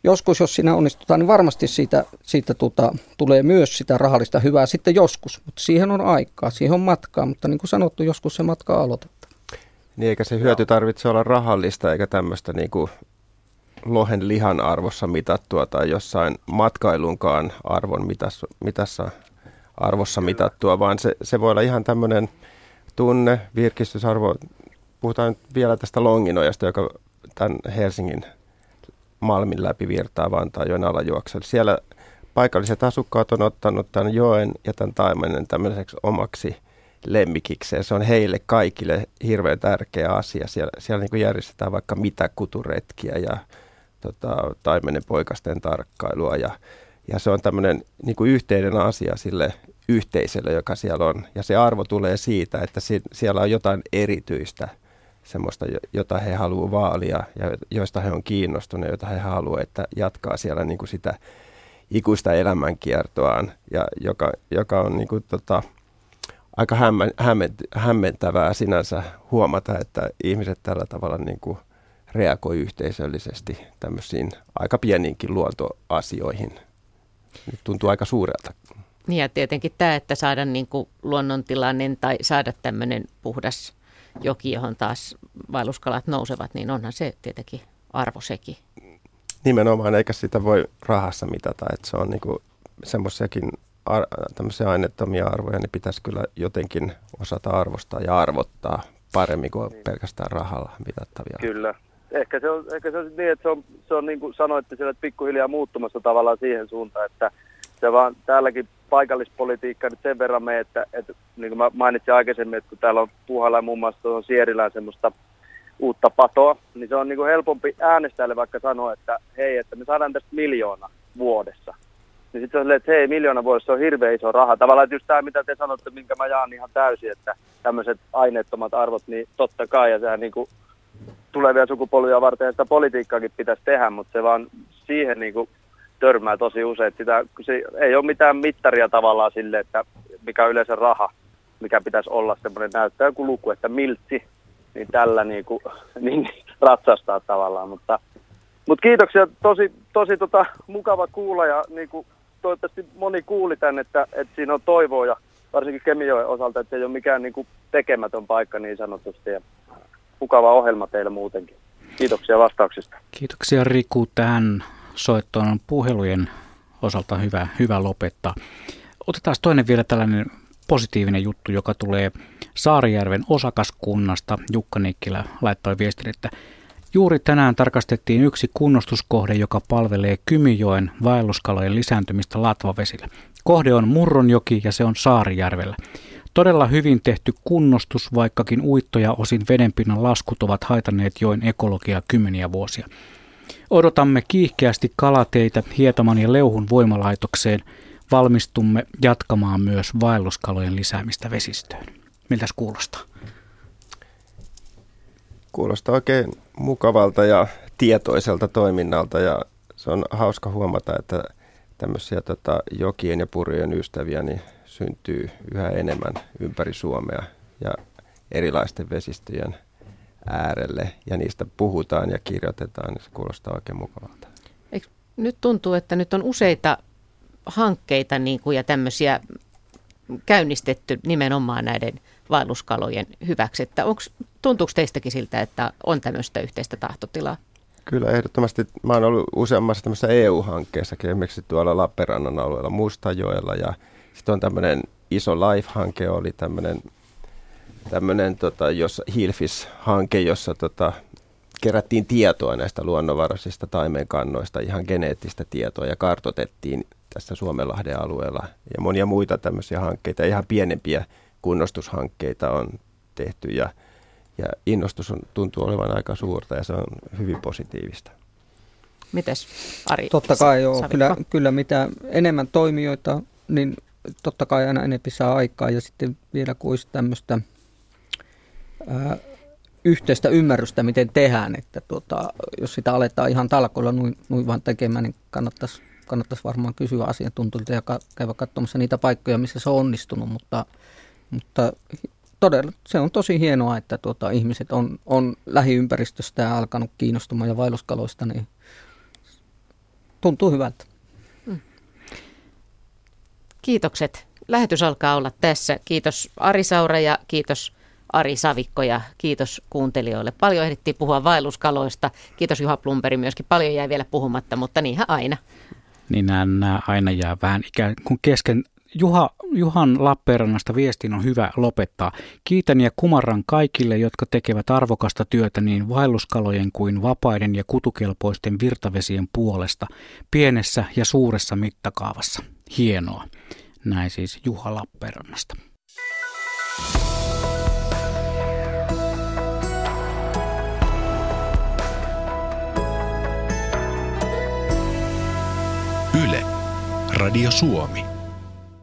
S3: joskus, jos siinä onnistutaan, niin varmasti siitä, siitä tuota, tulee myös sitä rahallista hyvää sitten joskus. Mutta siihen on aikaa, siihen on matkaa, mutta niin kuin sanottu, joskus se matka aloitetaan.
S2: Niin eikä se hyöty tarvitse olla rahallista eikä tämmöistä niin kuin lohen lihan arvossa mitattua tai jossain matkailunkaan arvon mitassa, mitassa arvossa mitattua, vaan se, se voi olla ihan tämmöinen tunne, virkistysarvo. Puhutaan nyt vielä tästä Longinojasta, joka tämän Helsingin Malmin läpi virtaa Vantaajoen alajuoksella. Siellä paikalliset asukkaat on ottanut tämän joen ja tämän taimenen tämmöiseksi omaksi lemmikikseen. Se on heille kaikille hirveän tärkeä asia. Siellä, siellä niin järjestetään vaikka mitä kuturetkiä ja tota, taimenen poikasten tarkkailua ja, ja se on tämmöinen niin yhteinen asia sille yhteisölle, joka siellä on. Ja se arvo tulee siitä, että si- siellä on jotain erityistä – semmoista, jota he haluavat vaalia ja joista he on kiinnostuneet, joita he haluavat, että jatkaa siellä niin kuin sitä ikuista elämänkiertoaan, ja joka, joka on niin kuin, tota, aika hämmentävää sinänsä huomata, että ihmiset tällä tavalla niin kuin reagoi yhteisöllisesti tämmöisiin aika pieniinkin luontoasioihin. Nyt tuntuu aika suurelta.
S1: Niin ja tietenkin tämä, että saada niin kuin luonnontilainen tai saada tämmöinen puhdas joki, johon taas vaelluskalat nousevat, niin onhan se tietenkin arvo sekin.
S2: Nimenomaan, eikä sitä voi rahassa mitata, että se on niinku semmoisiakin ar- tämmöisiä aineettomia arvoja, niin pitäisi kyllä jotenkin osata arvostaa ja arvottaa paremmin kuin niin. pelkästään rahalla mitattavia.
S13: Kyllä. Ehkä se on, ehkä se on niin, että se on, se on niin kuin sanoitte siellä, että pikkuhiljaa muuttumassa tavallaan siihen suuntaan, että se vaan täälläkin paikallispolitiikka nyt sen verran me, että, että niin kuin mä mainitsin aikaisemmin, että kun täällä on Puhalla muun muassa tuohon Sierilään semmoista uutta patoa, niin se on niin kuin helpompi äänestäjälle vaikka sanoa, että hei, että me saadaan tästä miljoona vuodessa. Niin sitten on että hei, miljoona vuodessa on hirveän iso raha. Tavallaan että just tämä, mitä te sanotte, minkä mä jaan ihan täysin, että tämmöiset aineettomat arvot, niin totta kai, ja sehän niin kuin tulevia sukupolvia varten sitä politiikkaakin pitäisi tehdä, mutta se vaan siihen niin kuin törmää tosi usein. Sitä, se ei ole mitään mittaria tavallaan sille, että mikä on yleensä raha, mikä pitäisi olla semmoinen näyttää joku luku, että miltsi, niin tällä niin kuin, [laughs] niin ratsastaa tavallaan. Mutta, mutta kiitoksia, tosi, tosi tota, mukava kuulla ja niin kuin, toivottavasti moni kuuli tämän, että, että siinä on toivoa ja varsinkin Kemijoen osalta, että se ei ole mikään niin kuin, tekemätön paikka niin sanotusti ja mukava ohjelma teille muutenkin. Kiitoksia vastauksista.
S4: Kiitoksia Riku tähän soittoon on puhelujen osalta hyvä, hyvä lopettaa. Otetaan toinen vielä tällainen positiivinen juttu, joka tulee Saarijärven osakaskunnasta. Jukka Nikkilä laittoi viestin, että Juuri tänään tarkastettiin yksi kunnostuskohde, joka palvelee Kymijoen vaelluskalojen lisääntymistä Latvavesillä. Kohde on Murronjoki ja se on Saarijärvellä. Todella hyvin tehty kunnostus, vaikkakin uittoja osin vedenpinnan laskut ovat haitanneet joen ekologiaa kymmeniä vuosia. Odotamme kiihkeästi kalateitä Hietaman ja Leuhun voimalaitokseen. Valmistumme jatkamaan myös vaelluskalojen lisäämistä vesistöön. Miltäs kuulostaa?
S2: Kuulostaa oikein mukavalta ja tietoiselta toiminnalta ja se on hauska huomata, että tämmöisiä tota, jokien ja purjojen ystäviä niin syntyy yhä enemmän ympäri Suomea ja erilaisten vesistöjen äärelle ja niistä puhutaan ja kirjoitetaan, niin se kuulostaa oikein mukavalta.
S1: Eikö nyt tuntuu, että nyt on useita hankkeita niin kuin, ja tämmöisiä käynnistetty nimenomaan näiden vaelluskalojen hyväksi. Että onks, tuntuuko teistäkin siltä, että on tämmöistä yhteistä tahtotilaa?
S2: Kyllä, ehdottomasti. Mä oon ollut useammassa tämmöisessä EU-hankkeessakin, esimerkiksi tuolla Lappeenrannan alueella Mustajoella ja sitten on tämmöinen iso Life-hanke, oli tämmöinen, tämmöinen tota, jos Hilfis-hanke, jossa tota, kerättiin tietoa näistä luonnonvaraisista taimenkannoista, ihan geneettistä tietoa ja kartotettiin tässä Suomenlahden alueella. Ja monia muita tämmöisiä hankkeita, ihan pienempiä kunnostushankkeita on tehty ja, ja innostus on, tuntuu olevan aika suurta ja se on hyvin positiivista.
S1: Mites Ari?
S3: Totta kai joo, kyllä, kyllä mitä enemmän toimijoita, niin totta kai aina enempi saa aikaa ja sitten vielä kun olisi tämmöistä yhteistä ymmärrystä, miten tehdään, että tuota, jos sitä aletaan ihan talkoilla noin, noin vaan tekemään, niin kannattaisi, kannattaisi varmaan kysyä asiantuntijoilta ja käydä katsomassa niitä paikkoja, missä se on onnistunut, mutta, mutta todella se on tosi hienoa, että tuota, ihmiset on, on lähiympäristöstä alkanut kiinnostumaan ja vaelluskaloista, niin tuntuu hyvältä.
S1: Kiitokset. Lähetys alkaa olla tässä. Kiitos Ari Saura ja kiitos Ari Savikko ja kiitos kuuntelijoille. Paljon ehdittiin puhua vaelluskaloista. Kiitos Juha Plumperi myöskin. Paljon jäi vielä puhumatta, mutta niinhän aina.
S4: Niin nämä aina jää vähän ikään kuin kesken. Juha, Juhan Lappeenrannasta viestin on hyvä lopettaa. Kiitän ja kumarran kaikille, jotka tekevät arvokasta työtä niin vaelluskalojen kuin vapaiden ja kutukelpoisten virtavesien puolesta, pienessä ja suuressa mittakaavassa. Hienoa. Näin siis Juha Lappeenrannasta.
S14: Radio Suomi.